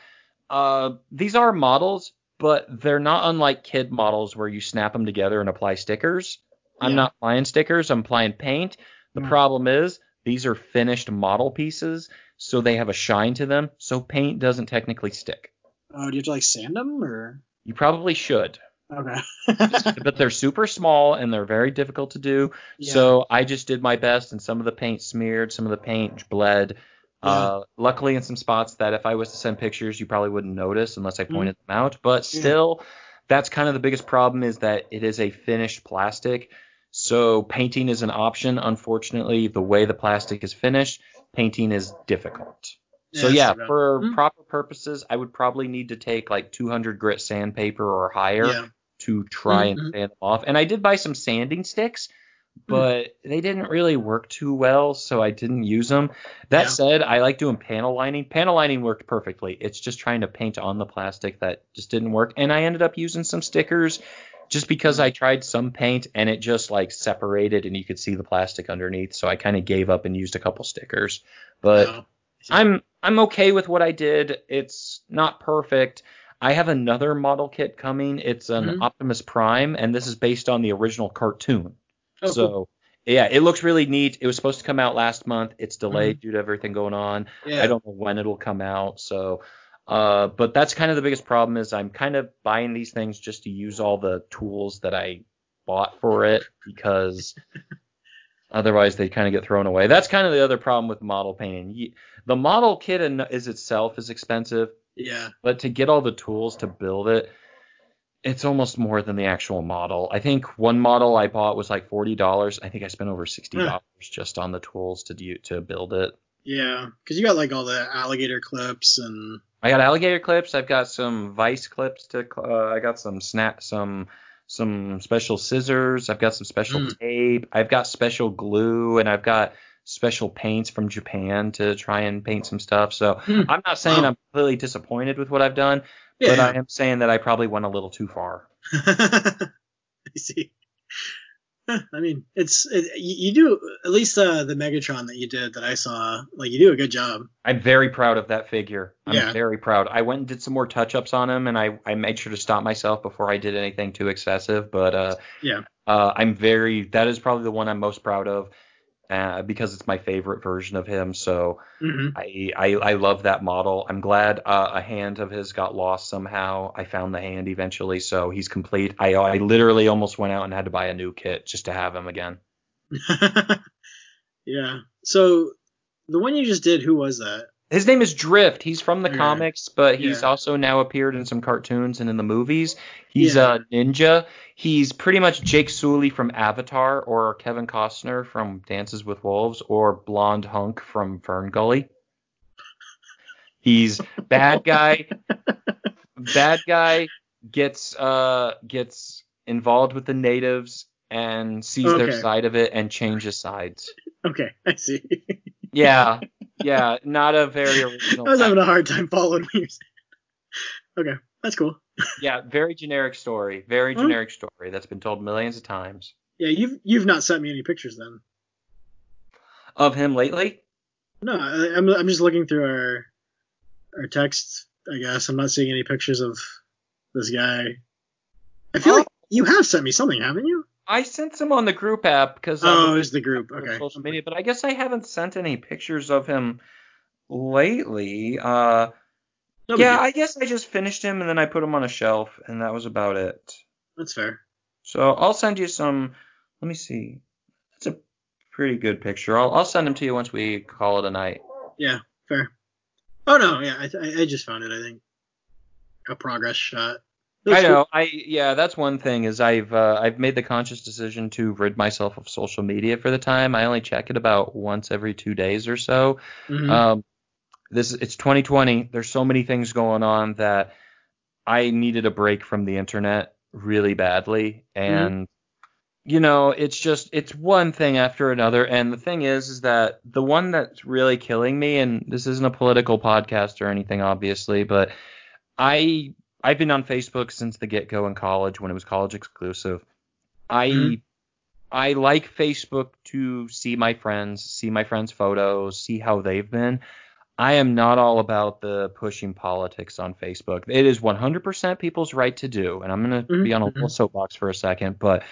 uh, these are models, but they're not unlike kid models where you snap them together and apply stickers. I'm Yeah. not applying stickers. I'm applying paint. The Mm. problem is these are finished model pieces, so they have a shine to them. So paint doesn't technically stick. Oh, do you have to like sand them or? You probably should, Okay. but they're super small and they're very difficult to do. Yeah. So I just did my best, and some of the paint smeared, some of the paint bled. Uh, luckily, in some spots that if I was to send pictures, you probably wouldn't notice unless I pointed them out. But Mm-hmm. Yeah. still, that's kind of the biggest problem is that it is a finished plastic. So painting is an option. Unfortunately, the way the plastic is finished, painting is difficult. so yeah, for Hmm. proper purposes, I would probably need to take like 200 grit sandpaper or higher Yeah. To try and Mhm. sand them off. And I did buy some sanding sticks, Hmm. but they didn't really work too well, so I didn't use them. That Yeah. said, I like doing panel lining. Panel lining worked perfectly. It's just trying to paint on the plastic that just didn't work. And I ended up using some stickers just because I tried some paint and it just like separated and you could see the plastic underneath. So I kind of gave up and used a couple stickers. But Oh. I'm I'm okay with what I did. It's not perfect. I have another model kit coming. It's an Mhm. Optimus Prime, and this is based on the original cartoon. Oh, so cool. yeah, it looks really neat. It was supposed to come out last month. It's delayed due to everything going on. yeah. I don't know when it'll come out. So, uh, but that's kind of the biggest problem is I'm kind of buying these things just to use all the tools that I bought for it because otherwise they kind of get thrown away. That's kind of the other problem with model painting. The model kit in, is itself is expensive, Yeah. but to get all the tools to build it, it's almost more than the actual model. I think one model I bought was like forty dollars. I think I spent over sixty dollars just on the tools to do to build it. Yeah. Because you got like all the alligator clips and. I got alligator clips. I've got some vice clips to. Uh, I got some snap some some special scissors. I've got some special Mm. tape. I've got special glue, and I've got special paints from Japan to try and paint some stuff. So Hmm. I'm not saying. I'm completely disappointed with what I've done, Yeah. but I am saying that I probably went a little too far. I see. I mean, it's it, you, you do at least uh, the Megatron that you did that I saw. Like you do a good job. I'm very proud of that figure. I'm Yeah. very proud. I went and did some more touch-ups on him, and I, I made sure to stop myself before I did anything too excessive. But uh, Yeah. uh, I'm very. That is probably the one I'm most proud of, uh, because it's my favorite version of him. So hmm I I, I love that model. I'm glad uh, a hand of his got lost somehow. I found the hand eventually, so he's complete. I I literally almost went out and had to buy a new kit just to have him again. yeah. So the one you just did, who was that? His name is Drift. He's from the Yeah. comics, but he's Yeah. also now appeared in some cartoons and in the movies. He's Yeah. a ninja. He's pretty much Jake Sully from Avatar, or Kevin Costner from Dances with Wolves, or Blonde Hunk from Fern Gully. He's bad guy. bad guy gets uh gets involved with the natives and sees their side of it and changes sides. Okay, I see. Yeah, yeah, not a very original. I was having a hard time following what you're saying. Okay, that's cool. Yeah, very generic story. Very Huh? generic story that's been told millions of times. Yeah, you've you've not sent me any pictures then. Of him lately? No, I, I'm I'm just looking through our our texts. I guess I'm not seeing any pictures of this guy. I feel Oh. like you have sent me something, haven't you? I sent some on the group app because Oh, it's the group. on Okay. social media, but I guess I haven't sent any pictures of him lately. Uh, No yeah. I guess I just finished him and then I put him on a shelf, and that was about it. that's fair. So I'll send you some. Let me see. That's a pretty good picture. I'll I'll send them to you once we call it a night. Yeah, fair. Oh no, yeah, I I just found it. I think a progress shot. I know. I yeah, that's one thing is I've uh, I've made the conscious decision to rid myself of social media for the time. I only check it about once every two days or so. Mhm. Um, this it's 2020. There's so many things going on that I needed a break from the internet really badly, and you know, it's just it's one thing after another. And the thing is, is that the one that's really killing me, and this isn't a political podcast or anything, obviously, but I I've been on Facebook since the get go in college when it was college exclusive. I Mhm. I like Facebook to see my friends, see my friends' photos, see how they've been. I am not all about the pushing politics on Facebook. It is 100% people's right to do, and I'm going to Mhm, be on a little soapbox for a second, but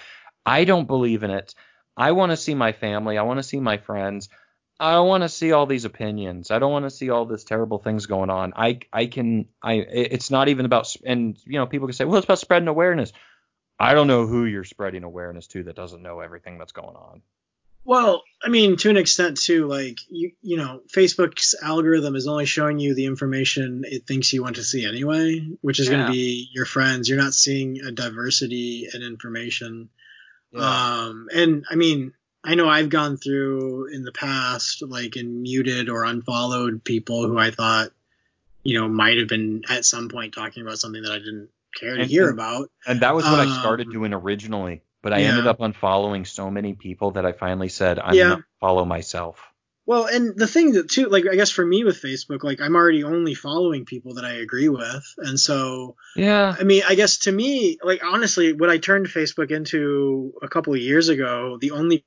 I don't believe in it. I want to see my family. I want to see my friends. I don't want to see all these opinions. I don't want to see all this terrible things going on. I I can I it's not even about and you know people can say well it's about spreading awareness. I don't know who you're spreading awareness to that doesn't know everything that's going on. Well, I mean, to an extent too, like you, you know, Facebook's algorithm is only showing you the information it thinks you want to see anyway, which is going to be your friends. You're not seeing a diversity in information. Um, and I mean, I know I've gone through in the past, like, and muted or unfollowed people who I thought, you know, might have been at some point talking about something that I didn't care to And- hear and- about. And that was what I started Um, doing originally, but I yeah. ended up unfollowing so many people that I finally said I'm Yeah. gonna follow myself. Well, and the thing that too, like I guess for me with Facebook, like I'm already only following people that I agree with, and so Yeah. I mean, I guess to me, like honestly, when I turned Facebook into a couple of years ago, the only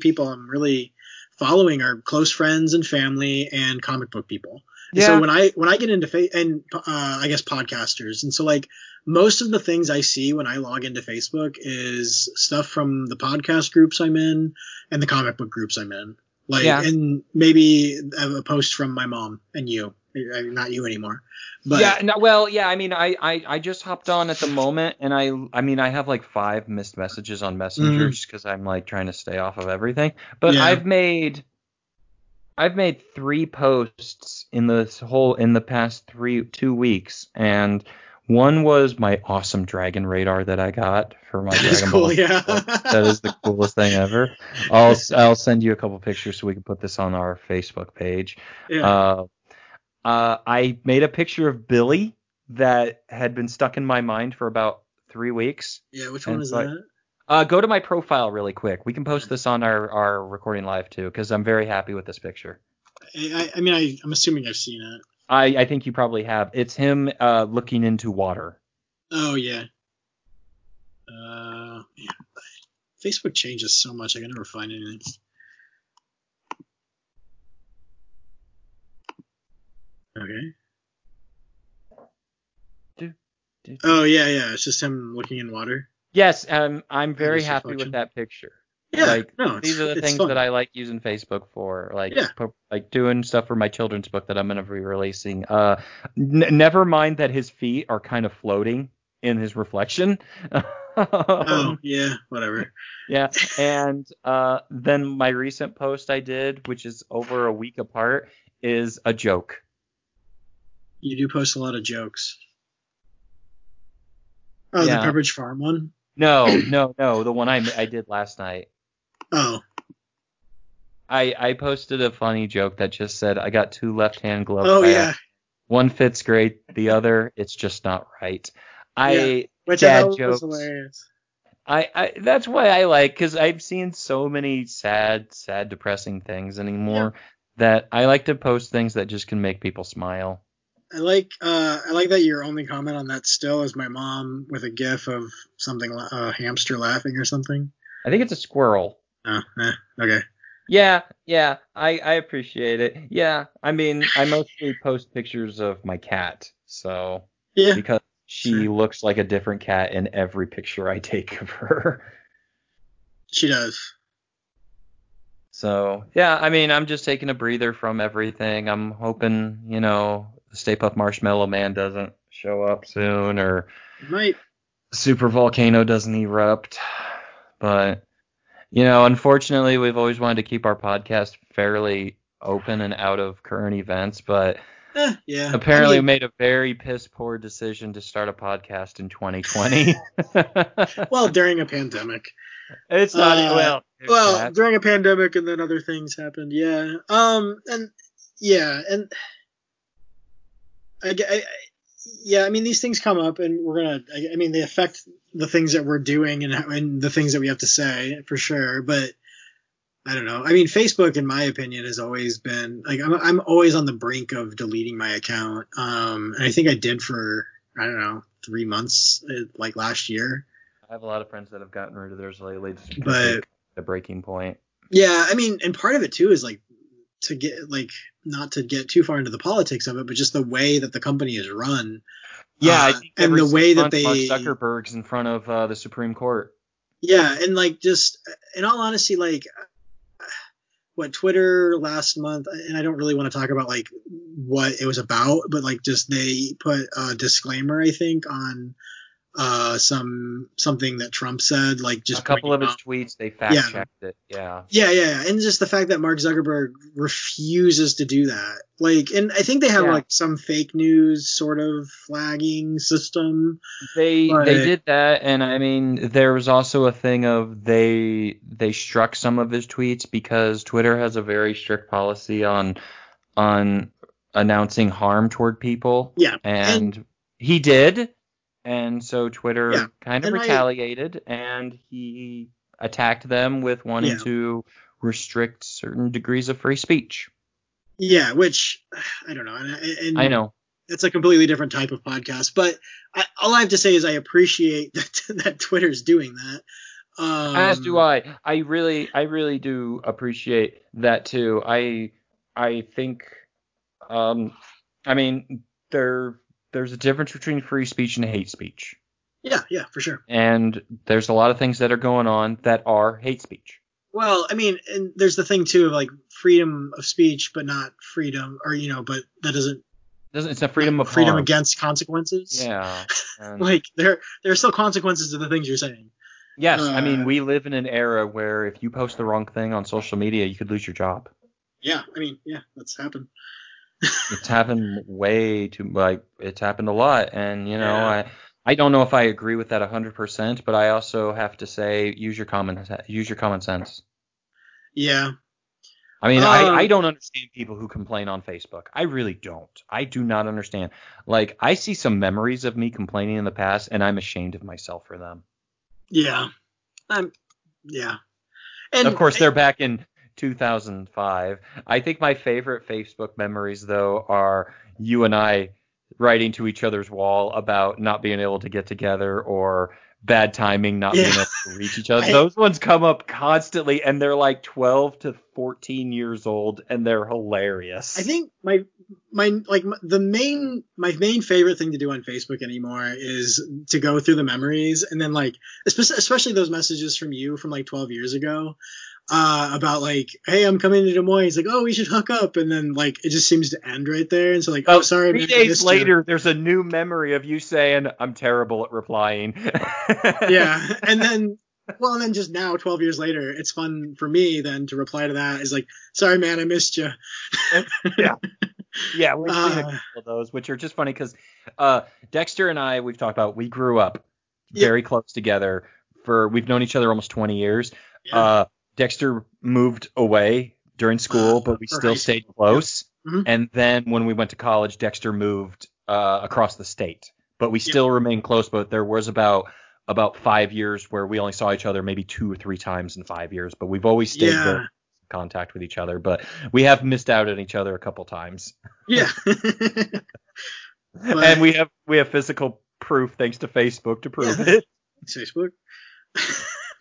people I'm really following are close friends and family and comic book people. And Yeah. So when I when I get into fa- and uh, I guess podcasters, and so like most of the things I see when I log into Facebook is stuff from the podcast groups I'm in and the comic book groups I'm in. Like Yeah. and maybe a post from my mom and you, I- not you anymore. But yeah, no, well, yeah. I mean, I, I, I just hopped on at the moment, and I, I mean, I have like five missed messages on Messenger just because I'm like trying to stay off of everything. But. Yeah. I've made, I've made three posts in this whole in the past three two weeks, and one was my awesome dragon radar that I got for my that is Dragon cool. Ball. Yeah. that is the coolest thing ever. I'll I'll send you a couple pictures so we can put this on our Facebook page. yeah. Uh, uh, I made a picture of Billy that had been stuck in my mind for about three weeks. yeah. Which one is so I- that? Uh, go to my profile really quick. We can post this on our, our recording live too, because I'm very happy with this picture. I, I, mean, I, I'm assuming I've seen it. I, I think you probably have. It's him uh, looking into water. Oh yeah. Uh, man, Facebook changes so much. I can never find anything. Okay. Do, do. Oh yeah, yeah. It's just him looking in water. Yes, um, I'm very happy reflection. with that picture. Yeah. Like, no, it's, These are the things fun. that I like using Facebook for, like Yeah. po- like doing stuff for my children's book that I'm gonna be releasing. Uh, n- never mind that his feet are kind of floating in his reflection. Oh yeah, whatever. yeah, and uh, then my recent post I did, which is over a week apart, is a joke. You do post a lot of jokes. Oh, Yeah. the Pepperidge Farm one. No, no, no, the one I I did last night. Oh, I I posted a funny joke that just said I got two left hand gloves. oh yeah. One fits great, the other it's just not right. I yeah, Which dad I jokes. was hilarious. I, I that's why I like because I've seen so many sad, sad, depressing things anymore that I like to post things that just can make people smile. I like uh, I like that your only comment on that still is my mom with a gif of something a hamster laughing or something. I think it's a squirrel. Oh, eh, okay. Yeah, yeah, I I appreciate it. Yeah, I mean I mostly post pictures of my cat, so Yeah. because she Sure. looks like a different cat in every picture I take of her. She does. So yeah, I mean, I'm just taking a breather from everything. I'm hoping, you know, Stay Puft Marshmallow Man doesn't show up soon, or Might. super volcano doesn't erupt. But you know, unfortunately, we've always wanted to keep our podcast fairly open and out of current events, but Eh, yeah. apparently I we mean, made a very piss poor decision to start a podcast in 2020. well, during a pandemic. it's not uh, well. Well, that- during a pandemic, and then other things happened. Yeah. Um. And yeah. And I, I- yeah, I mean these things come up, and we're gonna. I, I mean they affect the things that we're doing and, and the things that we have to say for sure. But I don't know. I mean, Facebook, in my opinion, has always been like I'm, I'm always on the brink of deleting my account. Um, and I think I did for I don't know three months, uh, like last year. I have a lot of friends that have gotten rid of theirs lately. But- the breaking point. Yeah, I mean, and part of it too is like to get like not to get too far into the politics of it, but just the way that the company is run. Yeah, Uh, and the way that they- Zuckerberg's in front of uh, the Supreme Court. Yeah, and like just in all honesty, like what Twitter last month, and I don't really want to talk about like what it was about, but like just they put a disclaimer, I think, on uh some something that Trump said, like just a couple of his out- tweets, they fact Yeah. checked it. Yeah. Yeah, yeah, yeah, and just the fact that Mark Zuckerberg refuses to do that, like, and I think they have Yeah. like some fake news sort of flagging system. They But- they did that, and I mean, there was also a thing of they they struck some of his tweets because Twitter has a very strict policy on on announcing harm toward people. Yeah, and, he did, and so Twitter Yeah, kind of and I- retaliated, and he attacked them with wanting Yeah. to restrict certain degrees of free speech. Yeah, which I don't know, and, and I know. it's a completely different type of podcast. But I, all I have to say is I appreciate that, that Twitter's doing that. Um, As do I. I really, I really do appreciate that too. I, I think, um, I mean, there, there's a difference between free speech and hate speech, Yeah, yeah, for sure. and there's a lot of things that are going on that are hate speech. Well, I mean, and there's the thing too of like freedom of speech, but not freedom, or you know, but that doesn't Doesn't it's a freedom of freedom harm. against consequences. Yeah. Like there, there are still consequences to the things you're saying. yes, I mean, uh, we live in an era where if you post the wrong thing on social media, you could lose your job. Yeah, I mean, yeah, that's happened. It's happened way too like it's happened a lot and you know Yeah. i i don't know if i agree with that 100% but i also have to say use your common use your common sense. Yeah, i mean Um, I, I don't understand people who complain on facebook. I really don't. I do not understand. Like i see some memories of me complaining in the past and i'm ashamed of myself for them. Yeah, I'm, yeah. And of course they're back in 2005 i think my favorite facebook memories though are you and i writing to each other's wall about not being able to get together or bad timing not being able to reach each other. I- those ones come up constantly and they're like 12 to 14 years old and they're hilarious. I think my my like my, the main my main favorite thing to do on Facebook anymore is to go through the memories and then like espe- especially those messages from you from like 12 years ago uh about like hey I'm coming to Des Moines He's like oh we should hook up and then like it just seems to end right there and so like oh, sorry three man, days missed you. later there's a new memory of you saying i'm terrible at replying yeah and then well and then just now 12 years later it's fun for me then to reply to that is like sorry man I missed you Yeah, Yeah, we've seen a Uh, couple of those, which are just funny because uh, Dexter and I, we've talked about, we grew up Yeah. very close together. For we've known each other almost 20 years. yeah. Uh, Dexter moved away during school, Uh, but we still stayed close. Mhm. And then when we went to college, Dexter moved uh, across the state, but we still remained close. But there was about about five years where we only saw each other maybe two or three times in five years, but we've always stayed Yeah. in contact with each other. But we have missed out on each other a couple times. yeah But- and we have we have physical proof thanks to Facebook to prove Yeah. it. Facebook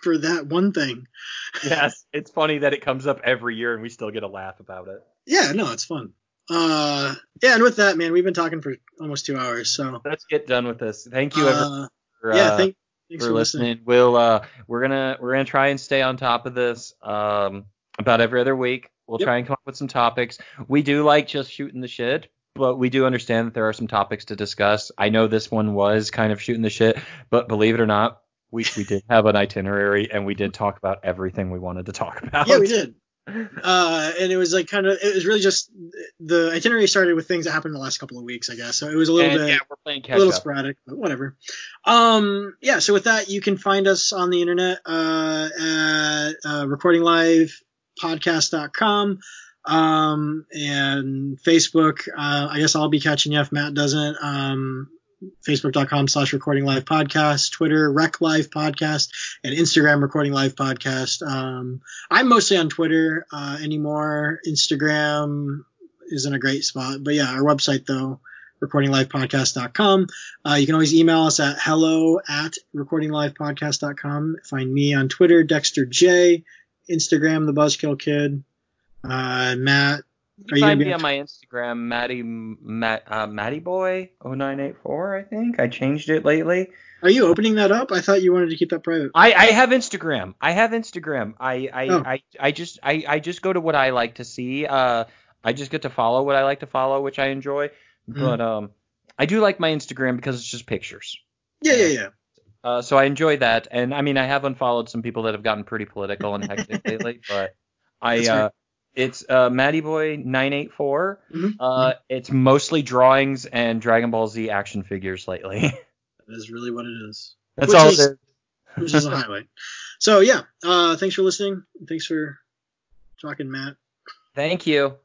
for that one thing. Yes, it's funny that it comes up every year and we still get a laugh about it. Yeah, no, it's fun. Uh, yeah, and with that, man, we've been talking for almost two hours, so Let's get done with this. Thank you everyone uh, for, yeah, uh, thank, thanks for for, listening. listening. We'll uh we're gonna we're gonna try and stay on top of this um about every other week. We'll Yep. try and come up with some topics. We do like just shooting the shit, but we do understand that there are some topics to discuss. I know this one was kind of shooting the shit, but believe it or not, we we did have an itinerary and we did talk about everything we wanted to talk about. Yeah, we did. Uh, and it was like kind of, it was really just the itinerary started with things that happened in the last couple of weeks, I guess. So it was a little And, bit. yeah, we're playing catch a little up. sporadic, but whatever. Um, yeah. So with that, you can find us on the internet uh, at uh, recordinglivepodcast.com um, and Facebook. Uh, I guess I'll be catching you if Matt doesn't. Um, Facebook.com slash recording live podcast, Twitter, rec live podcast, and Instagram recording live podcast. Um, I'm mostly on Twitter uh, anymore. Instagram isn't a great spot, but yeah, our website though, recordinglivepodcast.com. Uh, you can always email us at hello at recordinglivepodcast.com. Find me on Twitter, Dexter J, Instagram, the Buzzkill Kid. Uh, Matt, You can find me on my Instagram, Matty Matt uh, Matty Boy 0984, I think. I changed it lately. are you opening that up? I thought you wanted to keep that private. I, I have Instagram. I have Instagram. I I, Oh. I, I just I, I just go to what I like to see. Uh, I just get to follow what I like to follow, which I enjoy. Mm. But um, I do like my Instagram because it's just pictures. Yeah, yeah, yeah. Uh, so I enjoy that. And I mean, I have unfollowed some people that have gotten pretty political and hectic lately, but I uh. It's uh, Matty Boy 984. Mhm. Uh, it's mostly drawings and Dragon Ball Z action figures lately. That is really what it is. That's Which all is- it is. which is a highlight. So yeah, uh, thanks for listening. Thanks for talking, Matt. Thank you.